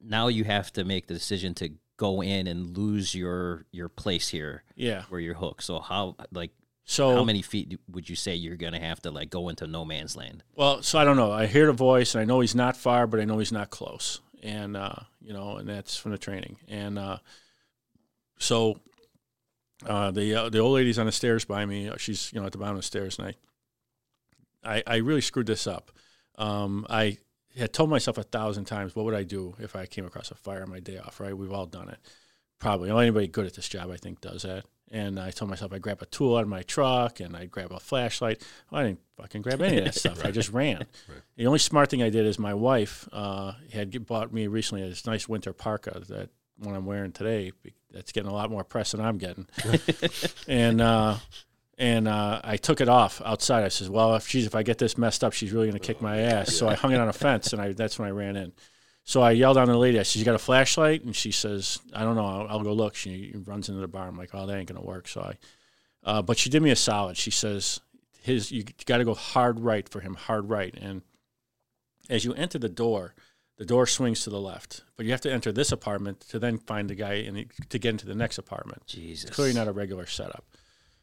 [SPEAKER 1] now you have to make the decision to go in and lose your your place here
[SPEAKER 5] Yeah.
[SPEAKER 1] where you're hooked. So how like
[SPEAKER 5] So
[SPEAKER 1] how many feet would you say you're gonna have to like go into no man's land?
[SPEAKER 5] Well, so I don't know. I hear the voice, and I know he's not far, but I know he's not close, and uh, you know, and that's from the training. And uh, so uh, the uh, the old lady's on the stairs by me. She's you know at the bottom of the stairs, and I I, I really screwed this up. Um, I had told myself a thousand times, what would I do if I came across a fire on my day off? Right? We've all done it. Probably anybody good at this job, I think, does that. And I told myself I'd grab a tool out of my truck and I'd grab a flashlight. Well, I didn't fucking grab any of that [laughs] stuff. I just ran. [laughs] The only smart thing I did is my wife uh, had bought me recently this nice winter parka that one I'm wearing today. That's getting a lot more press than I'm getting. [laughs] and uh, and uh, I took it off outside. I says, "Well, if she's if I get this messed up, she's really going to kick my ass." So I hung it on a fence, and I that's when I ran in. So I yelled to the lady. I said, "You got a flashlight?" And she says, "I don't know. I'll, I'll go look." She runs into the bar. I'm like, "Oh, that ain't gonna work." So I, uh, but she did me a solid. She says, "His you got to go hard right for him, hard right." And as you enter the door, the door swings to the left, but you have to enter this apartment to then find the guy in the, to get into the next apartment.
[SPEAKER 1] Jesus.
[SPEAKER 5] It's clearly not a regular setup.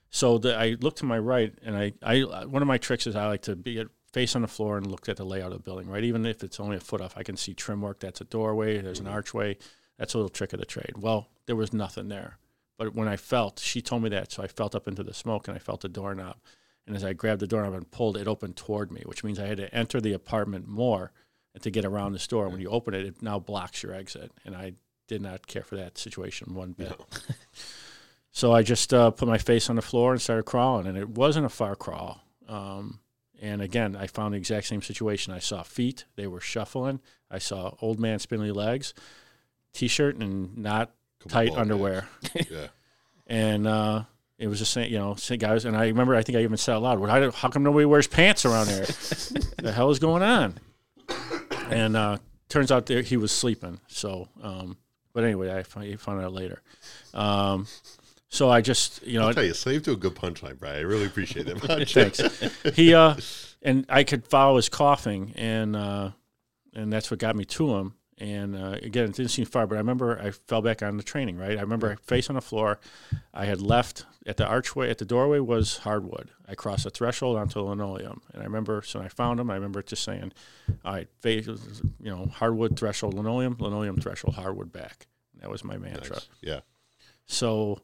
[SPEAKER 5] So the, I look to my right, and I, I one of my tricks is I like to be at face on the floor and look at the layout of the building. Right, even if it's only a foot off, I can see trim work. That's a doorway. There's an mm-hmm. archway. That's a little trick of the trade. Well, there was nothing there, but when I felt, she told me that, so I felt up into the smoke and I felt the doorknob. And as I grabbed the doorknob and pulled, it opened toward me, which means I had to enter the apartment more to get around the door. When you open it, it now blocks your exit, and I did not care for that situation one bit. [laughs] So I just uh, put my face on the floor and started crawling, and it wasn't a far crawl. Um, and again, I found the exact same situation. I saw feet; they were shuffling. I saw old man spindly legs, t-shirt, and not
[SPEAKER 6] Couple
[SPEAKER 5] tight underwear. [laughs]
[SPEAKER 6] Yeah.
[SPEAKER 5] And uh, it was the same, you know, same guys. And I remember, I think I even said out loud, "Well, how, how come nobody wears pants around here? [laughs] the hell is going on?" And uh, turns out there he was sleeping. So, um, but anyway, I found, found out later. Um, so I just, you know,
[SPEAKER 6] I'll tell you, slave to a good punchline, Brian. I really appreciate that [laughs] much.
[SPEAKER 5] Thanks. he uh, and I could follow his coughing, and uh, and that's what got me to him. And uh, again, it didn't seem far, but I remember I fell back on the training. Right, I remember face on the floor. I had left at the archway at the doorway was hardwood. I crossed the threshold onto linoleum, and I remember so I found him. I remember just saying, "All right, face, you know, hardwood threshold, linoleum, linoleum threshold, hardwood back." That was my mantra.
[SPEAKER 6] Nice. Yeah.
[SPEAKER 5] So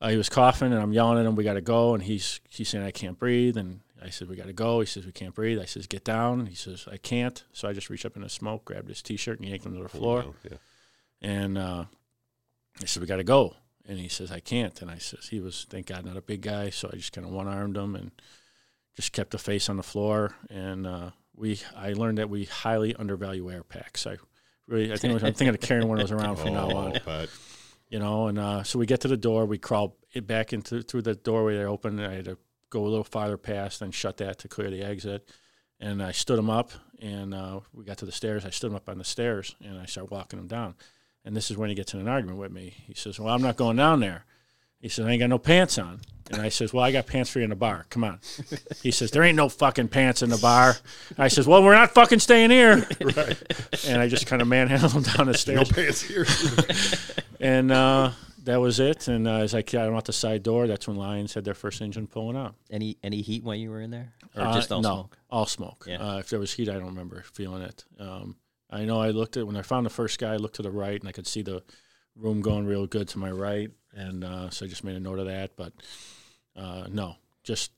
[SPEAKER 5] uh, he was coughing, and I'm yelling at him, "We got to go!" And he's he's saying, "I can't breathe." And I said, "We got to go." He says, "We can't breathe." I says, "Get down." He says, "I can't." So I just reached up in the smoke, grabbed his t-shirt, and yanked him to the floor.
[SPEAKER 6] Yeah.
[SPEAKER 5] And uh, I said, "We got to go." And he says, "I can't." And I says, "He was, thank God, not a big guy." So I just kind of one-armed him and just kept the face on the floor. And uh, we, I learned that we highly undervalue air packs. I really, I think I'm thinking of carrying one of those around from [laughs] now on
[SPEAKER 6] Oh, but
[SPEAKER 5] you know. And uh, so we get to the door, we crawl back into through the doorway they opened. I had to go a little farther past, and shut that to clear the exit. And I stood him up, and uh, we got to the stairs. I stood him up on the stairs, and I started walking him down. And this is when he gets in an argument with me. He says, "Well, I'm not going down there." He says, "I ain't got no pants on." And I says, "Well, I got pants for you in the bar. Come on." He says, "There ain't no fucking pants in the bar." I says, "Well, we're not fucking staying here." [laughs] Right. And I just kind of manhandled him down the stairs.
[SPEAKER 6] no pants here. [laughs]
[SPEAKER 5] and uh, that was it. And uh, as I got him out the side door, that's when Lyons had their first engine pulling out.
[SPEAKER 1] Any any heat when you were in there, or
[SPEAKER 5] Uh,
[SPEAKER 1] just all
[SPEAKER 5] no,
[SPEAKER 1] smoke?
[SPEAKER 5] all smoke.
[SPEAKER 1] Yeah.
[SPEAKER 5] Uh, if there was heat, I don't remember feeling it. Um, I know I looked at when I found the first guy. I looked to the right, and I could see the room going real good to my right, and uh, so I just made a note of that. But uh, no, just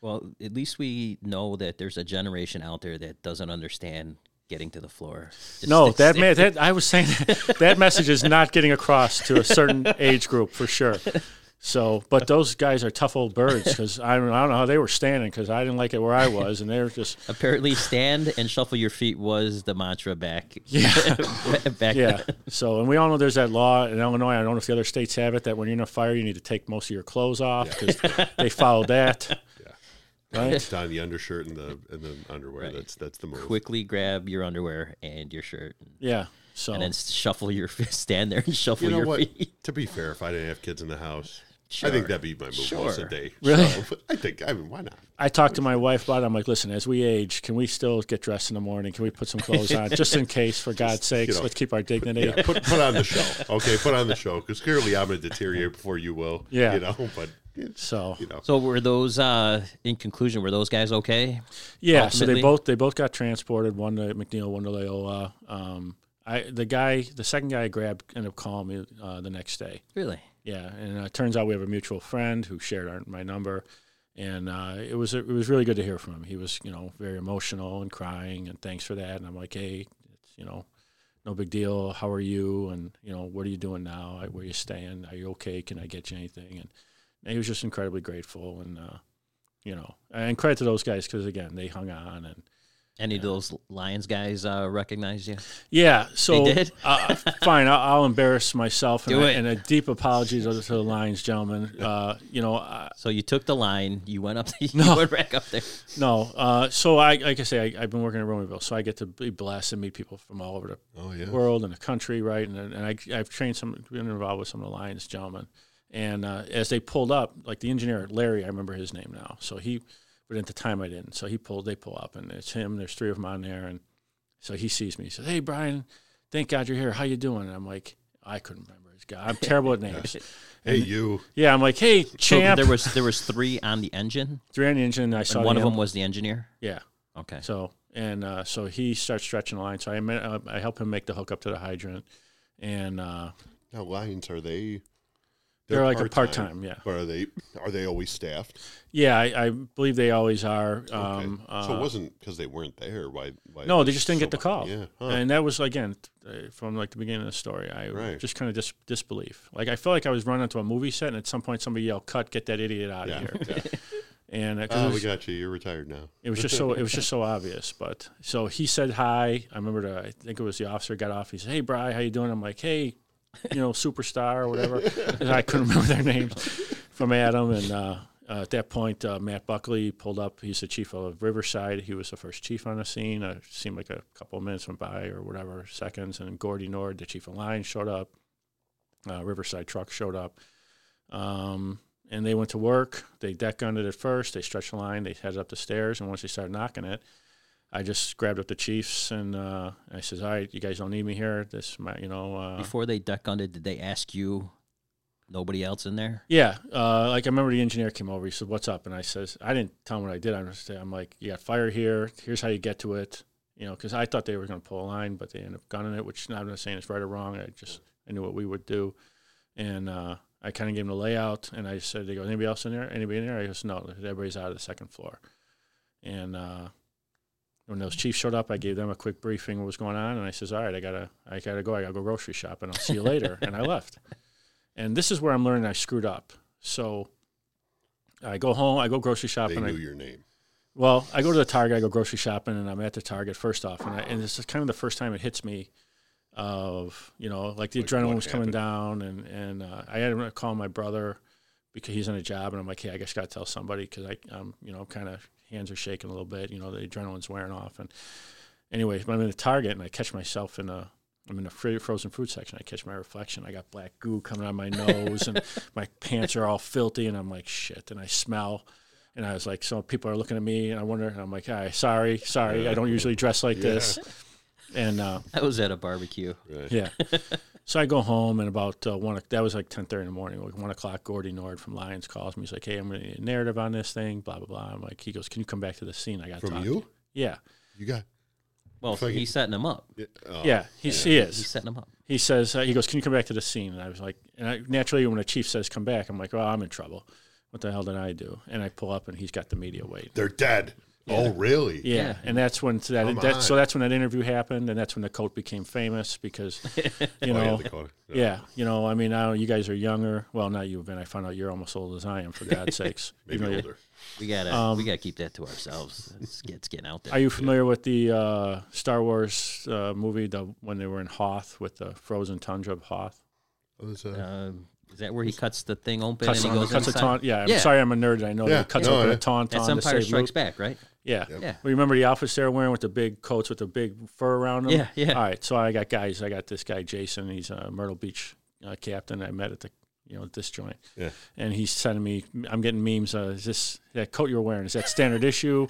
[SPEAKER 1] Well, at least we know that there's a generation out there that doesn't understand getting to the floor. Just
[SPEAKER 5] no.
[SPEAKER 1] stick-
[SPEAKER 5] That,
[SPEAKER 1] stick-
[SPEAKER 5] man, [laughs] that I was saying that, [laughs] that message is not getting across to a certain [laughs] age group for sure. So, but those guys are tough old birds because I don't, I don't know how they were standing because I didn't like it where I was, and they were just
[SPEAKER 1] Apparently, stand and shuffle your feet was the mantra back. [laughs]
[SPEAKER 5] Yeah. [laughs]
[SPEAKER 1] back
[SPEAKER 5] yeah.
[SPEAKER 1] then.
[SPEAKER 5] So, and we all know there's that law in Illinois. I don't know if the other states have it that when you're in a fire, you need to take most of your clothes off because they followed that. Yeah, right?
[SPEAKER 6] Don the undershirt and the and the underwear.
[SPEAKER 1] Right.
[SPEAKER 6] That's that's the move.
[SPEAKER 1] Quickly grab your underwear and your shirt, and,
[SPEAKER 5] Yeah. So,
[SPEAKER 1] and then shuffle your feet, [laughs] stand there and shuffle
[SPEAKER 6] You know
[SPEAKER 1] your
[SPEAKER 6] what?
[SPEAKER 1] feet.
[SPEAKER 6] To be fair, if I didn't have kids in the house, I think that'd be my move most
[SPEAKER 1] Sure.
[SPEAKER 6] of the day. [laughs]
[SPEAKER 5] Really?
[SPEAKER 6] So, I think. I mean, why not?
[SPEAKER 5] I talked to my wife about it. I'm like, listen, as we age, can we still get dressed in the morning? Can we put some clothes on, [laughs] just in case? For God's sakes,
[SPEAKER 6] know.
[SPEAKER 5] let's keep our dignity.
[SPEAKER 6] Yeah, put put on the [laughs] show. Okay, put on the show because clearly I'm gonna deteriorate before you will.
[SPEAKER 5] Yeah.
[SPEAKER 6] you know, but
[SPEAKER 5] So
[SPEAKER 6] you know,
[SPEAKER 1] So were those, uh, in conclusion, were those guys okay?
[SPEAKER 5] yeah, so they both they both got transported. One to MacNeal, one to Loyola. Um, I the guy, the second guy I grabbed, ended up calling me uh, the next day.
[SPEAKER 1] Really?
[SPEAKER 5] Yeah, and uh, it turns out we have a mutual friend who shared our, my number, and uh, it was it was really good to hear from him. He was you know very emotional and crying, and thanks for that. And I'm like, hey, it's you know, no big deal. How are you? And you know, what are you doing now? Where are you staying? Are you okay? Can I get you anything? And, and he was just incredibly grateful, and uh, you know, and credit to those guys because again, they hung on and.
[SPEAKER 1] Any of those Lyons guys uh, recognize you?
[SPEAKER 5] Yeah, so
[SPEAKER 1] did?
[SPEAKER 5] uh, fine. I'll, I'll embarrass myself and,
[SPEAKER 1] Do
[SPEAKER 5] a,
[SPEAKER 1] it.
[SPEAKER 5] and a deep apology to, to the Lyons gentlemen. Uh, you know, I,
[SPEAKER 1] So you took the line, you went up, [laughs] you
[SPEAKER 5] No.
[SPEAKER 1] went back up there.
[SPEAKER 5] No, uh, so I like I say I, I've been working at Romeoville, so I get to be blessed and meet people from all over the
[SPEAKER 6] oh yeah,
[SPEAKER 5] world and the country, right? And and I, I've trained some, been involved with some of the Lyons gentlemen, and uh, as they pulled up, like the engineer Larry, I remember his name now. So he, but at the time I didn't. So he pulled, they pull up, and it's him. There's three of them on there, and so he sees me. He says, "Hey, Brian, thank God you're here. How you doing?" And I'm like, I couldn't remember his guy. I'm terrible at names. [laughs]
[SPEAKER 6] hey you.
[SPEAKER 5] Yeah, I'm like, hey, champ.
[SPEAKER 1] So there was there was three on the engine,
[SPEAKER 5] three on the engine. I saw
[SPEAKER 1] and one
[SPEAKER 5] the
[SPEAKER 1] of them was the engineer.
[SPEAKER 5] Yeah.
[SPEAKER 1] Okay.
[SPEAKER 5] So and uh, so he starts stretching the line. So I met, uh, I help him make the hook up to the hydrant, and uh,
[SPEAKER 6] Now Lyons are they?
[SPEAKER 5] They're, like a part time. Yeah,
[SPEAKER 6] But are they? Are they always staffed?
[SPEAKER 5] yeah. I, I believe they always are.
[SPEAKER 6] Okay.
[SPEAKER 5] Um,
[SPEAKER 6] so
[SPEAKER 5] uh,
[SPEAKER 6] it wasn't because they weren't there. Why? why
[SPEAKER 5] no, they just didn't
[SPEAKER 6] so
[SPEAKER 5] get the call.
[SPEAKER 6] Yeah, huh.
[SPEAKER 5] And that was again uh, from like the beginning of the story. I
[SPEAKER 6] Right.
[SPEAKER 5] just kind of dis- disbelief. Like I felt like I was running into a movie set, and at some point somebody yelled, "Cut! Get that idiot out
[SPEAKER 6] yeah.
[SPEAKER 5] of here!"
[SPEAKER 6] yeah. [laughs]
[SPEAKER 5] And uh,
[SPEAKER 6] Oh,
[SPEAKER 5] it
[SPEAKER 6] we got you. You're retired now.
[SPEAKER 5] It was just so it was just so obvious. But so he said hi. I remember the, I think it was the officer got off. He said, "Hey, Bry, how you doing?" I'm like, "Hey, you know, superstar or whatever." I couldn't remember their names from Adam. And uh, uh, at that point, uh, Matt Buckley pulled up. He's the chief of Riverside. He was the first chief on the scene. Uh, It seemed like a couple of minutes went by or whatever seconds, and Gordy Nord, the chief of line, showed up. Uh, Riverside truck showed up. Um, and they went to work. They deck gunned it at first. They stretched the line. They headed up the stairs, and once they started knocking it, I just grabbed up the Chiefs and uh, I says, "All right, you guys don't need me here. This, my, you know." Uh,
[SPEAKER 1] Before they duck under, did they ask you? Nobody else in there.
[SPEAKER 5] yeah, uh, like I remember the engineer came over. He said, "What's up?" And I says, "I didn't tell him what I did. I'm just, I'm like, you got fire here. Here's how you get to it. You know, because I thought they were going to pull a line, but they ended up gunning it. Which I'm not saying it's right or wrong. I just I knew what we would do, and uh, I kind of gave him the layout. And I said, "They go, anybody else in there? Anybody in there?" I goes, "No, everybody's out of the second floor." And uh, when those chiefs showed up, I gave them a quick briefing what was going on, and I says, "All right, I gotta, I gotta go. I gotta go grocery shopping. I'll see you later." [laughs] and I left. And this is where I'm learning I screwed up. So I go home, I go grocery
[SPEAKER 6] They
[SPEAKER 5] shopping.
[SPEAKER 6] knew
[SPEAKER 5] I,
[SPEAKER 6] your name.
[SPEAKER 5] well, I go to the Target, I go grocery shopping, and I'm at the Target first off, and, I, and this is kind of the first time it hits me of you know like the
[SPEAKER 6] Like,
[SPEAKER 5] adrenaline was coming
[SPEAKER 6] happened?
[SPEAKER 5] down, and and uh, I had to call my brother because he's on a job, and I'm like, hey, I just got to tell somebody because I um you know kind of hands are shaking a little bit, you know the adrenaline's wearing off, and anyways, I'm in the Target and I catch myself in a I'm in a fr- frozen food section. I catch my reflection. I got black goo coming out of my nose, and [laughs] my pants are all filthy. And I'm like, shit. And I smell. And I was like, so people are looking at me, and I wonder. And I'm like, hi, sorry, sorry. I don't usually dress like this. And uh, [laughs]
[SPEAKER 1] I was at a barbecue.
[SPEAKER 6] Right.
[SPEAKER 5] yeah. [laughs] So I go home and about uh, one. o- That was like ten thirty in the morning. Like one o'clock, Gordy Nord from Lyons calls me. He's like, "Hey, I'm going to need a narrative on this thing." Blah blah blah. I'm like, he goes, "Can you come back to the scene? I got to
[SPEAKER 6] From
[SPEAKER 5] talk."
[SPEAKER 6] you?
[SPEAKER 5] Yeah,
[SPEAKER 6] You got.
[SPEAKER 1] Well,
[SPEAKER 6] Fucking-
[SPEAKER 1] he's setting them up.
[SPEAKER 6] Yeah. oh,
[SPEAKER 5] yeah. He's, he is.
[SPEAKER 1] He's setting them up.
[SPEAKER 5] he says uh, he goes, "Can you come back to the scene?" And I was like, and I, naturally, when a chief says come back, I'm like, "Well, I'm in trouble. What the hell did I do?" And I pull up, and he's got the media waiting.
[SPEAKER 6] They're dead. Oh, really?
[SPEAKER 5] Yeah,
[SPEAKER 1] Yeah.
[SPEAKER 5] and that's when that,
[SPEAKER 6] Come
[SPEAKER 5] that so that's when that interview happened, and that's when the coat became famous because [laughs] you
[SPEAKER 6] Oh, yeah,
[SPEAKER 5] know.
[SPEAKER 6] they call it.
[SPEAKER 5] Yeah, you know, I mean, I don't, you guys are younger. Well, not you, Ben. I found out you're almost as old as I am. For God's [laughs] sakes,
[SPEAKER 6] Maybe
[SPEAKER 5] Even you-
[SPEAKER 6] older.
[SPEAKER 1] We gotta
[SPEAKER 5] Um,
[SPEAKER 1] we gotta keep that to ourselves. It's, it's getting out there.
[SPEAKER 5] Are you familiar with the uh, Star Wars uh, movie, the when they were in Hoth with the frozen tundra of Hoth?
[SPEAKER 6] Oh, there's a-
[SPEAKER 1] Uh, is that where he cuts the thing open
[SPEAKER 5] Cuts,
[SPEAKER 1] and he goes
[SPEAKER 5] cuts a taunt. Yeah, I'm
[SPEAKER 1] Yeah.
[SPEAKER 5] sorry, I'm a nerd. I know.
[SPEAKER 6] Yeah,
[SPEAKER 5] He cuts
[SPEAKER 6] no,
[SPEAKER 5] open
[SPEAKER 6] yeah.
[SPEAKER 5] a taunt
[SPEAKER 1] That's
[SPEAKER 5] on to
[SPEAKER 1] Empire
[SPEAKER 5] save
[SPEAKER 1] Strikes
[SPEAKER 5] Luke.
[SPEAKER 1] Back, right?
[SPEAKER 5] Yeah.
[SPEAKER 6] Yep.
[SPEAKER 1] Yeah.
[SPEAKER 5] Well, remember the outfits they were wearing with the big coats with the big fur around them?
[SPEAKER 1] Yeah, yeah.
[SPEAKER 5] All right, so I got guys. I got this guy Jason. He's a Myrtle Beach uh, captain. I met at the you know, this joint.
[SPEAKER 6] Yeah.
[SPEAKER 5] And he's sending me, I'm getting memes. Uh, is this that coat you're wearing? Is that standard issue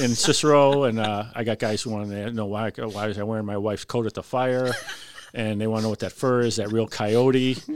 [SPEAKER 5] in Cicero? And uh, I got guys who want to know why, why was I wearing my wife's coat at the fire? And they want to know what that fur is, that real coyote. [laughs]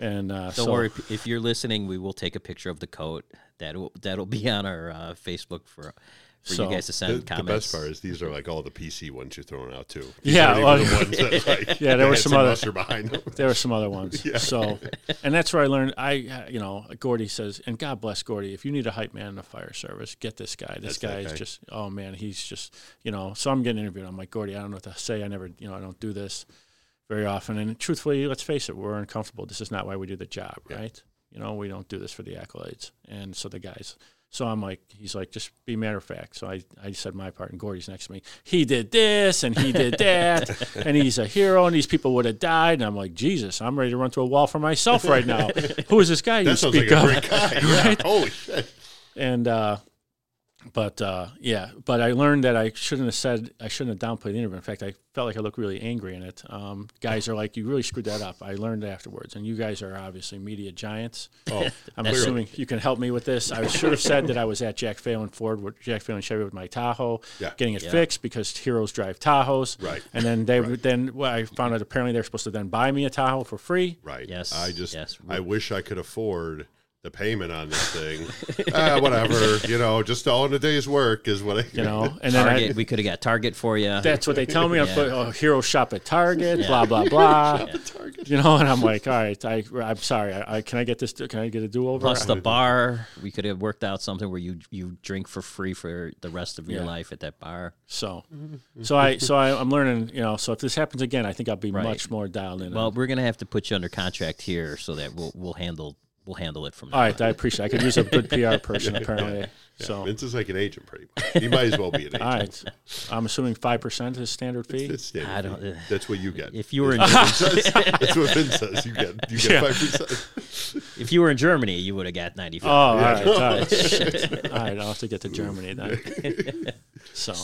[SPEAKER 5] And uh,
[SPEAKER 1] Don't
[SPEAKER 5] so,
[SPEAKER 1] worry, if- if you're listening, we will take a picture of the coat. That'll that'll be on our uh, Facebook for for
[SPEAKER 5] So,
[SPEAKER 1] you guys to send
[SPEAKER 6] the
[SPEAKER 1] comments.
[SPEAKER 6] The best part is these are like all the PC ones you're throwing out too.
[SPEAKER 5] Yeah,
[SPEAKER 6] These
[SPEAKER 5] well-
[SPEAKER 6] aren't the ones that, [laughs] like,
[SPEAKER 5] Yeah, there were some other-
[SPEAKER 6] behind them.
[SPEAKER 5] there were some other ones. [laughs] So, and that's where I learned. I, uh, you know, Gordy says, and God bless Gordy. If you need a hype man in the fire service, get this guy. This
[SPEAKER 6] That's
[SPEAKER 5] guy is
[SPEAKER 6] guy.
[SPEAKER 5] just, oh man, he's just, you know. So I'm getting interviewed. I'm like, Gordy, I don't know what to say. I never, you know, I don't do this very often. And truthfully, let's face it, we're uncomfortable. This is not why we do the job, right? You know, we don't do this for the accolades. And so the guys. So I'm like, he's like, just be matter of fact. So I, I said my part, and Gordy's next to me. He did this and he did that, [laughs] and he's a hero, and these people would have died. And I'm like, Jesus, I'm ready to run through a wall for myself right now. Who is this guy you
[SPEAKER 6] That sounds
[SPEAKER 5] speak
[SPEAKER 6] like a
[SPEAKER 5] of?
[SPEAKER 6] great guy. [laughs] Yeah, holy shit.
[SPEAKER 5] and uh, but uh, yeah, but I learned that I shouldn't have said I shouldn't have downplayed the interview. In fact, I felt like I looked really angry in it. Um, guys are like, "You really screwed that up." I learned afterwards, and you guys are obviously media giants.
[SPEAKER 6] Oh, [laughs]
[SPEAKER 5] I'm
[SPEAKER 6] Clearly.
[SPEAKER 5] assuming you can help me with this. I should have said that I was at Jack Phelan Ford, with Jack Phelan Chevy with my Tahoe,
[SPEAKER 6] Yeah.
[SPEAKER 5] getting it
[SPEAKER 1] Yeah.
[SPEAKER 5] fixed because heroes drive Tahoes.
[SPEAKER 6] Right.
[SPEAKER 5] And then they
[SPEAKER 6] Right.
[SPEAKER 5] then well, I found out apparently they're supposed to then buy me a Tahoe for free.
[SPEAKER 6] right.
[SPEAKER 1] Yes,
[SPEAKER 6] I just,
[SPEAKER 1] yes.
[SPEAKER 6] I wish I could afford the payment on this thing. [laughs] ah, whatever. You know, just all in a day's work is what I.
[SPEAKER 5] You know, [laughs] and then I,
[SPEAKER 1] we could have got Target for you.
[SPEAKER 5] That's what they tell me. I'm
[SPEAKER 1] Yeah.
[SPEAKER 5] put, oh, hero shop at Target, blah blah [laughs] blah. You know, and I'm like, all right, I, I'm sorry. I, I can I get this? Can I get a do over?
[SPEAKER 1] Plus the bar, we could have worked out something where you you drink for free for the rest of your
[SPEAKER 5] Yeah.
[SPEAKER 1] life at that bar.
[SPEAKER 5] So, so I, so I, I'm learning. You know, so if this happens again, I think I'll be
[SPEAKER 1] Right.
[SPEAKER 5] much more dialed in.
[SPEAKER 1] Well, we're gonna have to put you under contract here so that we'll we'll handle we'll handle it from now.
[SPEAKER 5] all right, I appreciate. it. I could use a good [laughs] PR person apparently.
[SPEAKER 6] Yeah,
[SPEAKER 5] So,
[SPEAKER 6] Vince is like an agent, pretty much. He might as well be an agent. [laughs]
[SPEAKER 5] all right, I'm assuming five percent is standard fee.
[SPEAKER 6] It's standard
[SPEAKER 1] I don't-
[SPEAKER 6] fee. Uh, that's what you get.
[SPEAKER 1] If you were in
[SPEAKER 6] That's that's what Vince says. You get you get five percent. [laughs]
[SPEAKER 1] if you were in Germany, you would have got ninety
[SPEAKER 5] Oh,
[SPEAKER 1] five.
[SPEAKER 5] all right, all right, shit. all right. I'll have to get to Germany then. So,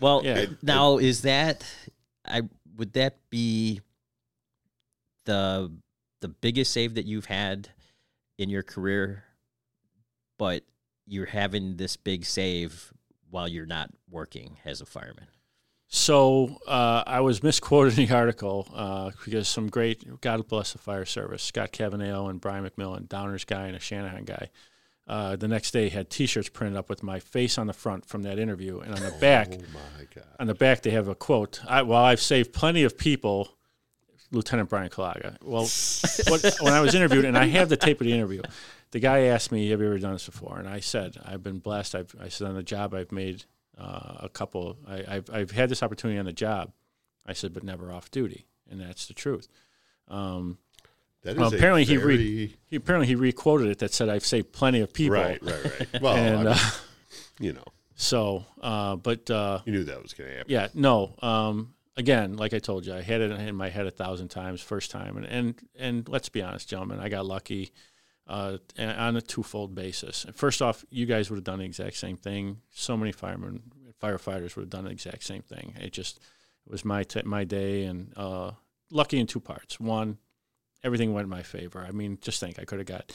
[SPEAKER 1] Well,
[SPEAKER 5] Yeah.
[SPEAKER 1] now is that I would that be the the biggest save that you've had in your career, but you're having this big save while you're not working as a fireman.
[SPEAKER 5] So uh, I was misquoted in the article uh, because some great, God bless the fire service, Scott Cavanale and Brian McMillan, Downers guy and a Shanahan guy. Uh, the next day had T-shirts printed up with my face on the front from that interview, and on the [laughs] back,
[SPEAKER 6] Oh my
[SPEAKER 5] on the back they have a quote. I, well, I've saved plenty of people, Lieutenant Brian Kalaga. Well, what, when I was interviewed, and I have the tape of the interview, the guy asked me, "Have you ever done this before?" And I said, "I've been blessed. I've, I said on the job, I've made uh, a couple. I, I've, I've had this opportunity on the job." I said, "But never off duty," and that's the truth. Um,
[SPEAKER 6] That is
[SPEAKER 5] well, apparently he re- he apparently he requoted it that said, "I've saved plenty of people."
[SPEAKER 6] right, right, right. Well,
[SPEAKER 5] And
[SPEAKER 6] I
[SPEAKER 5] uh,
[SPEAKER 6] you know,
[SPEAKER 5] so, uh, but uh,
[SPEAKER 6] you knew that was going to happen.
[SPEAKER 5] yeah, no. Um, again, like I told you, I had it in my head a thousand times first time, and and and let's be honest, gentlemen, I got lucky uh, on a twofold basis. First off, you guys would have done the exact same thing. So many firemen, firefighters would have done the exact same thing. It just it was my t- my day, and uh, lucky in two parts. One, everything went in my favor. I mean, just think, I could have got.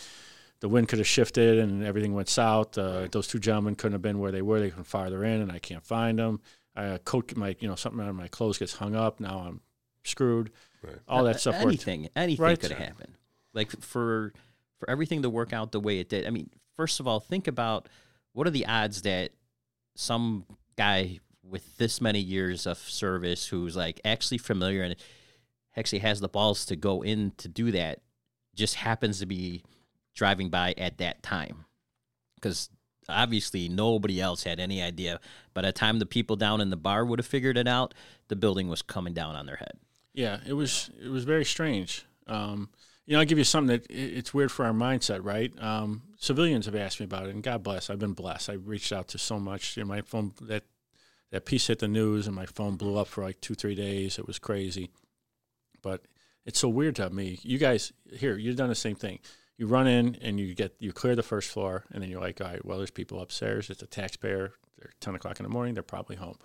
[SPEAKER 5] The wind could have shifted and everything went south. Uh, Those two gentlemen couldn't have been where they were. They could farther in, and I can't find them uh, coat my you know something on my clothes gets hung up. Now I'm screwed.
[SPEAKER 6] Right.
[SPEAKER 5] All that stuff. worked.
[SPEAKER 1] Anything, anything
[SPEAKER 5] Right.
[SPEAKER 1] could have happened. Like for for everything to work out the way it did. I mean, first of all, think about what are the odds that some guy with this many years of service who's like actually familiar and actually has the balls to go in to do that just happens to be driving by at that time because obviously nobody else had any idea by the time the people down in the bar would have figured it out the building was coming down on their head
[SPEAKER 5] Yeah, it was it was very strange. Um, you know, I'll give you something that it's weird for our mindset, right? Um, civilians have asked me about it, and God bless, I've been blessed. I reached out to so much. You know, my phone that that piece hit the news, and my phone blew up for like two three days. It was crazy, but it's so weird to me. You guys here, you've done the same thing. You run in and you get you clear the first floor, and then you're like, all right, well, there's people upstairs. It's a taxpayer. They're ten o'clock in the morning. They're probably home.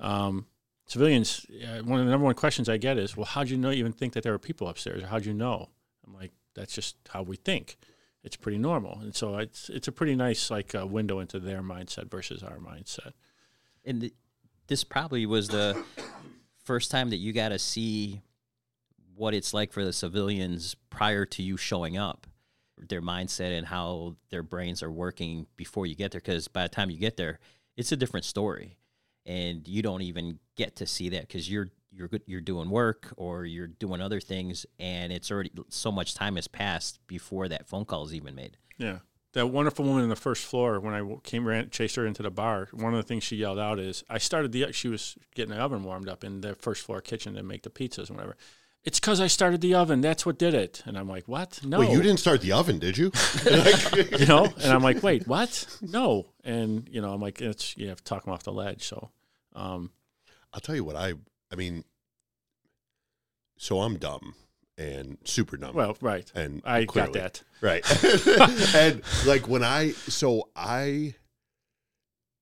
[SPEAKER 5] Um, civilians, uh, one of the number one questions I get is, well, how'd you know, even think that there were people upstairs? Or how'd you know? I'm like, that's just how we think. It's pretty normal, and so it's it's a pretty nice like uh, window into their mindset versus our mindset.
[SPEAKER 1] And th- this probably was the first time that you got to see what it's like for the civilians prior to you showing up, their mindset and how their brains are working before you get there. Because by the time you get there, it's a different story, and you don't even get to see that because you're you're you're doing work or you're doing other things, and it's already so much time has passed before that phone call is even made.
[SPEAKER 5] Yeah. That wonderful woman in the first floor, when I came ran, chased her into the bar, one of the things she yelled out is, "I started the." She was getting the oven warmed up in the first floor kitchen to make the pizzas and whatever. It's because I started the oven. That's what did it. And I'm like, what? No.
[SPEAKER 6] Wait, you didn't start the oven, did you? [laughs]
[SPEAKER 5] you know? And I'm like, wait, what? No. And you know, I'm like, it's you have to talk them off the ledge. So, um,
[SPEAKER 6] I'll tell you what I. I mean, so I'm dumb and super dumb.
[SPEAKER 5] well, right.
[SPEAKER 6] and
[SPEAKER 5] I
[SPEAKER 6] clearly,
[SPEAKER 5] got that.
[SPEAKER 6] right. [laughs] [laughs] and like when I, so I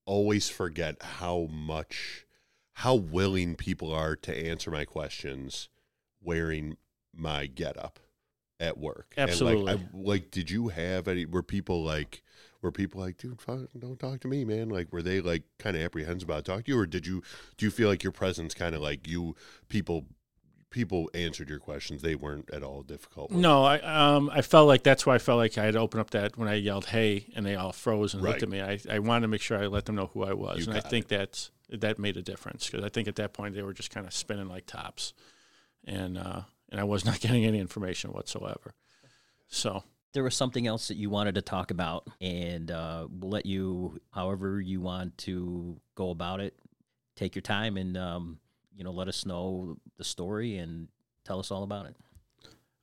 [SPEAKER 6] always forget how much, how willing people are to answer my questions wearing my getup at work. And
[SPEAKER 5] Absolutely.
[SPEAKER 6] like, I, like, did you have any? Were people like? Were people like, dude, fuck, don't talk to me, man? Like, were they like kind of apprehensive about talking to you, or did you do you feel like your presence kind of like you people people answered your questions? They weren't at all difficult.
[SPEAKER 5] No, I um I felt like that's why I felt like I had to open up that when I yelled "Hey" and they all froze and looked at me. I, I wanted to make sure I let them know who I was,
[SPEAKER 6] You
[SPEAKER 5] and I think that's that made a difference because I think at that point they were just kind of spinning like tops, and uh, and I was not [laughs] getting any information whatsoever. So
[SPEAKER 1] there was something else that you wanted to talk about, and uh, we'll let you, however you want to go about it, take your time and um, you know let us know the story and tell us all about it.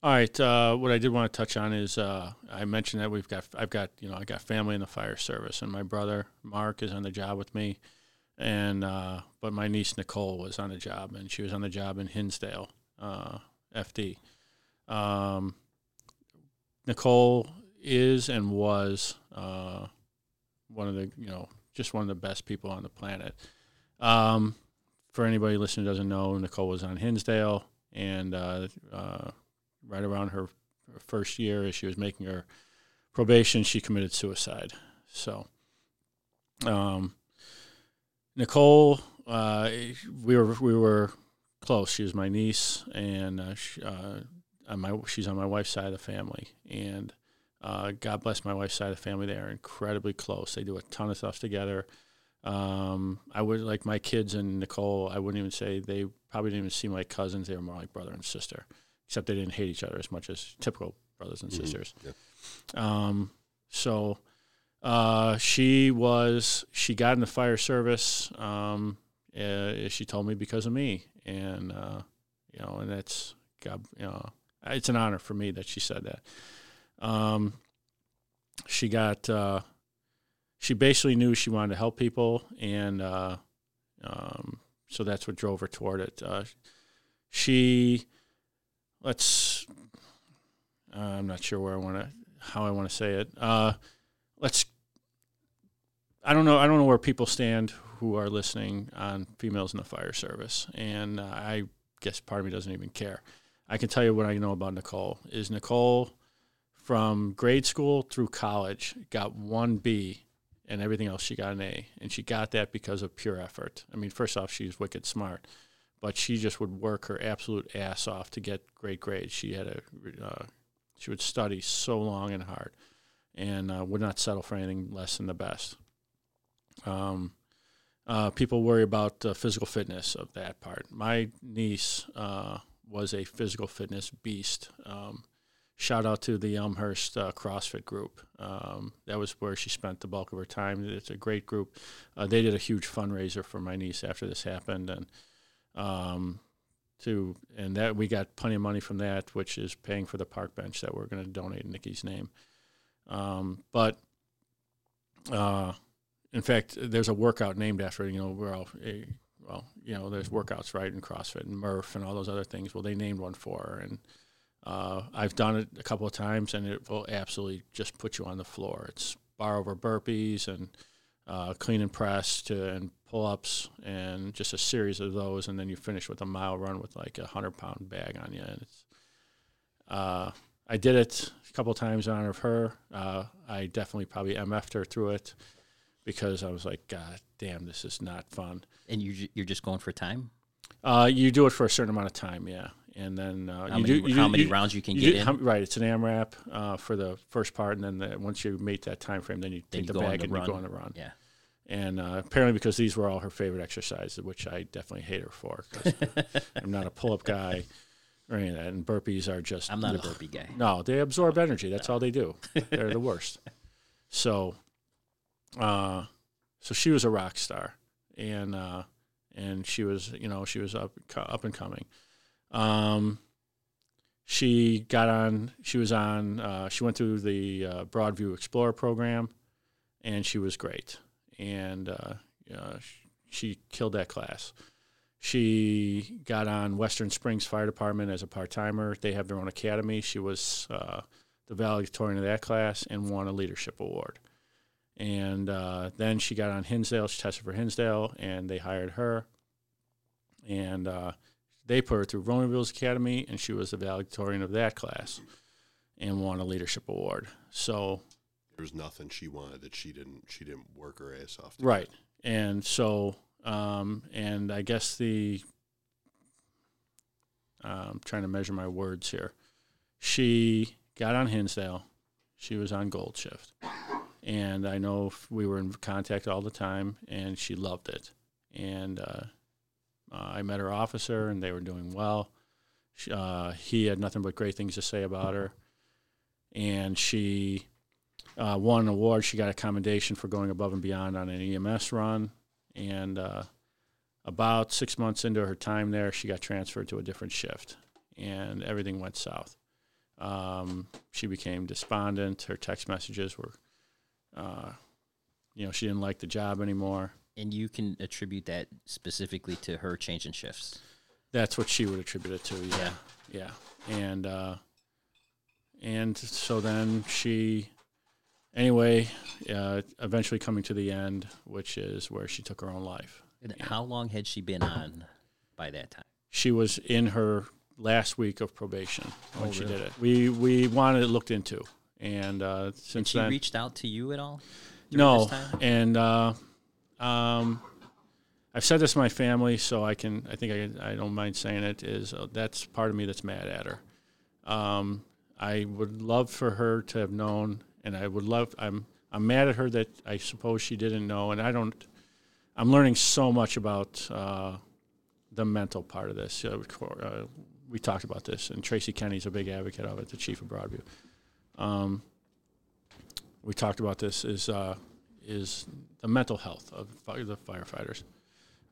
[SPEAKER 5] All right. Uh, what I did want to touch on is uh, I mentioned that we've got I've got you know I got family in the fire service, and my brother Mark is on the job with me, and uh, but my niece Nicole was on the job, and she was on the job in Hinsdale, uh, FD. Um, Nicole is and was uh, one of the you know just one of the best people on the planet. Um, for anybody listening who doesn't know, Nicole was on Hinsdale, and uh, uh, right around her, first year, as she was making her probation, she committed suicide. So, um, Nicole, uh, we were we were close. She was my niece, and uh, she, uh, on my she's on my wife's side of the family, and uh, God bless my wife's side of the family. They are incredibly close. They do a ton of stuff together. Um, I would like my kids and Nicole. I wouldn't even say they probably didn't even seem like cousins. They were more like brother and sister, except they didn't hate each other as much as typical brothers and
[SPEAKER 6] Mhm.
[SPEAKER 5] sisters.
[SPEAKER 6] Yep.
[SPEAKER 5] Um, so uh, she was she got in the fire service. Um, uh, she told me because of me, and uh, you know, and that's God, you know, it's an honor for me that she said that. Um, she got uh, she basically knew she wanted to help people, and uh, um, so that's what drove her toward it. Uh, she, let's, uh, I'm not sure where I want to, how I want to say it. Uh, let's, I don't know, I don't know where people stand who are listening on females in the fire service, and uh, I guess part of me doesn't even care. I can tell you what I know about Nicole. Is Nicole from grade school through college got one B and everything else she got an A. And she got that because of pure effort. I mean, first off, she's wicked smart, but she just would work her absolute ass off to get great grades. She had a, uh, she would study so long and hard and uh, would not settle for anything less than the best. Um, uh, people worry about the physical fitness of that part. My niece uh, was a physical fitness beast. Um, shout out to the Elmhurst uh, CrossFit group. Um, that was where she spent the bulk of her time. It's a great group. Uh, they did a huge fundraiser for my niece after this happened, and um, to and that we got plenty of money from that, which is paying for the park bench that we're going to donate in Nikki's name. Um, but uh, in fact, there's a workout named after it. You know, we're all well, you know, there's workouts right in CrossFit and Murph and all those other things. Well, they named one for her, and uh, I've done it a couple of times, and it will absolutely just put you on the floor. It's bar over burpees and uh, clean and press to and pull ups and just a series of those, and then you finish with a mile run with like a hundred pound bag on you. And it's, uh, I did it a couple of times in honor of her. Uh, I definitely probably MF'd her through it because I was like, God damn, this is not fun.
[SPEAKER 1] And you you're just going for time.
[SPEAKER 5] Uh, you do it for a certain amount of time, yeah, and then uh,
[SPEAKER 1] How
[SPEAKER 5] you
[SPEAKER 1] many,
[SPEAKER 5] do you
[SPEAKER 1] how many
[SPEAKER 5] you-
[SPEAKER 1] rounds you can get
[SPEAKER 5] do-
[SPEAKER 1] in?
[SPEAKER 5] how- right, it's an AMRAP uh, for the first part, and then the, once you meet that time frame, then you
[SPEAKER 1] Then
[SPEAKER 5] take
[SPEAKER 1] you
[SPEAKER 5] the bag and
[SPEAKER 1] run.
[SPEAKER 5] you go on the run.
[SPEAKER 1] Yeah.
[SPEAKER 5] And uh, apparently, because these were all her favorite exercises, which I definitely hate her for. 'cause [laughs] I'm not a pull-up guy or any of that, and burpees are just.
[SPEAKER 1] I'm not a burpee guy.
[SPEAKER 5] No, they absorb energy. That's all they do. They're the worst. [laughs] So, uh, so she was a rock star, and uh, and she was, you know, she was up up and coming. Um, she got on. She was on. Uh, she went through the uh, Broadview Explorer program, and she was great. And uh, uh, sh- she killed that class. She got on Western Springs Fire Department as a part timer. They have their own academy. She was uh, the valedictorian of that class and won a leadership award. And uh, then she got on Hinsdale. She tested for Hinsdale, and they hired her. And uh, they put her through Romeoville's Academy, and she was the valedictorian of that class and won a leadership award. So
[SPEAKER 6] There was nothing she wanted that she didn't she didn't work her ass off. to
[SPEAKER 5] Right. And so, um, and I guess the, I'm trying to measure my words here. She got on Hinsdale. She was on Gold Shift. And I know we were in contact all the time, and she loved it. And uh, uh, I met her officer, and they were doing well. She, uh, he had nothing but great things to say about her. And she uh, won an award. She got a commendation for going above and beyond on an EMS run. And uh, about six months into her time there, she got transferred to a different shift, and everything went south. Um, she became despondent. Her text messages were, uh, you know, she didn't like the job anymore.
[SPEAKER 1] And you can attribute that specifically to her changing shifts.
[SPEAKER 5] That's what she would attribute it to. Yeah, yeah, and uh, and so then she, anyway, uh, eventually coming to the end, which is where she took her own life.
[SPEAKER 1] And How long had she been on by that time?
[SPEAKER 5] She was in her last week of probation when
[SPEAKER 1] Oh,
[SPEAKER 5] she
[SPEAKER 1] really?
[SPEAKER 5] did it. We we wanted it looked into, and uh, since
[SPEAKER 1] she
[SPEAKER 5] then,
[SPEAKER 1] reached out to you at all?
[SPEAKER 5] no, and uh, um, I've said this to my family, so I can. I think I, I don't mind saying it. Is uh, that's part of me that's mad at her. Um, I would love for her to have known, and I would love. I'm I'm mad at her that I suppose she didn't know, and I don't. I'm learning so much about uh, the mental part of this. Uh, uh, we talked about this, and Tracy Kenny's a big advocate of it, the chief of Broadview. Um, we talked about this is uh, is the mental health of the firefighters.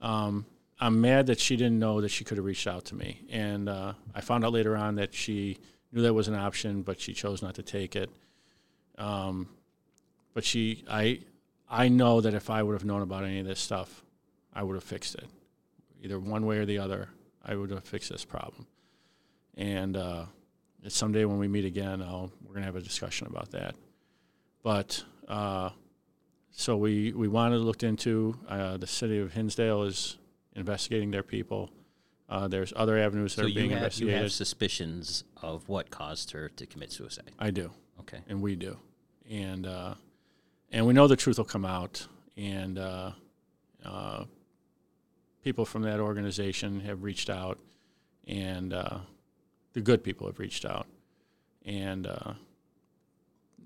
[SPEAKER 5] Um, I'm mad that she didn't know that she could have reached out to me, and uh, I found out later on that she knew that was an option, but she chose not to take it. Um, but she, I, I know that if I would have known about any of this stuff, I would have fixed it, either one way or the other. I would have fixed this problem, and uh, someday when we meet again, I'll, we're gonna have a discussion about that. But uh, so we we wanted looked into. Uh, the city of Hinsdale is investigating their people. Uh, there's other avenues that
[SPEAKER 1] So
[SPEAKER 5] are being
[SPEAKER 1] have, you have suspicions of what caused her to commit suicide.
[SPEAKER 5] I do,
[SPEAKER 1] Okay.
[SPEAKER 5] and we do, and uh, and we know the truth will come out. And uh, uh, people from that organization have reached out, and uh, the good people have reached out, and uh,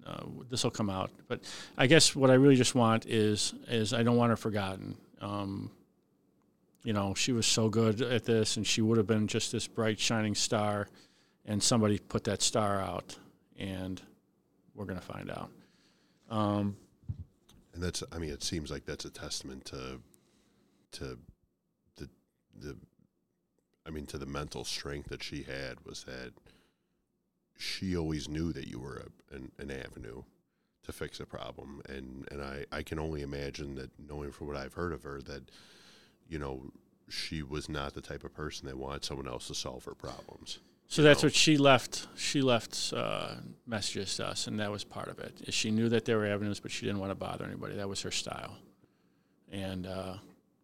[SPEAKER 5] uh, this will come out. But I guess what I really just want is is I don't want her forgotten. Um, you know, she was so good at this, and she would have been just this bright, shining star, and somebody put that star out, and we're gonna find out. Um,
[SPEAKER 6] And that's I mean it seems like that's a testament to to the the I mean to the mental strength that she had was that she always knew that you were a, an, an avenue to fix a problem and and I I can only imagine that knowing from what I've heard of her that you know she was not the type of person that wanted someone else to solve her problems.
[SPEAKER 5] So that's
[SPEAKER 6] know?
[SPEAKER 5] what she left. She left uh, messages to us, and that was part of it. She knew that there were avenues, but she didn't want to bother anybody. That was her style, and uh,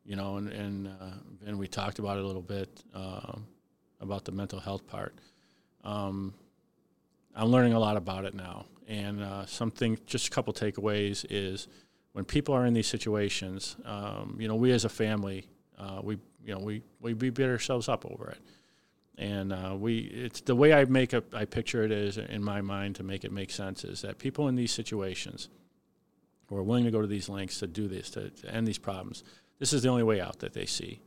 [SPEAKER 5] you know, and and, uh, and we talked about it a little bit um, about the mental health part. Um, I'm learning a lot about it now. And uh, something, just a couple takeaways is when people are in these situations, um, you know, we as a family, uh, we, you know, we, we, beat ourselves up over it. And uh, we, it's the way I make it, I picture it is in my mind to make it make sense is that people in these situations who are willing to go to these lengths to do this, to, to end these problems, this is the only way out that they see.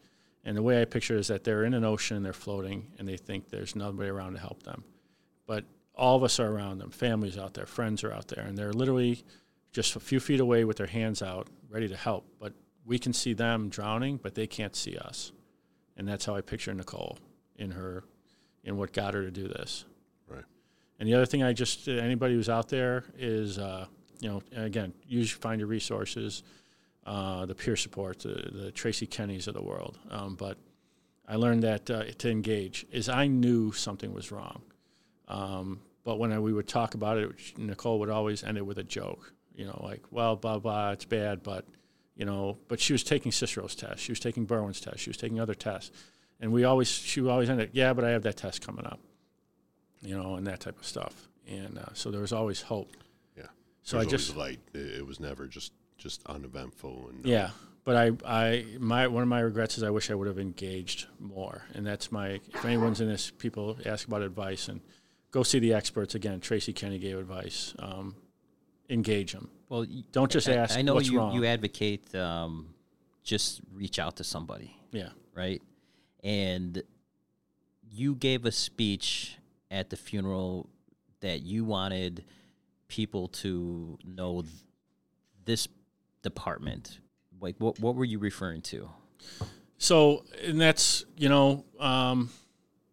[SPEAKER 5] And the way I picture is that they're in an ocean, and they're floating, and they think there's nobody around to help them. But all of us are around them. Families out there, friends are out there, and they're literally just a few feet away with their hands out, ready to help. But we can see them drowning, but they can't see us. And that's how I picture Nicole in her, in what got her to do this.
[SPEAKER 6] Right.
[SPEAKER 5] And the other thing I just, anybody who's out there is, uh, you know, again, use find your resources, uh, the peer support, the, the Tracy Kennys of the world. Um, but I learned that uh, to engage is I knew something was wrong. Um, but when I, we would talk about it, Nicole would always end it with a joke, you know, like, well, blah, blah, it's bad, but, you know, but she was taking Cicero's test. She was taking Berwyn's test. She was taking other tests. And we always, she would always end it, yeah, but I have that test coming up, you know, and that type of stuff. And uh, so there was always hope.
[SPEAKER 6] Yeah.
[SPEAKER 5] So I just,
[SPEAKER 6] light. It was never just just uneventful and
[SPEAKER 5] yeah. But I, I, my one of my regrets is I wish I would have engaged more, and that's my. If anyone's in this, people ask about advice, and go see the experts again. Tracy Kenny gave advice. Um, engage them.
[SPEAKER 1] Well,
[SPEAKER 5] Don't just
[SPEAKER 1] I-
[SPEAKER 5] ask
[SPEAKER 1] I know
[SPEAKER 5] what's
[SPEAKER 1] you,
[SPEAKER 5] wrong.
[SPEAKER 1] you advocate um, just reach out to somebody,
[SPEAKER 5] Yeah,
[SPEAKER 1] right? And you gave a speech at the funeral that you wanted people to know th- this department. Like, what what were you referring to?
[SPEAKER 5] So, and that's, you know, um,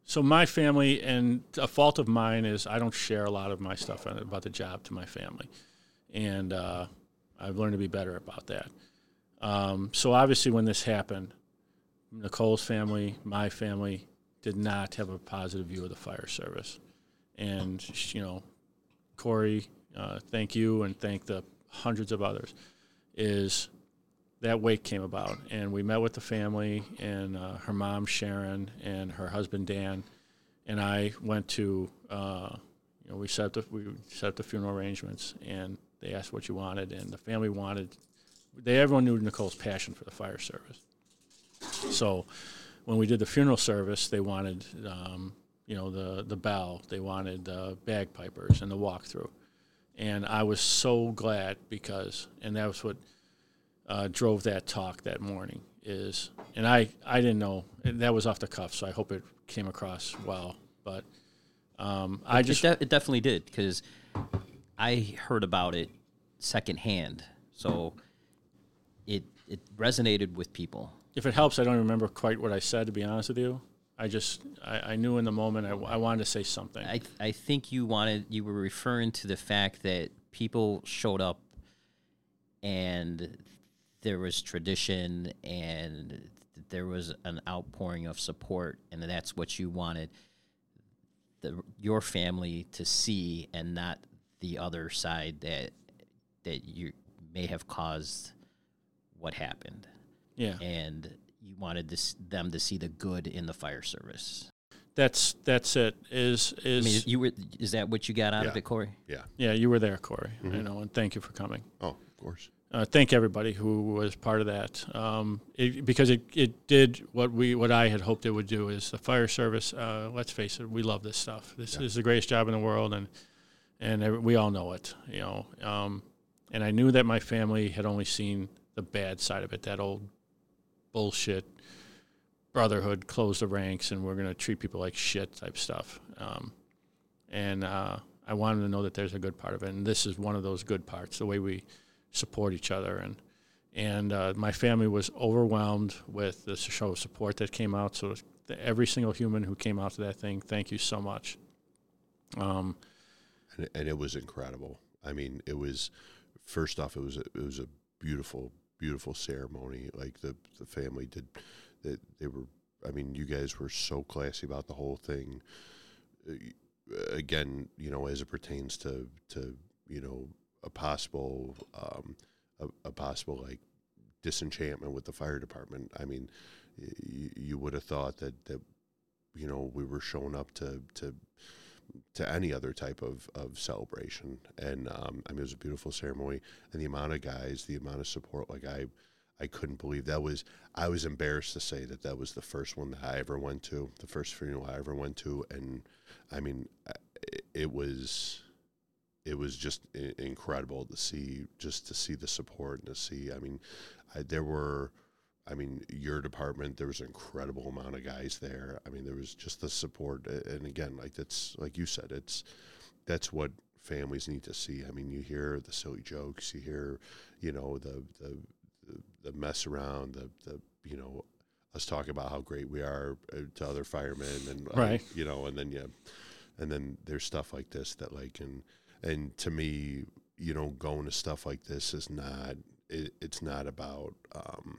[SPEAKER 5] so my family, and a fault of mine is I don't share a lot of my stuff about the job to my family. And uh, I've learned to be better about that. Um, so, obviously, when this happened, Nicole's family, my family, did not have a positive view of the fire service. And, you know, Corey, uh, thank you, and thank the hundreds of others, is that wake came about, and we met with the family and uh, her mom Sharon and her husband Dan, and I went to uh, you know we set up the, we set the funeral arrangements, and they asked what you wanted, and the family wanted they everyone knew Nicole's passion for the fire service, so when we did the funeral service, they wanted um, you know the the bell, they wanted the bagpipers and the walkthrough, and I was so glad because and that was what uh, drove that talk that morning is, and I, I didn't know and that was off the cuff, so I hope it came across well. But um, I
[SPEAKER 1] It
[SPEAKER 5] just
[SPEAKER 1] de- it definitely did because I heard about it secondhand, so it it resonated with people.
[SPEAKER 5] if it helps, I don't remember quite what I said to be honest with you. I just I, I knew in the moment I, I wanted to say something.
[SPEAKER 1] I I think you wanted you were referring to the fact that people showed up and there was tradition and there was an outpouring of support and that's what you wanted the your family to see and not the other side that that you may have caused what happened
[SPEAKER 5] yeah,
[SPEAKER 1] and wanted this, them to see the good in the fire service.
[SPEAKER 5] that's that's it. Is
[SPEAKER 1] I
[SPEAKER 5] is
[SPEAKER 1] mean, you were is that what you got out of it, Corey?
[SPEAKER 6] yeah.
[SPEAKER 5] yeah? You were there, Corey. I know, and thank you for coming.
[SPEAKER 6] Oh, of course.
[SPEAKER 5] uh, thank everybody who was part of that um, it, because it, it did what we what I had hoped it would do is the fire service. Uh, let's face it, we love this stuff. This is the greatest job in the world, and and we all know it. You know, um, and I knew that my family had only seen the bad side of it. That old bullshit brotherhood, close the ranks, and we're going to treat people like shit type stuff. Um, and uh, I wanted to know that there's a good part of it, and this is one of those good parts. The way we support each other, and and uh, my family was overwhelmed with the show of support that came out. So every single human who came out to that thing, thank you so much. Um,
[SPEAKER 6] and, and it was incredible. I mean, it was first off, it was a, it was a beautiful, beautiful ceremony. Like the the family did, they, they were. I mean, you guys were so classy about the whole thing. Uh, Again, you know, as it pertains to to you know a possible um, a, a possible like disenchantment with the fire department. I mean, y- you would have thought that that you know we were showing up to to to any other type of, of celebration. And um, I mean, it was a beautiful ceremony, and the amount of guys, the amount of support. Like I, I couldn't believe that was. I was embarrassed to say that that was the first one that I ever went to, the first funeral I ever went to, and I mean, it, was. It was just incredible to see, just to see the support and to see. I mean, I, there were. I mean, your department, there was an incredible amount of guys there. I mean, there was just the support. And again, like that's, like you said, it's, that's what families need to see. I mean, you hear the silly jokes, you hear, you know, the, the, the, the mess around, the, the, you know, us talking about how great we are uh, to other firemen and, uh,
[SPEAKER 5] Right.
[SPEAKER 6] you know, and then, yeah, and then there's stuff like this that like, and, and to me, you know, going to stuff like this is not, it, it's not about, um,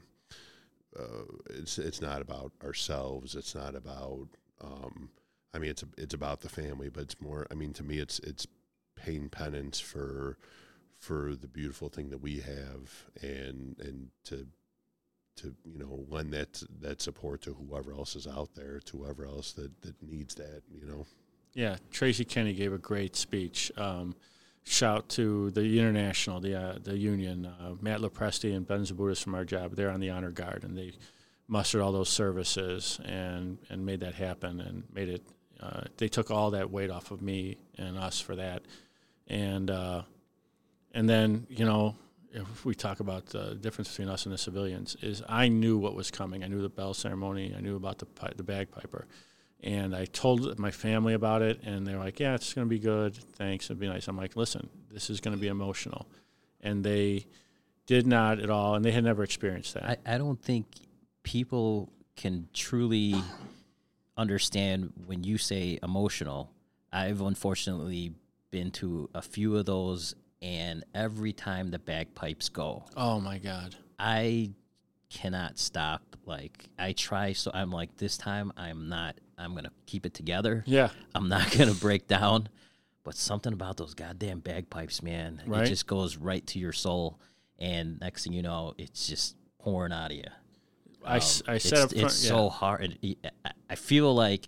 [SPEAKER 6] uh, it's it's not about ourselves. It's not about. Um, I mean, it's it's about the family, but it's more. I mean, to me, it's it's paying penance for for the beautiful thing that we have, and and to to you know lend that that support to whoever else is out there, to whoever else that that needs that. You know.
[SPEAKER 5] Yeah, Tracy Kenny gave a great speech. Um, shout to the international, the uh, the union, uh, Matt Lepresti and Ben Zabutis from our job. They're on the honor guard, and they mustered all those services and and made that happen and made it. Uh, they took all that weight off of me and us for that, and uh, and then you know if we talk about the difference between us and the civilians is I knew what was coming. I knew the bell ceremony. I knew about the the bagpiper and I told my family about it, and they're like, "Yeah, it's going to be good. Thanks, it'd be nice." I'm like, "Listen, this is going to be emotional," and they did not at all, and they had never experienced that.
[SPEAKER 1] I, I don't think people can truly understand when you say emotional. I've unfortunately been to a few of those, and every time the bagpipes go,
[SPEAKER 5] oh my God!
[SPEAKER 1] I cannot stop. Like I try, so I'm like this time I'm not. I'm gonna keep it together.
[SPEAKER 5] Yeah,
[SPEAKER 1] I'm not [laughs] gonna break down. But something about those goddamn bagpipes, man,
[SPEAKER 5] Right.
[SPEAKER 1] it just goes right to your soul. And next thing you know, it's just pouring out of you.
[SPEAKER 5] I,
[SPEAKER 1] Um,
[SPEAKER 5] I
[SPEAKER 1] it's,
[SPEAKER 5] set up. Front,
[SPEAKER 1] it's
[SPEAKER 5] yeah.
[SPEAKER 1] so hard. I- I feel like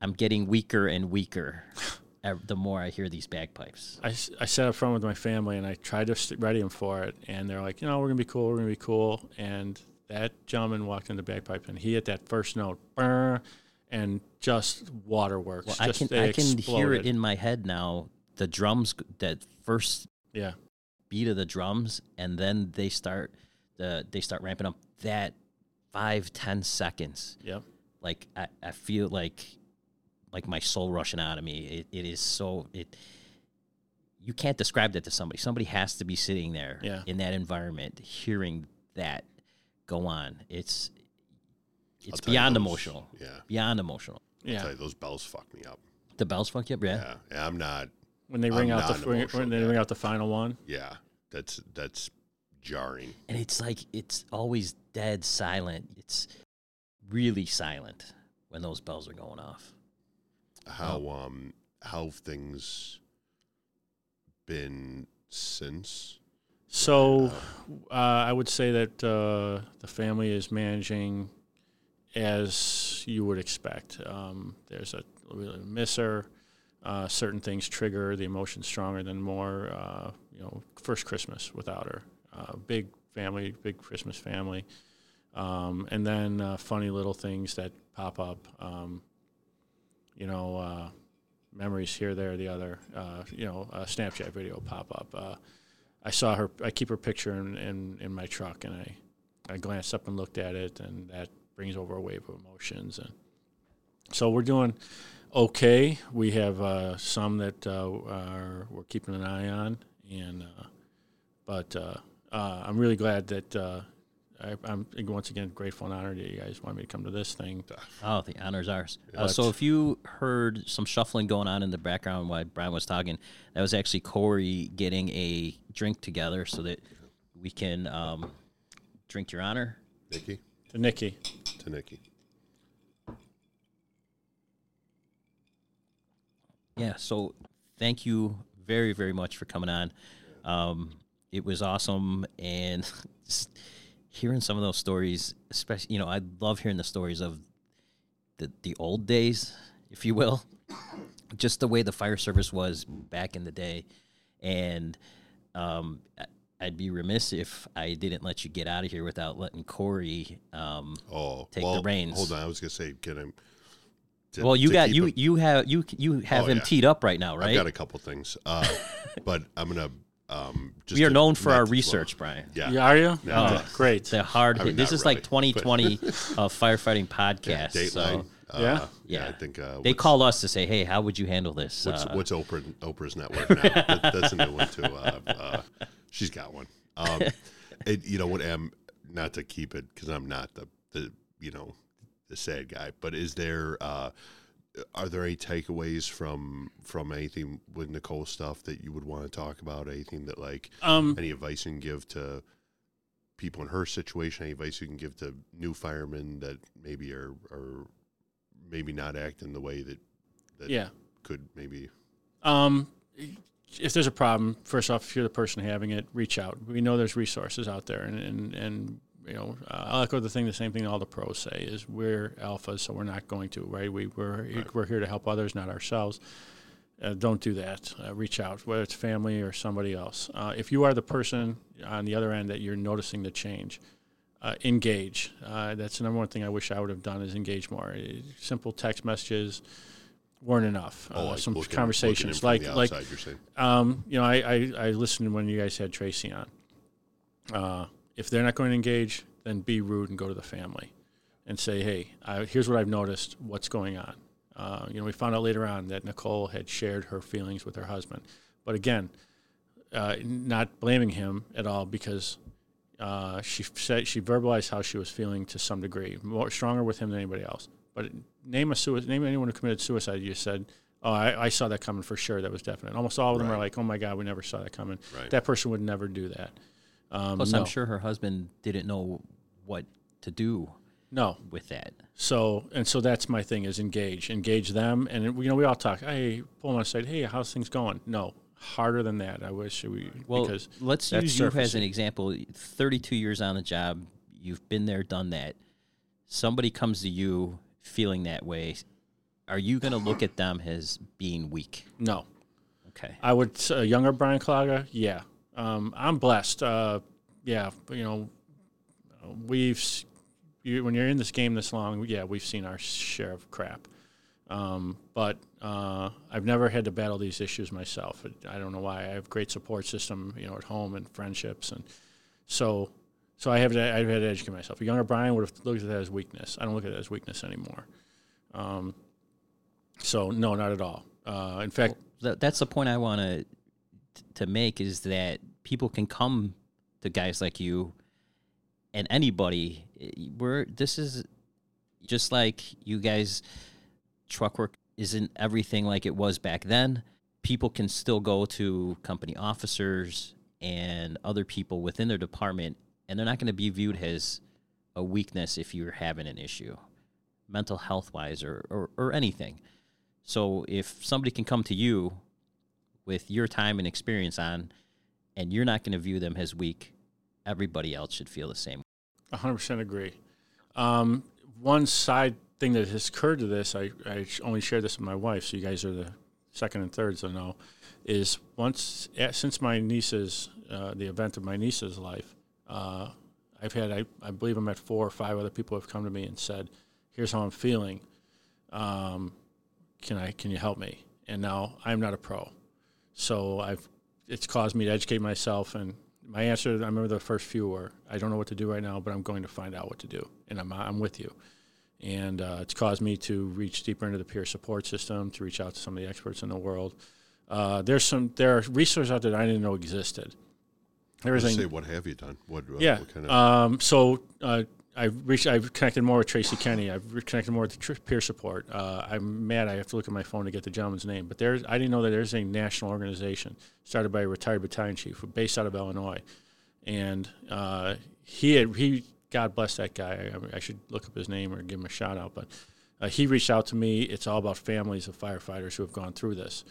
[SPEAKER 1] I'm getting weaker and weaker [sighs] the more I hear these bagpipes.
[SPEAKER 5] I, I sat up front with my family and I tried to ready them for it, and they're like, you know, we're gonna be cool, we're gonna be cool. And that gentleman walked in the bagpipe, and he hit that first note, "Brr," and just waterworks.
[SPEAKER 1] Well, I can I can hear it in my head now. The drums, that first
[SPEAKER 5] Yeah,
[SPEAKER 1] beat of the drums, and then they start the they start ramping up. That five ten seconds,
[SPEAKER 5] yep.
[SPEAKER 1] like I, I feel like like my soul rushing out of me. It, it is so it. You can't describe that to somebody. Somebody has to be sitting there
[SPEAKER 5] Yeah.
[SPEAKER 1] in that environment, hearing that go on. It's it's beyond
[SPEAKER 6] those-
[SPEAKER 1] emotional.
[SPEAKER 6] Yeah.
[SPEAKER 1] Beyond emotional.
[SPEAKER 6] I'll
[SPEAKER 5] Yeah.
[SPEAKER 6] tell you, those bells fuck me up.
[SPEAKER 1] The bells fuck you up, yeah.
[SPEAKER 6] Yeah. yeah I'm not.
[SPEAKER 5] When they
[SPEAKER 6] I'm
[SPEAKER 5] ring out the when they
[SPEAKER 6] guy.
[SPEAKER 5] ring out the final one.
[SPEAKER 6] Yeah. That's that's jarring.
[SPEAKER 1] And it's like it's always dead silent. It's really silent when those bells are going off.
[SPEAKER 6] how um how things been since
[SPEAKER 5] So, uh, I would say that uh, the family is managing as you would expect. Um, there's a really miss her. Uh, certain things trigger the emotion stronger than more. Uh, you know, first Christmas without her. Uh, big family, big Christmas family. Um, and then uh, funny little things that pop up. Um, you know, uh, memories here, there, the other. Uh, you know, a Snapchat video pop up. I saw her. I keep her picture in, in, in my truck, and I, I glanced up and looked at it, and that brings over a wave of emotions. And so we're doing okay. We have uh, some that uh, are we're keeping an eye on, and uh, but uh, uh, I'm really glad that uh, I, I'm once again grateful and honored that you guys wanted me to come to this thing.
[SPEAKER 1] Oh, the honor's ours. Uh, so if you heard some shuffling going on in the background while Brian was talking, that was actually Corey getting a drink together so that we can um, drink your honor.
[SPEAKER 6] Nikki
[SPEAKER 5] To Nikki,
[SPEAKER 6] to Nikki.
[SPEAKER 1] Yeah. So thank you very, very much for coming on. Um, it was awesome, and [laughs] just hearing some of those stories, especially you know, I love hearing the stories of the the old days, if you will. just the way the fire service was back in the day, and um, I- I'd be remiss if I didn't let you get out of here without letting Corey. Um,
[SPEAKER 6] Oh,
[SPEAKER 1] Take the reins.
[SPEAKER 6] Hold on, I was gonna say, get him. to-
[SPEAKER 1] well, you got you
[SPEAKER 6] him-
[SPEAKER 1] you have you you have
[SPEAKER 6] Oh,
[SPEAKER 1] him
[SPEAKER 6] yeah.
[SPEAKER 1] teed up right now, right?
[SPEAKER 6] I've got a couple things, uh, [laughs] but I'm gonna. Um, just
[SPEAKER 1] we are known for our
[SPEAKER 6] to throw-
[SPEAKER 1] research, Brian.
[SPEAKER 6] Yeah,
[SPEAKER 5] Yeah, are you?
[SPEAKER 6] Yeah.
[SPEAKER 5] Oh, great.
[SPEAKER 1] The hard
[SPEAKER 6] I mean,
[SPEAKER 1] This
[SPEAKER 6] not
[SPEAKER 1] is like
[SPEAKER 6] really,
[SPEAKER 1] 2020 [laughs] uh, firefighting podcast.
[SPEAKER 6] Dateline.
[SPEAKER 1] so
[SPEAKER 6] uh,
[SPEAKER 5] Yeah?
[SPEAKER 6] yeah,
[SPEAKER 1] Yeah.
[SPEAKER 6] I think uh,
[SPEAKER 1] they call us to say, "Hey, how would you handle this?"
[SPEAKER 6] What's
[SPEAKER 1] Uh,
[SPEAKER 6] what's Oprah Oprah's network now? that, that's a new one too. She's got one. Um, [laughs] it, you know what? Am not to keep it because I'm not the the you know the sad guy, but is there uh, are there any takeaways from from anything with Nicole stuff that you would want to talk about? Anything that like
[SPEAKER 5] Um,
[SPEAKER 6] any advice you can give to people in her situation? Any advice you can give to new firemen that maybe are are maybe not acting the way that that
[SPEAKER 5] yeah.
[SPEAKER 6] could maybe
[SPEAKER 5] Um, if there's a problem, first off, if you're the person having it, reach out. We know there's resources out there, and and, and you know, uh, I'll echo the thing. The same thing all the pros say is we're alphas, so we're not going to right. We we're we're here to help others, not ourselves. Uh, don't do that. Uh, reach out, whether it's family or somebody else. Uh, if you are the person on the other end that you're noticing the change, uh, engage. Uh, that's the number one thing I wish I would have done is engage more. Simple text messages weren't enough.
[SPEAKER 6] Oh,
[SPEAKER 5] Uh,
[SPEAKER 6] like
[SPEAKER 5] some
[SPEAKER 6] looking-
[SPEAKER 5] conversations,
[SPEAKER 6] looking
[SPEAKER 5] like
[SPEAKER 6] the
[SPEAKER 5] like
[SPEAKER 6] you're saying.
[SPEAKER 5] um, you know, I, I, I listened when you guys had Tracy on. Uh, if they're not going to engage, then be rude and go to the family and say, hey, I, here's what I've noticed. What's going on? Uh, you know, we found out later on that Nicole had shared her feelings with her husband. But again, uh, not blaming him at all because uh, she said she verbalized how she was feeling to some degree, more stronger with him than anybody else. But name a suicide, name anyone who committed suicide. You said, "Oh, I, I saw that coming for sure. That was definite." Almost all of them are like, "Oh my God, we never saw that coming."
[SPEAKER 6] Right.
[SPEAKER 5] That person would never do that. Um,
[SPEAKER 1] plus,
[SPEAKER 5] no,
[SPEAKER 1] I'm sure her husband didn't know what to do
[SPEAKER 5] no.
[SPEAKER 1] with that.
[SPEAKER 5] So and so that's my thing is engage, engage them, and you know we all talk. Hey, pull them on the side. Hey, how's things going? No, harder than that. I wish we
[SPEAKER 1] Well,
[SPEAKER 5] because
[SPEAKER 1] let's
[SPEAKER 5] that's
[SPEAKER 1] use you as an example. 32 years on the job, you've been there, done that. Somebody comes to you feeling that way. Are you going to look at them as being weak?
[SPEAKER 5] no.
[SPEAKER 1] Okay.
[SPEAKER 5] I would a younger Brian Klaga, yeah. Um, I'm blessed. Uh, yeah, you know, we've you, when you're in this game this long, yeah, we've seen our share of crap. Um, but uh, I've never had to battle these issues myself. I don't know why. I have great support system, you know, at home and friendships, and so so I have to, I've had to educate myself. A younger Brian would have looked at that as weakness. I don't look at it as weakness anymore. Um, so no, not at all. Uh, in fact,
[SPEAKER 1] Th- that's the point I want to to make is that people can come to guys like you and anybody. We're this is just like you guys. Truck work isn't everything like it was back then. People can still go to company officers and other people within their department, and they're not going to be viewed as a weakness if you're having an issue, mental health wise or, or, or anything. So if somebody can come to you with your time and experience on, and you're not going to view them as weak, everybody else should feel the same.
[SPEAKER 5] 100% agree. Um, one side thing that has occurred to this, I, I only shared this with my wife, so you guys are the second and thirds to know, is once, eh, since my niece's, uh, the event of my niece's life, uh, I've had, I, I believe I'm at four or five other people have come to me and said, here's how I'm feeling. Um, can I, can you help me? And now I'm not a pro. So I've, it's caused me to educate myself and my answer, I remember the first few were, I don't know what to do right now, but I'm going to find out what to do, and I'm, I'm with you. And uh, it's caused me to reach deeper into the peer support system, to reach out to some of the experts in the world. Uh, there's some, there are resources out there that I didn't know existed. Everything,
[SPEAKER 6] say, what have you done? What,
[SPEAKER 5] yeah.
[SPEAKER 6] what kind of?
[SPEAKER 5] Um, so uh, I've reached. I've connected more with Tracy Kenny. I've connected more with tr- peer support. Uh, I'm mad. I have to look at my phone to get the gentleman's name. But there's. I didn't know that there's a national organization started by a retired battalion chief based out of Illinois, and uh, he had he. God bless that guy. I, I should look up his name or give him a shout out. But uh, he reached out to me. It's all about families of firefighters who have gone through this,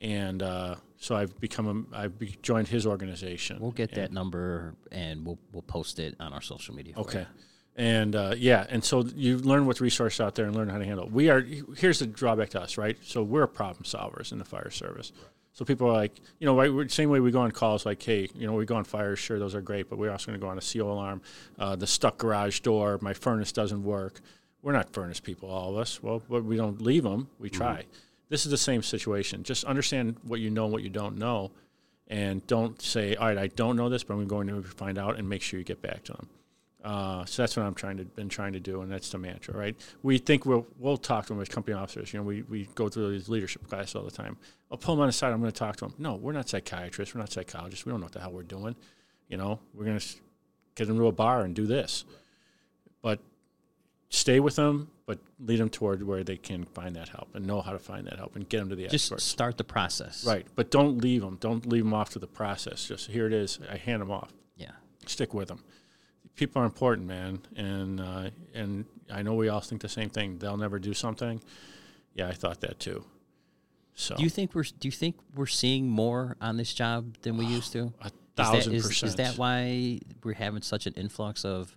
[SPEAKER 5] and uh, so I've become. A, I've joined his organization.
[SPEAKER 1] We'll get
[SPEAKER 5] And-
[SPEAKER 1] that number and we'll we'll post it on our social media.
[SPEAKER 5] Okay.
[SPEAKER 1] you.
[SPEAKER 5] And uh, yeah, and so you learn what's resources out there and learn how to handle it. We are here's the drawback to us, right? So we're problem solvers in the fire service. So people are like, you know, right, we're- same way we go on calls, like, hey, you know, we go on fires, sure, those are great, but we're also going to go on a CO alarm, uh, the stuck garage door, my furnace doesn't work. We're not furnace people, all of us. Well, but we don't leave them, we try. This is the same situation. Just understand what you know and what you don't know, and don't say, all right, I don't know this, but I'm going to find out and make sure you get back to them. Uh, so that's what I'm trying to been trying to do, and that's the mantra, right? We think we'll we'll talk to them as company officers. You know, we, we go through these leadership classes all the time. I'll pull them on the side. I'm going to talk to them. No, we're not psychiatrists. We're not psychologists. We don't know what the hell we're doing. You know, we're going to get them to a bar and do this, but stay with them, but lead them toward where they can find that help and know how to find that help and get them to the
[SPEAKER 1] Just
[SPEAKER 5] experts.
[SPEAKER 1] start the process.
[SPEAKER 5] Right, but don't leave them. Don't leave them off to the process. Just here it is. I hand them off
[SPEAKER 1] Yeah.
[SPEAKER 5] stick with them. People are important, man, and uh, and I know we all think the same thing. They'll never do something. Yeah, I thought that too. So
[SPEAKER 1] Do you think we're Do you think we're seeing more on this job than we used to? [sighs]
[SPEAKER 5] a
[SPEAKER 1] Is
[SPEAKER 5] thousand
[SPEAKER 1] that, is,
[SPEAKER 5] percent.
[SPEAKER 1] is that why we're having such an influx of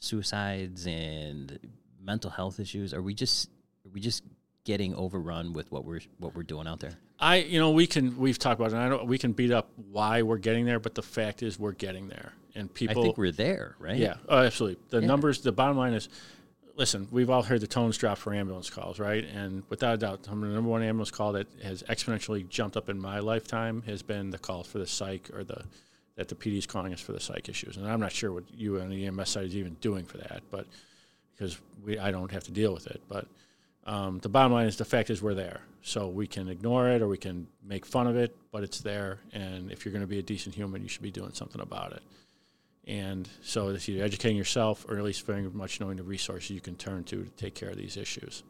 [SPEAKER 1] suicides and mental health issues? Are we just are we just getting overrun with what we're what we're doing out there?
[SPEAKER 5] I you know we can we've talked about it. And I don't we can beat up why we're getting there, but the fact is we're getting there, and people.
[SPEAKER 1] I think we're there, right?
[SPEAKER 5] Yeah, oh, absolutely. The
[SPEAKER 1] Yeah.
[SPEAKER 5] numbers, the bottom line is, listen, we've all heard the tones drop for ambulance calls, right? And without a doubt, the number one ambulance call that has exponentially jumped up in my lifetime has been the calls for the psych or the that the PD is calling us for the psych issues. And I'm not sure what you on the EMS side is even doing for that, but because we I don't have to deal with it, but. Um, the bottom line is the fact is we're there, so we can ignore it or we can make fun of it, but it's there. And if you're going to be a decent human, you should be doing something about it. And so it's either educating yourself or at least very much knowing the resources you can turn to to take care of these issues.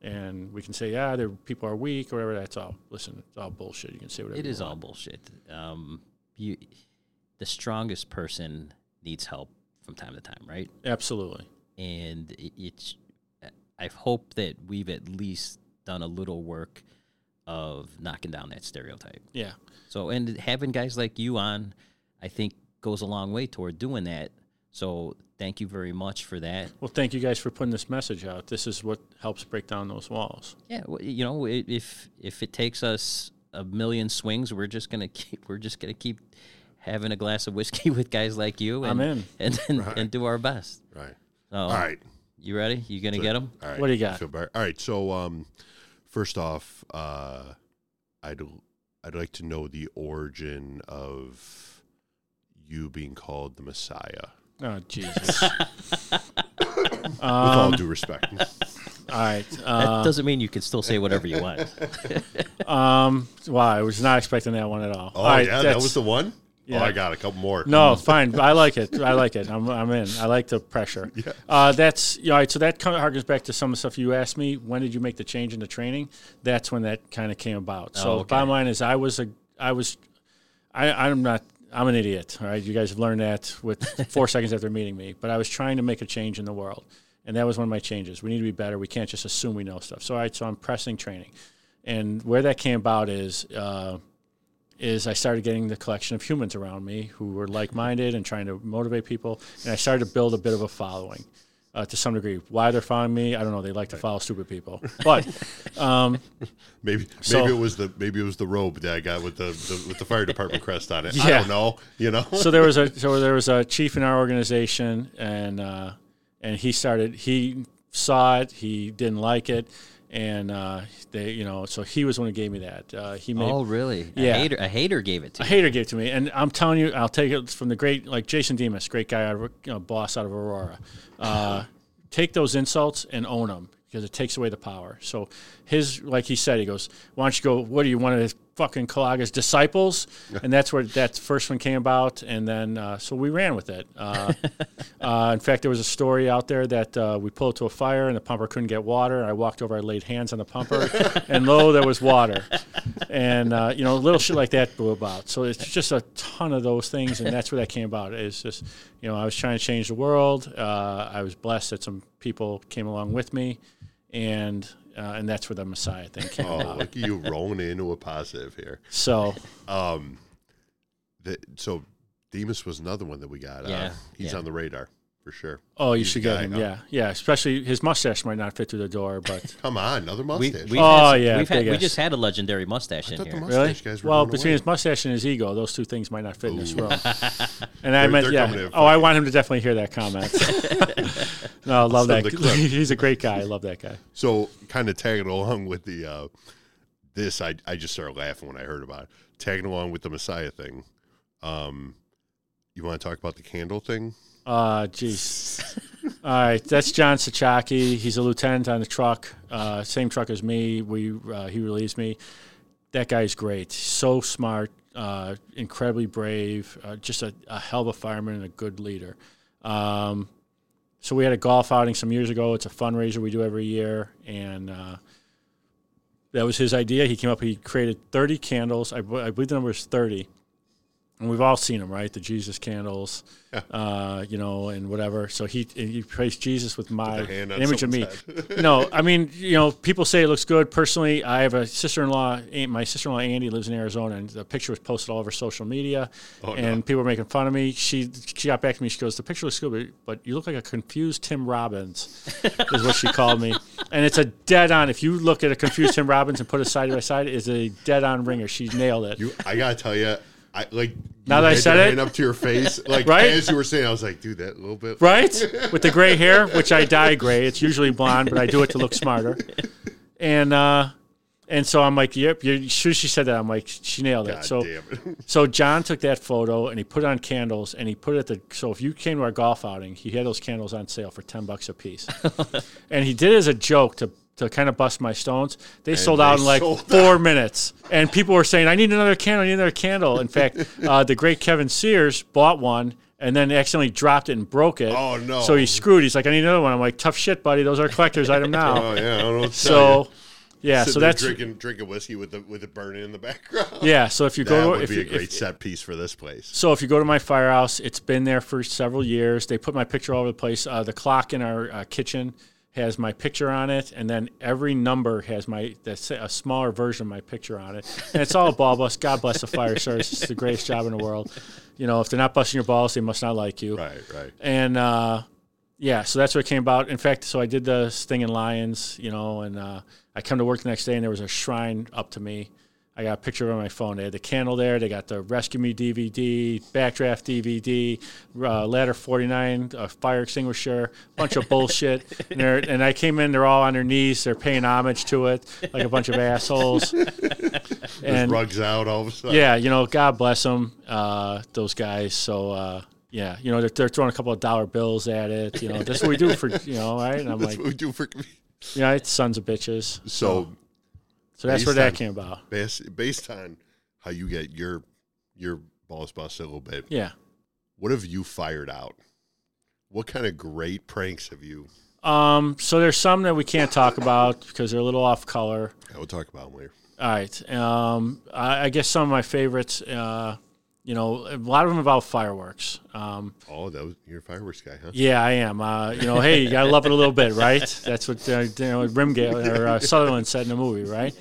[SPEAKER 5] And we can say, yeah, there people are weak or whatever. That's all. Listen, it's all bullshit. You can say whatever.
[SPEAKER 1] It is all bullshit. Um, you, the strongest person needs help from time to time, right?
[SPEAKER 5] Absolutely.
[SPEAKER 1] And it- it's i hope that we've at least done a little work of knocking down that stereotype
[SPEAKER 5] Yeah.
[SPEAKER 1] so and having guys like you on i think goes a long way toward doing that so thank you very much for that
[SPEAKER 5] Well, thank you guys for putting this message out. This is what helps break down those walls.
[SPEAKER 1] yeah w- you know if if it takes us a million swings we're just gonna keep we're just gonna keep having a glass of whiskey [laughs] with guys like you and
[SPEAKER 5] I'm in.
[SPEAKER 1] and, and,
[SPEAKER 6] Right.
[SPEAKER 1] and do our best
[SPEAKER 6] Right.
[SPEAKER 1] So,
[SPEAKER 6] All right.
[SPEAKER 1] you ready you gonna get them
[SPEAKER 6] All right.
[SPEAKER 5] What do you got?
[SPEAKER 6] feel. All right. So, um, first off, uh, I'd I'd like to know the origin of you being called the Messiah.
[SPEAKER 5] Oh, Jesus. [laughs]
[SPEAKER 6] With all due respect. [laughs]
[SPEAKER 5] all right.
[SPEAKER 1] that
[SPEAKER 5] Uh,
[SPEAKER 1] doesn't mean you can still say whatever you want [laughs]
[SPEAKER 5] um, wow, I was not expecting that one at all.
[SPEAKER 6] Oh
[SPEAKER 5] all right,
[SPEAKER 6] yeah, that was the one.
[SPEAKER 5] Yeah.
[SPEAKER 6] Oh, I got a couple more.
[SPEAKER 5] No, fine. I like it. I like it. I'm, I'm in. I like the pressure. [laughs]
[SPEAKER 6] Yeah.
[SPEAKER 5] Uh, that's you know, all right. So that kind of harkens back to some of the stuff you asked me. When did you make the change in the training? That's when that kind of came about. So
[SPEAKER 1] Oh, okay.
[SPEAKER 5] bottom line is, I was a, I was, I, I'm not. I'm an idiot. All right, you guys have learned that with [laughs] four seconds after meeting me. But I was trying to make a change in the world, and that was one of my changes. We need to be better. We can't just assume we know stuff. So all right, so I'm pressing training, and where that came about is. Uh, is I started getting the collection of humans around me who were like-minded and trying to motivate people, and I started to build a bit of a following uh, to some degree. Why they're following me, I don't know. They like to follow stupid people, but um, [laughs]
[SPEAKER 6] Maybe
[SPEAKER 5] So-
[SPEAKER 6] maybe it was the maybe it was the robe that I got with the, the with the fire department crest on it. I
[SPEAKER 5] Yeah.
[SPEAKER 6] don't know. You know.
[SPEAKER 5] so there was a [laughs] so there was a chief in our organization, and uh, and he started. He saw it. He didn't like it, and uh, they you know so he was the one who gave me that. Uh, he made
[SPEAKER 1] Oh, really?
[SPEAKER 5] Yeah.
[SPEAKER 1] A hater, a hater gave it to me,
[SPEAKER 5] A
[SPEAKER 1] you.
[SPEAKER 5] hater gave it to me, and I'm telling you, I'll take it from the great, like Jason Demas, great guy out of, you know, boss out of Aurora. Uh, [laughs] take those insults and own them because it takes away the power. So his, like he said, he goes, "Why don't you go? What do you, want his fucking Kalaga's disciples?" And that's where that first one came about, and then uh, so we ran with it. Uh, [laughs] uh, in fact, there was a story out there that uh, we pulled to a fire and the pumper couldn't get water. I walked over, I laid hands on the pumper, [laughs] and lo, there was water. And uh, you know, little shit like that blew about. So it's just a ton of those things, and that's where that came about. It's just, you know, I was trying to change the world. Uh, I was blessed that some people came along with me, and uh, and that's where the Messiah thing came
[SPEAKER 6] Oh,
[SPEAKER 5] about.
[SPEAKER 6] look at you rolling into a positive here.
[SPEAKER 5] So
[SPEAKER 6] Um, the, so Demas was another one that we got. Uh,
[SPEAKER 1] Yeah,
[SPEAKER 6] he's
[SPEAKER 1] yeah.
[SPEAKER 6] on the radar for sure.
[SPEAKER 5] Oh, you
[SPEAKER 6] He's
[SPEAKER 5] should get him.
[SPEAKER 6] huh?
[SPEAKER 5] Yeah, yeah. Especially his mustache might not fit through the door, but [laughs]
[SPEAKER 6] Come on, another mustache.
[SPEAKER 1] we've
[SPEAKER 5] Oh,
[SPEAKER 1] had,
[SPEAKER 5] yeah,
[SPEAKER 1] we've had, we just had a legendary mustache
[SPEAKER 6] I
[SPEAKER 1] in
[SPEAKER 6] thought the
[SPEAKER 1] here.
[SPEAKER 6] mustache
[SPEAKER 5] really.
[SPEAKER 6] guys
[SPEAKER 5] Well, between
[SPEAKER 6] away.
[SPEAKER 5] his mustache and his ego, those two things might not fit in this room. [laughs] And I meant, yeah. Oh, I want him to definitely hear that comment. [laughs] no, I love that.
[SPEAKER 6] the.
[SPEAKER 5] He's a great guy. I love that guy.
[SPEAKER 6] So, kind of tagging along with the uh, this, I I just started laughing when I heard about it. Tagging along with the Messiah thing. Um, you want to talk about the candle thing?
[SPEAKER 5] Uh, jeez. All right, that's John Sachaki. He's a lieutenant on the truck, uh, same truck as me. We uh, he relieves me. That guy's great. So smart, uh, incredibly brave. Uh, just a, a hell of a fireman and a good leader. Um, so we had a golf outing some years ago. It's a fundraiser we do every year, and uh, that was his idea. He came up. He created 30 candles. I believe the number is 30 and we've all seen them, right? The Jesus candles, uh, you know, and whatever. So he he praised Jesus with my image of me. no, [laughs] I mean, you know, people say it looks good. Personally, I have a sister-in-law. My sister-in-law Andy lives in Arizona, and the picture was posted all over social media,
[SPEAKER 6] Oh, no.
[SPEAKER 5] and people were making fun of me. She she got back to me. She goes, "The picture looks good, but, you look like a confused Tim Robbins," [laughs] is what she called me. And it's a dead-on. If you look at a confused Tim Robbins and put it side by side, it's a dead-on ringer. She nailed it.
[SPEAKER 6] You, I gotta tell you, I like
[SPEAKER 5] Now that I said it-
[SPEAKER 6] up to your face, [laughs] like
[SPEAKER 5] Right?
[SPEAKER 6] as you were saying, I was like, dude, that little bit, [laughs]
[SPEAKER 5] right? With the gray hair, which I dye gray. It's usually blonde, but I do it to look smarter. And uh, and so I'm like, yep. You're, as soon as she said that, I'm like, she nailed it.
[SPEAKER 6] God
[SPEAKER 5] so
[SPEAKER 6] damn it. [laughs]
[SPEAKER 5] so John took that photo and he put it on candles and he put it at the. So if you came to our golf outing, he had those candles on sale for ten bucks a piece, and he did it as a joke to. To kind of bust my stones, they sold
[SPEAKER 6] they
[SPEAKER 5] out in like four minutes, and people were saying, "I need another candle, I need another candle." In fact, [laughs] uh, the great Kevin Sears bought one and then accidentally dropped it and broke it.
[SPEAKER 6] Oh, no.
[SPEAKER 5] So he's screwed. He's like, "I need another one." I'm like, "Tough shit, buddy. Those are collector's item now." [laughs]
[SPEAKER 6] Oh yeah, I don't know what to tell you.
[SPEAKER 5] so, yeah,
[SPEAKER 6] Sitting
[SPEAKER 5] so that's
[SPEAKER 6] drinking drinking whiskey with the with it burning in the background.
[SPEAKER 5] yeah. So if you
[SPEAKER 6] that
[SPEAKER 5] go,
[SPEAKER 6] would
[SPEAKER 5] if
[SPEAKER 6] be
[SPEAKER 5] you,
[SPEAKER 6] a great
[SPEAKER 5] if,
[SPEAKER 6] set piece for this place.
[SPEAKER 5] So if you go to my firehouse, it's been there for several years. They put my picture all over the place. Uh, the clock in our uh, kitchen has my picture on it, and then every number has my that's a smaller version of my picture on it. And it's all ball bust. God bless the fire service. It's the greatest job in the world. You know, if they're not busting your balls, they must not like you.
[SPEAKER 6] Right, right.
[SPEAKER 5] And uh, yeah, so that's what it came about. In fact, so I did the Sting and Lyons, you know, and uh, I come to work the next day, and there was a shrine up to me. I got a picture on my phone. They had the candle there. They got the Rescue Me DVD, Backdraft DVD, uh, Ladder 49, a fire extinguisher, bunch of bullshit. [laughs] And, and I came in, they're all on their knees. They're paying homage to it like a bunch of assholes. [laughs] And
[SPEAKER 6] rugs out all of a sudden.
[SPEAKER 5] yeah, you know, God bless them, uh, those guys. So, uh, yeah, you know, they're, they're throwing a couple of dollar bills at it. You know, that's what we do for, you know, right? And I'm
[SPEAKER 6] That's
[SPEAKER 5] like,
[SPEAKER 6] what we do for.
[SPEAKER 5] you know, it's sons of bitches.
[SPEAKER 6] So
[SPEAKER 5] So that's where that
[SPEAKER 6] on-
[SPEAKER 5] came about.
[SPEAKER 6] based based on how you get your your balls busted a little bit,
[SPEAKER 5] Yeah.
[SPEAKER 6] what have you fired out? What kind of great pranks have you?
[SPEAKER 5] Um, so there's some that we can't talk about because they're a little off color.
[SPEAKER 6] Yeah, we'll talk about them later.
[SPEAKER 5] All right. Um, I, I guess some of my favorites, uh, you know, a lot of them about fireworks. Um,
[SPEAKER 6] Oh, that was you're a fireworks guy, huh?
[SPEAKER 5] yeah, I am. Uh, you know, hey, you gotta love it a little bit, right? That's what uh, you know, Rimgale or uh, Sutherland said in the movie, right?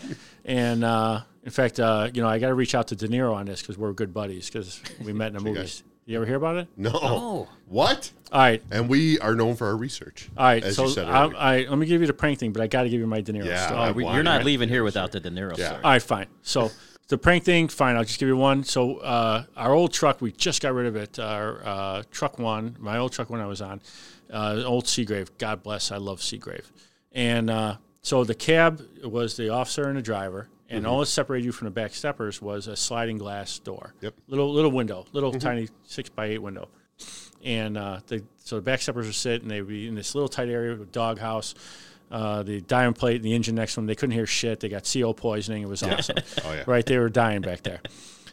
[SPEAKER 5] And uh, in fact, uh, you know, I got to reach out to De Niro on this because we're good buddies because we met in the [laughs] movies. You ever hear about it?
[SPEAKER 6] No.
[SPEAKER 1] Oh.
[SPEAKER 6] What?
[SPEAKER 5] All right,
[SPEAKER 6] And we are known for our research.
[SPEAKER 5] all right.
[SPEAKER 6] As
[SPEAKER 5] so
[SPEAKER 6] you said
[SPEAKER 5] I. I, let me give you the prank thing, but I got to give you my De Niro
[SPEAKER 6] Yeah,
[SPEAKER 5] story.
[SPEAKER 6] I
[SPEAKER 1] Uh, we- you're not leaving here without the De Niro
[SPEAKER 6] Yeah.
[SPEAKER 1] story.
[SPEAKER 5] All right, fine. So the prank thing, fine. I'll just give you one. So uh, our old truck, we just got rid of it. Our uh, truck one, my old truck when I was on, uh, old Seagrave. God bless. I love Seagrave. And uh, so the cab was the officer and the driver, and all that separated you from the back steppers was a sliding glass door.
[SPEAKER 6] Yep.
[SPEAKER 5] Little little window, little tiny six by eight window. And uh, the, so the back steppers would sit, and they'd be in this little tight area with a dog house. Uh, the diamond plate, the engine next to them, they couldn't hear shit. They got CO poisoning. It was awesome [laughs]
[SPEAKER 6] Oh yeah.
[SPEAKER 5] right? They were dying back there.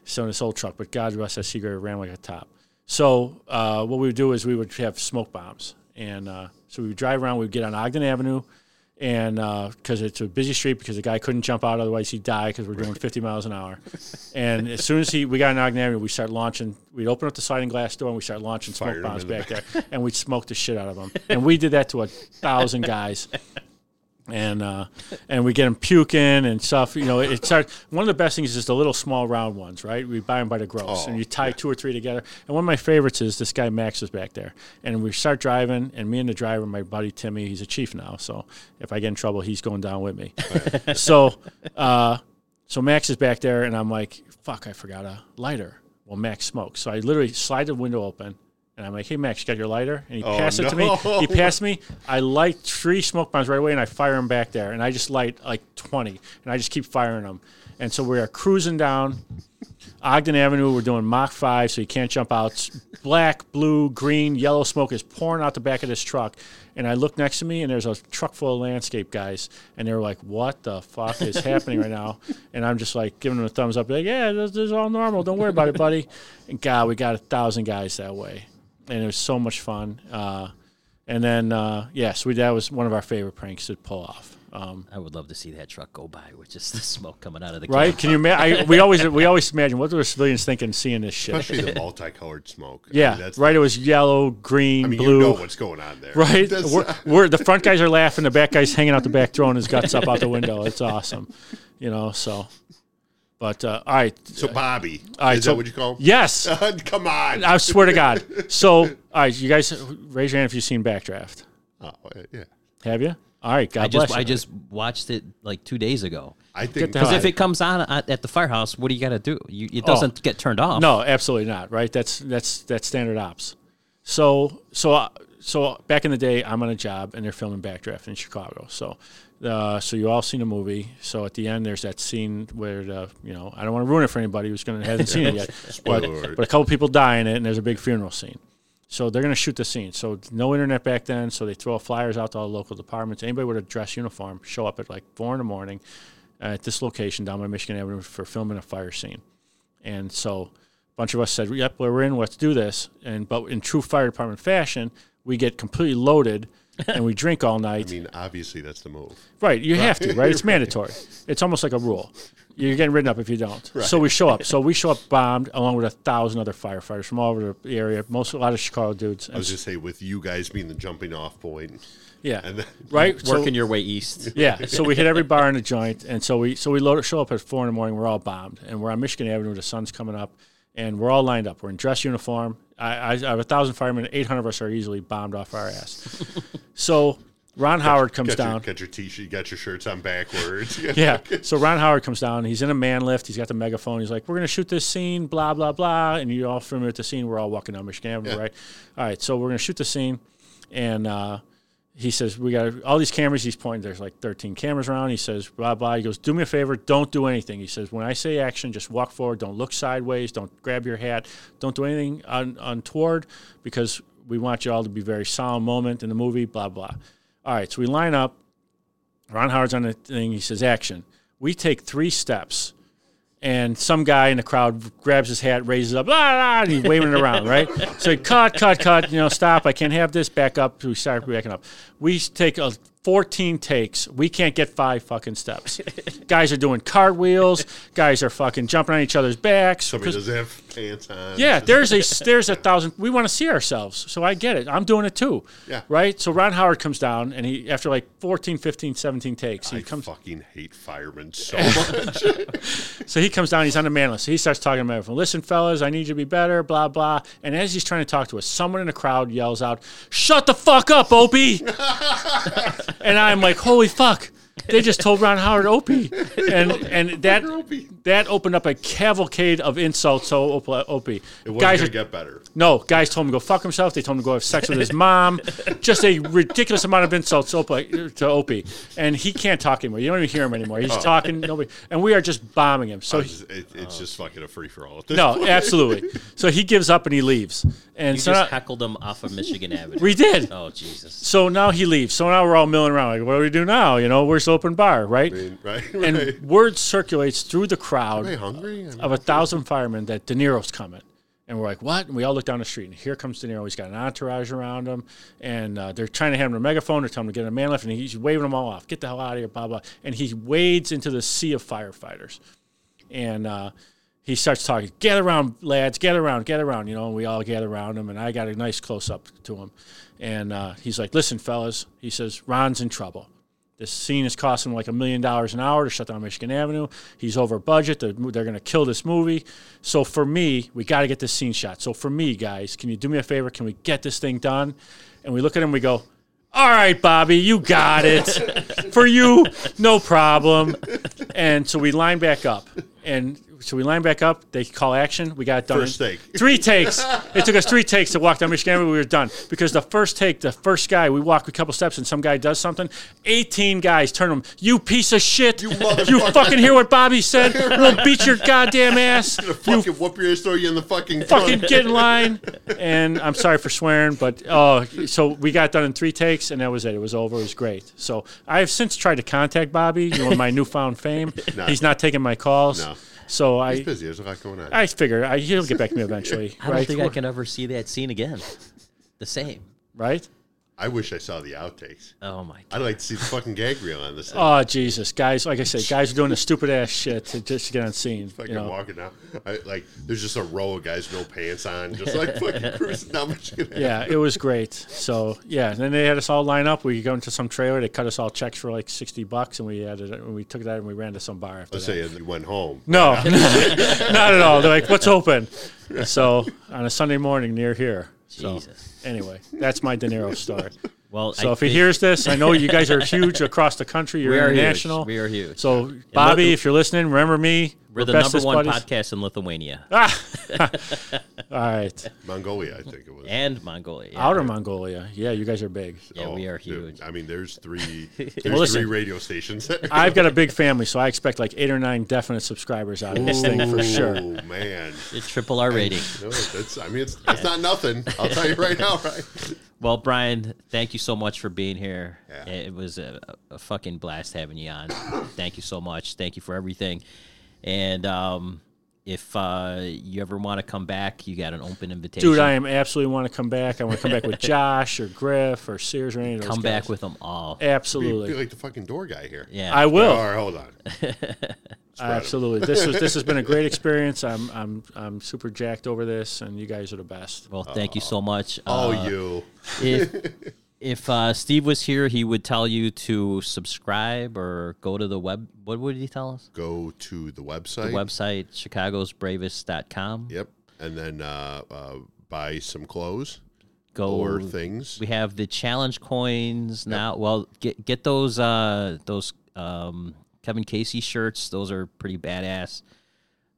[SPEAKER 5] So in this old truck, but God bless that Seagrave ran like a top. So uh, what we would do is we would have smoke bombs, and uh, so we would drive around. We would get on Ogden Avenue, and uh, because it's a busy street, because the guy couldn't jump out, otherwise he'd die because we're doing 50 miles an hour. [laughs] And as soon as he we got on Ogden we start launching. We'd open up the sliding glass door and we start launching smoke
[SPEAKER 6] Firing
[SPEAKER 5] bombs
[SPEAKER 6] the
[SPEAKER 5] back there, and we'd smoke the shit out of them. And we did that to a thousand guys. [laughs] and uh, and we get them puking and stuff. You know, it starts. One of the best things is just the little small round ones, right? We buy them by the gross,
[SPEAKER 6] Oh,
[SPEAKER 5] and you tie two or three together. And one of my favorites is this guy Max is back there, and we start driving, and me and the driver, my buddy Timmy, he's a chief now, so if I get in trouble, he's going down with me. so, uh, so Max is back there, and I'm like, "Fuck, I forgot a lighter." Well, Max smokes, so I literally slide the window open. And I'm like, hey, Max, you got your lighter? And he
[SPEAKER 6] Oh,
[SPEAKER 5] passed it to me. He passed me. I light three smoke bombs right away, and I fire them back there. And I just light like 20, and I just keep firing them. And so we are cruising down Ogden Avenue. We're doing Mach 5, so you can't jump out. Black, blue, green, yellow smoke is pouring out the back of this truck. And I look next to me, and there's a truck full of landscape guys. And they're like, what the fuck is [laughs] happening right now? And I'm just like giving them a thumbs up, like, yeah, this, this is all normal. Don't worry about it, buddy. And God, we got a thousand guys that way. And it was so much fun. Uh, and then, uh, yes, we, that was one of our favorite pranks to pull off. Um,
[SPEAKER 1] I would love to see that truck go by with just the smoke coming out of the
[SPEAKER 5] right?
[SPEAKER 1] can.
[SPEAKER 5] Can you? Ma- I, we always [laughs] we always imagine what were civilians thinking seeing this shit.
[SPEAKER 6] Especially the multicolored smoke. I
[SPEAKER 5] Yeah,
[SPEAKER 6] mean, that's,
[SPEAKER 5] right. It was yellow, green,
[SPEAKER 6] I mean,
[SPEAKER 5] blue.
[SPEAKER 6] you know what's going on there.
[SPEAKER 5] right? We're, we're the front guys are laughing, the back guys hanging out the back, throwing his guts up out the window. It's awesome, you know. So, but uh, all right,
[SPEAKER 6] so Bobby,
[SPEAKER 5] all right.
[SPEAKER 6] is
[SPEAKER 5] so,
[SPEAKER 6] that what you call him?
[SPEAKER 5] Yes, [laughs]
[SPEAKER 6] Come on.
[SPEAKER 5] I swear to God. So, all right, you guys raise your hand if you've seen Backdraft.
[SPEAKER 6] Oh, yeah.
[SPEAKER 5] Have you? All right, God
[SPEAKER 1] I
[SPEAKER 5] bless
[SPEAKER 1] just
[SPEAKER 5] you.
[SPEAKER 1] I just watched it like two days ago.
[SPEAKER 6] I think
[SPEAKER 1] Because if it comes on at, at the firehouse, what do you got to do? You, it
[SPEAKER 5] Oh.
[SPEAKER 1] doesn't get turned off.
[SPEAKER 5] No, absolutely not. Right? That's that's that's standard ops. So so uh, so back in the day, I'm on a job and they're filming Backdraft in Chicago. So uh, so you all seen the movie. So at the end, there's that scene where the you know I don't want to ruin it for anybody who's gonna hasn't seen it yet. [laughs] But, but a couple people die in it, and there's a big funeral scene. So they're going to shoot the scene. So no internet back then. So they throw flyers out to all the local departments. Anybody with a dress uniform show up at like four in the morning at this location down by Michigan Avenue for filming a fire scene. And so a bunch of us said, "Yep, we're in. Let's do this." And but in true fire department fashion, we get completely loaded and we drink all night.
[SPEAKER 6] I mean, obviously that's the move.
[SPEAKER 5] Right, you have to, right? It's [laughs] mandatory. It's almost like a rule. You're getting ridden up if you don't. So we show up. So we show up bombed along with a thousand other firefighters from all over the area. Most a lot of Chicago dudes.
[SPEAKER 6] I was just say with you guys being the jumping off point,
[SPEAKER 5] yeah,
[SPEAKER 6] and then [laughs]
[SPEAKER 5] right. So-
[SPEAKER 1] Working your way east.
[SPEAKER 5] yeah, [laughs] so we hit every bar in the joint, and so we so we load, show up at four in the morning. We're all bombed, and we're on Michigan Avenue. The sun's coming up, and we're all lined up. We're in dress uniform. I, I, I have a thousand firemen. Eight hundred of us are easily bombed off our ass. [laughs] so Ron Howard comes
[SPEAKER 6] your,
[SPEAKER 5] down.
[SPEAKER 6] get your t-shirt, get your shirts on backwards. [laughs]
[SPEAKER 5] yeah. [laughs] So Ron Howard comes down. He's in a man lift. He's got the megaphone. He's like, "We're gonna shoot this scene." Blah blah blah. And you're all familiar with the scene? We're all walking down Michigan Avenue,
[SPEAKER 6] Yeah.
[SPEAKER 5] right? All right. So we're gonna shoot the scene, and uh, he says, "We got all these cameras." He's pointing. There's like 13 cameras around. He says, "Blah blah." He goes, "Do me a favor. Don't do anything." He says, "When I say action, just walk forward. Don't look sideways. Don't grab your hat. Don't do anything un- untoward because we want you all to be very solemn moment in the movie." Blah blah. All right. So we line up. Ron Howard's on the thing. He says, "Action." We take three steps, and some guy in the crowd grabs his hat, raises it up, and he's waving it around, right? So he, cut, cut, cut. You know, stop. I can't have this. Back up. We start backing up. We take a 14 takes. We can't get five fucking steps. guys are doing cartwheels. Guys are fucking jumping on each other's backs.
[SPEAKER 6] Somebody doesn't have pants on.
[SPEAKER 5] yeah, [laughs] there's a there's a thousand. We want to see ourselves, so I get it. I'm doing it too.
[SPEAKER 6] Yeah.
[SPEAKER 5] Right. So Ron Howard comes down, and he after like 14, 15, 17 takes, he
[SPEAKER 6] I
[SPEAKER 5] comes.
[SPEAKER 6] fucking hate firemen [laughs] so much. [laughs]
[SPEAKER 5] So he comes down. He's on the man lift. He starts talking to everyone. Listen, fellas, I need you to be better. Blah blah. And as he's trying to talk to us, someone in the crowd yells out, "Shut the fuck up, Opie!" and I'm like, "Holy fuck!" They just told Ron Howard Opie, and and that
[SPEAKER 6] Opie.
[SPEAKER 5] that opened up a cavalcade of insults to Op- Opie.
[SPEAKER 6] It wasn't
[SPEAKER 5] Guys
[SPEAKER 6] gonna
[SPEAKER 5] are
[SPEAKER 6] get better.
[SPEAKER 5] no, guys told him to go fuck himself. They told him to go have sex with his [laughs] mom. Just a ridiculous amount of insults to Opie, to Opie. And he can't talk anymore. You don't even hear him anymore. He's oh. talking, nobody, and we are just bombing him. So,
[SPEAKER 6] It's, just- it, it's oh. just fucking a free for all.
[SPEAKER 5] no,
[SPEAKER 6] point.
[SPEAKER 5] absolutely. [laughs] So he gives up and he leaves. And
[SPEAKER 1] You
[SPEAKER 5] so
[SPEAKER 1] just
[SPEAKER 5] now,
[SPEAKER 1] heckled him off of Michigan Avenue.
[SPEAKER 5] we did.
[SPEAKER 1] Oh Jesus!
[SPEAKER 5] So now he leaves. So now we're all milling around. Like, what do we do now? You know, where's the open bar, right?
[SPEAKER 6] I mean, right,
[SPEAKER 5] And word circulates through the crowd
[SPEAKER 6] hungry? I mean,
[SPEAKER 5] of a thousand firemen that De Niro's coming. And we're like, what? And we all look down the street, and here comes De Niro. He's got an entourage around him, and uh, they're trying to have him a megaphone. They're telling him to get a man lift, and he's waving them all off. Get the hell out of here, blah, blah. And he wades into the sea of firefighters. And uh, he starts talking, get around, lads, get around, get around, you know, and we all gather around him, and I got a nice close up to him. And uh, he's like, listen, fellas, he says, Ron's in trouble. This scene is costing like a million dollars an hour to shut down Michigan Avenue. He's over budget. They're, they're going to kill this movie. So for me, we got to get this scene shot. So for me, guys, can you do me a favor? Can we get this thing done? And we look at him, we go, all right, Bobby, you got it. [laughs] For you, no problem. And so we line back up. And so we line back up. They call action. We got it done.
[SPEAKER 6] First take. [laughs]
[SPEAKER 5] Three takes. It took us three takes to walk down Michigan Avenue. We were done because the first take, the first guy, we walk a couple steps and some guy does something. Eighteen guys turn him. You piece of shit. [laughs] You,
[SPEAKER 6] motherfucker."
[SPEAKER 5] fucking hear what Bobby said? [laughs] We'll beat your goddamn ass.
[SPEAKER 6] Gonna fucking whoop your ass, throw you in the fucking
[SPEAKER 5] Fucking
[SPEAKER 6] trunk.
[SPEAKER 5] get in line. And I'm sorry for swearing, but oh, so we got done in three takes, and that was it. It was over. It was great. So I have since tried to contact Bobby, you know, my newfound fame.
[SPEAKER 6] No.
[SPEAKER 5] He's not taking my calls.
[SPEAKER 6] No.
[SPEAKER 5] So I,
[SPEAKER 6] He's busy. There's a lot going on.
[SPEAKER 5] I figure I, he'll get back to me eventually. [laughs]
[SPEAKER 1] I don't
[SPEAKER 5] right?
[SPEAKER 1] think I can ever see that scene again. The same.
[SPEAKER 5] Right?
[SPEAKER 6] I wish I saw the outtakes.
[SPEAKER 1] Oh my. God.
[SPEAKER 6] I'd like to see the fucking gag reel on this. [laughs] thing.
[SPEAKER 5] Oh Jesus, guys! Like I said, guys are doing the stupid ass shit to just to get on scene.
[SPEAKER 6] fucking
[SPEAKER 5] You know,
[SPEAKER 6] walking down. I, like there's just a row of guys no pants on, just [laughs] like fucking cruising down Michigan.
[SPEAKER 5] yeah, it was great. So yeah, and then they had us all line up. We go into some trailer. They cut us all checks for like sixty bucks, and we had it. And we took that and we ran to some bar after
[SPEAKER 6] Let's
[SPEAKER 5] that.
[SPEAKER 6] say you went home.
[SPEAKER 5] No, [laughs] not at all. They're like, "What's open?" So on a Sunday morning near here. So anyway, that's my De Niro story. [laughs]
[SPEAKER 1] Well,
[SPEAKER 5] So
[SPEAKER 1] I
[SPEAKER 5] if he hears this, I know you guys are [laughs] huge across the country. You're
[SPEAKER 1] we are
[SPEAKER 5] international.
[SPEAKER 1] huge. We are huge.
[SPEAKER 5] So Bobby, if you're listening, remember me.
[SPEAKER 1] We're the
[SPEAKER 5] bestest
[SPEAKER 1] number one
[SPEAKER 5] buddies.
[SPEAKER 1] podcast in Lithuania
[SPEAKER 5] Ah. [laughs] [laughs] all right.
[SPEAKER 6] Mongolia, I think it was.
[SPEAKER 1] and Mongolia. Yeah,
[SPEAKER 5] Outer Mongolia. Yeah, you guys are big.
[SPEAKER 1] yeah, we
[SPEAKER 6] Oh,
[SPEAKER 1] are
[SPEAKER 6] dude,
[SPEAKER 1] huge.
[SPEAKER 6] I mean, there's three. There's
[SPEAKER 5] Well, listen,
[SPEAKER 6] three radio stations.
[SPEAKER 5] I've got a big family, so I expect like eight or nine definite subscribers out of this thing for sure.
[SPEAKER 6] Oh man,
[SPEAKER 1] It's triple our rating.
[SPEAKER 6] no, that's. I mean, it's it's not nothing. I'll tell you right now, right?
[SPEAKER 1] Well, Brian, thank you so much for being here.
[SPEAKER 6] Yeah.
[SPEAKER 1] It was a, a fucking blast having you on. [coughs] thank you so much. Thank you for everything. And um, if uh, you ever want to come back, you got an open invitation.
[SPEAKER 5] Dude, I am absolutely want to come back. I want to come back with [laughs] Josh or Griff or Sears or any of those
[SPEAKER 1] come
[SPEAKER 5] guys.
[SPEAKER 1] back with them all.
[SPEAKER 6] Be,
[SPEAKER 5] absolutely.
[SPEAKER 6] be like the fucking door guy here.
[SPEAKER 1] Yeah,
[SPEAKER 5] I will.
[SPEAKER 6] All right, hold on. [laughs]
[SPEAKER 5] Absolutely. This was this has been a great experience. I'm I'm I'm super jacked over this, and you guys are the best.
[SPEAKER 1] Well, thank you so much.
[SPEAKER 6] Oh,
[SPEAKER 1] Uh,
[SPEAKER 6] you.
[SPEAKER 1] if [laughs] if uh, Steve was here, he would tell you to subscribe or go to the web. What would he tell us?
[SPEAKER 6] Go to the website.
[SPEAKER 1] The website chicagosbravest.com.
[SPEAKER 6] Yep, and then uh, uh, buy some clothes
[SPEAKER 1] Go
[SPEAKER 6] or things.
[SPEAKER 1] We have the challenge coins now. Well, get get those uh those um Kevin Casey shirts. Those are pretty badass.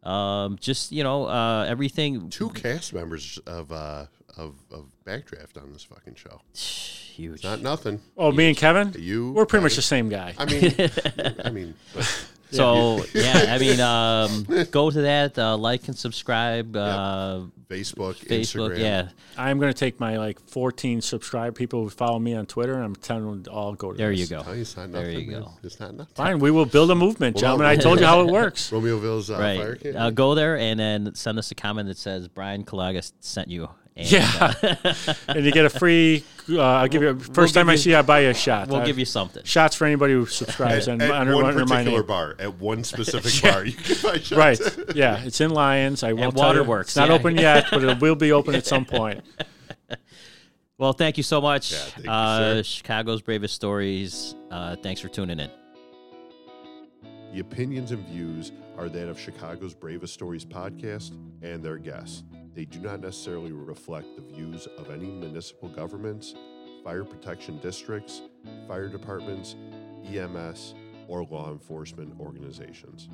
[SPEAKER 1] Um, just you know, uh, everything
[SPEAKER 6] Two cast members of uh, of of Backdraft on this fucking show. [sighs]
[SPEAKER 1] huge.
[SPEAKER 6] Not nothing.
[SPEAKER 5] Oh, me and Kevin,
[SPEAKER 6] You.
[SPEAKER 5] we're pretty much the same guy.
[SPEAKER 6] I mean, [laughs] I mean, but
[SPEAKER 1] So yeah, I mean, [laughs] um, go to that, uh, like and subscribe. Uh,
[SPEAKER 6] Facebook,
[SPEAKER 1] Facebook,
[SPEAKER 6] Instagram.
[SPEAKER 1] yeah,
[SPEAKER 5] I'm going to take my like 14 subscribe people who follow me on Twitter, and I'm telling them to all go to.
[SPEAKER 1] there
[SPEAKER 5] this.
[SPEAKER 1] you go.
[SPEAKER 6] Oh, it's not
[SPEAKER 1] There
[SPEAKER 6] nothing.
[SPEAKER 1] you
[SPEAKER 6] man.
[SPEAKER 1] go.
[SPEAKER 6] It's not nothing.
[SPEAKER 5] Fine, we will build a movement,
[SPEAKER 6] Well,
[SPEAKER 5] gentlemen. I [laughs] told you how it works.
[SPEAKER 6] Romeoville's uh, fire
[SPEAKER 1] Right.
[SPEAKER 6] camp.
[SPEAKER 1] Uh, go there and then send us a comment that says Brian Kalaga sent you. And,
[SPEAKER 5] Yeah, [laughs] and you get a free. Uh, I'll give you. First time
[SPEAKER 1] give
[SPEAKER 5] I see you, I buy you a shot.
[SPEAKER 1] We'll
[SPEAKER 5] Uh,
[SPEAKER 1] give you something.
[SPEAKER 5] shots for anybody who subscribes
[SPEAKER 6] at,
[SPEAKER 5] and
[SPEAKER 6] at
[SPEAKER 5] under,
[SPEAKER 6] one
[SPEAKER 5] under my
[SPEAKER 6] particular
[SPEAKER 5] name.
[SPEAKER 6] bar, at one specific [laughs] bar, you can buy shots.
[SPEAKER 5] Right. Yeah, it's in Lyons. I won't tell you.
[SPEAKER 1] Waterworks,
[SPEAKER 5] It's not
[SPEAKER 1] yeah.
[SPEAKER 5] open yet, but it will be open at some [laughs] point.
[SPEAKER 1] Well, thank you so much.
[SPEAKER 6] Yeah, thank you,
[SPEAKER 1] uh,
[SPEAKER 6] sir.
[SPEAKER 1] Chicago's Bravest Stories. Uh, thanks for tuning in.
[SPEAKER 6] The opinions and views are that of Chicago's Bravest Stories podcast and their guests. They do not necessarily reflect the views of any municipal governments, fire protection districts, fire departments, EMS, or law enforcement organizations.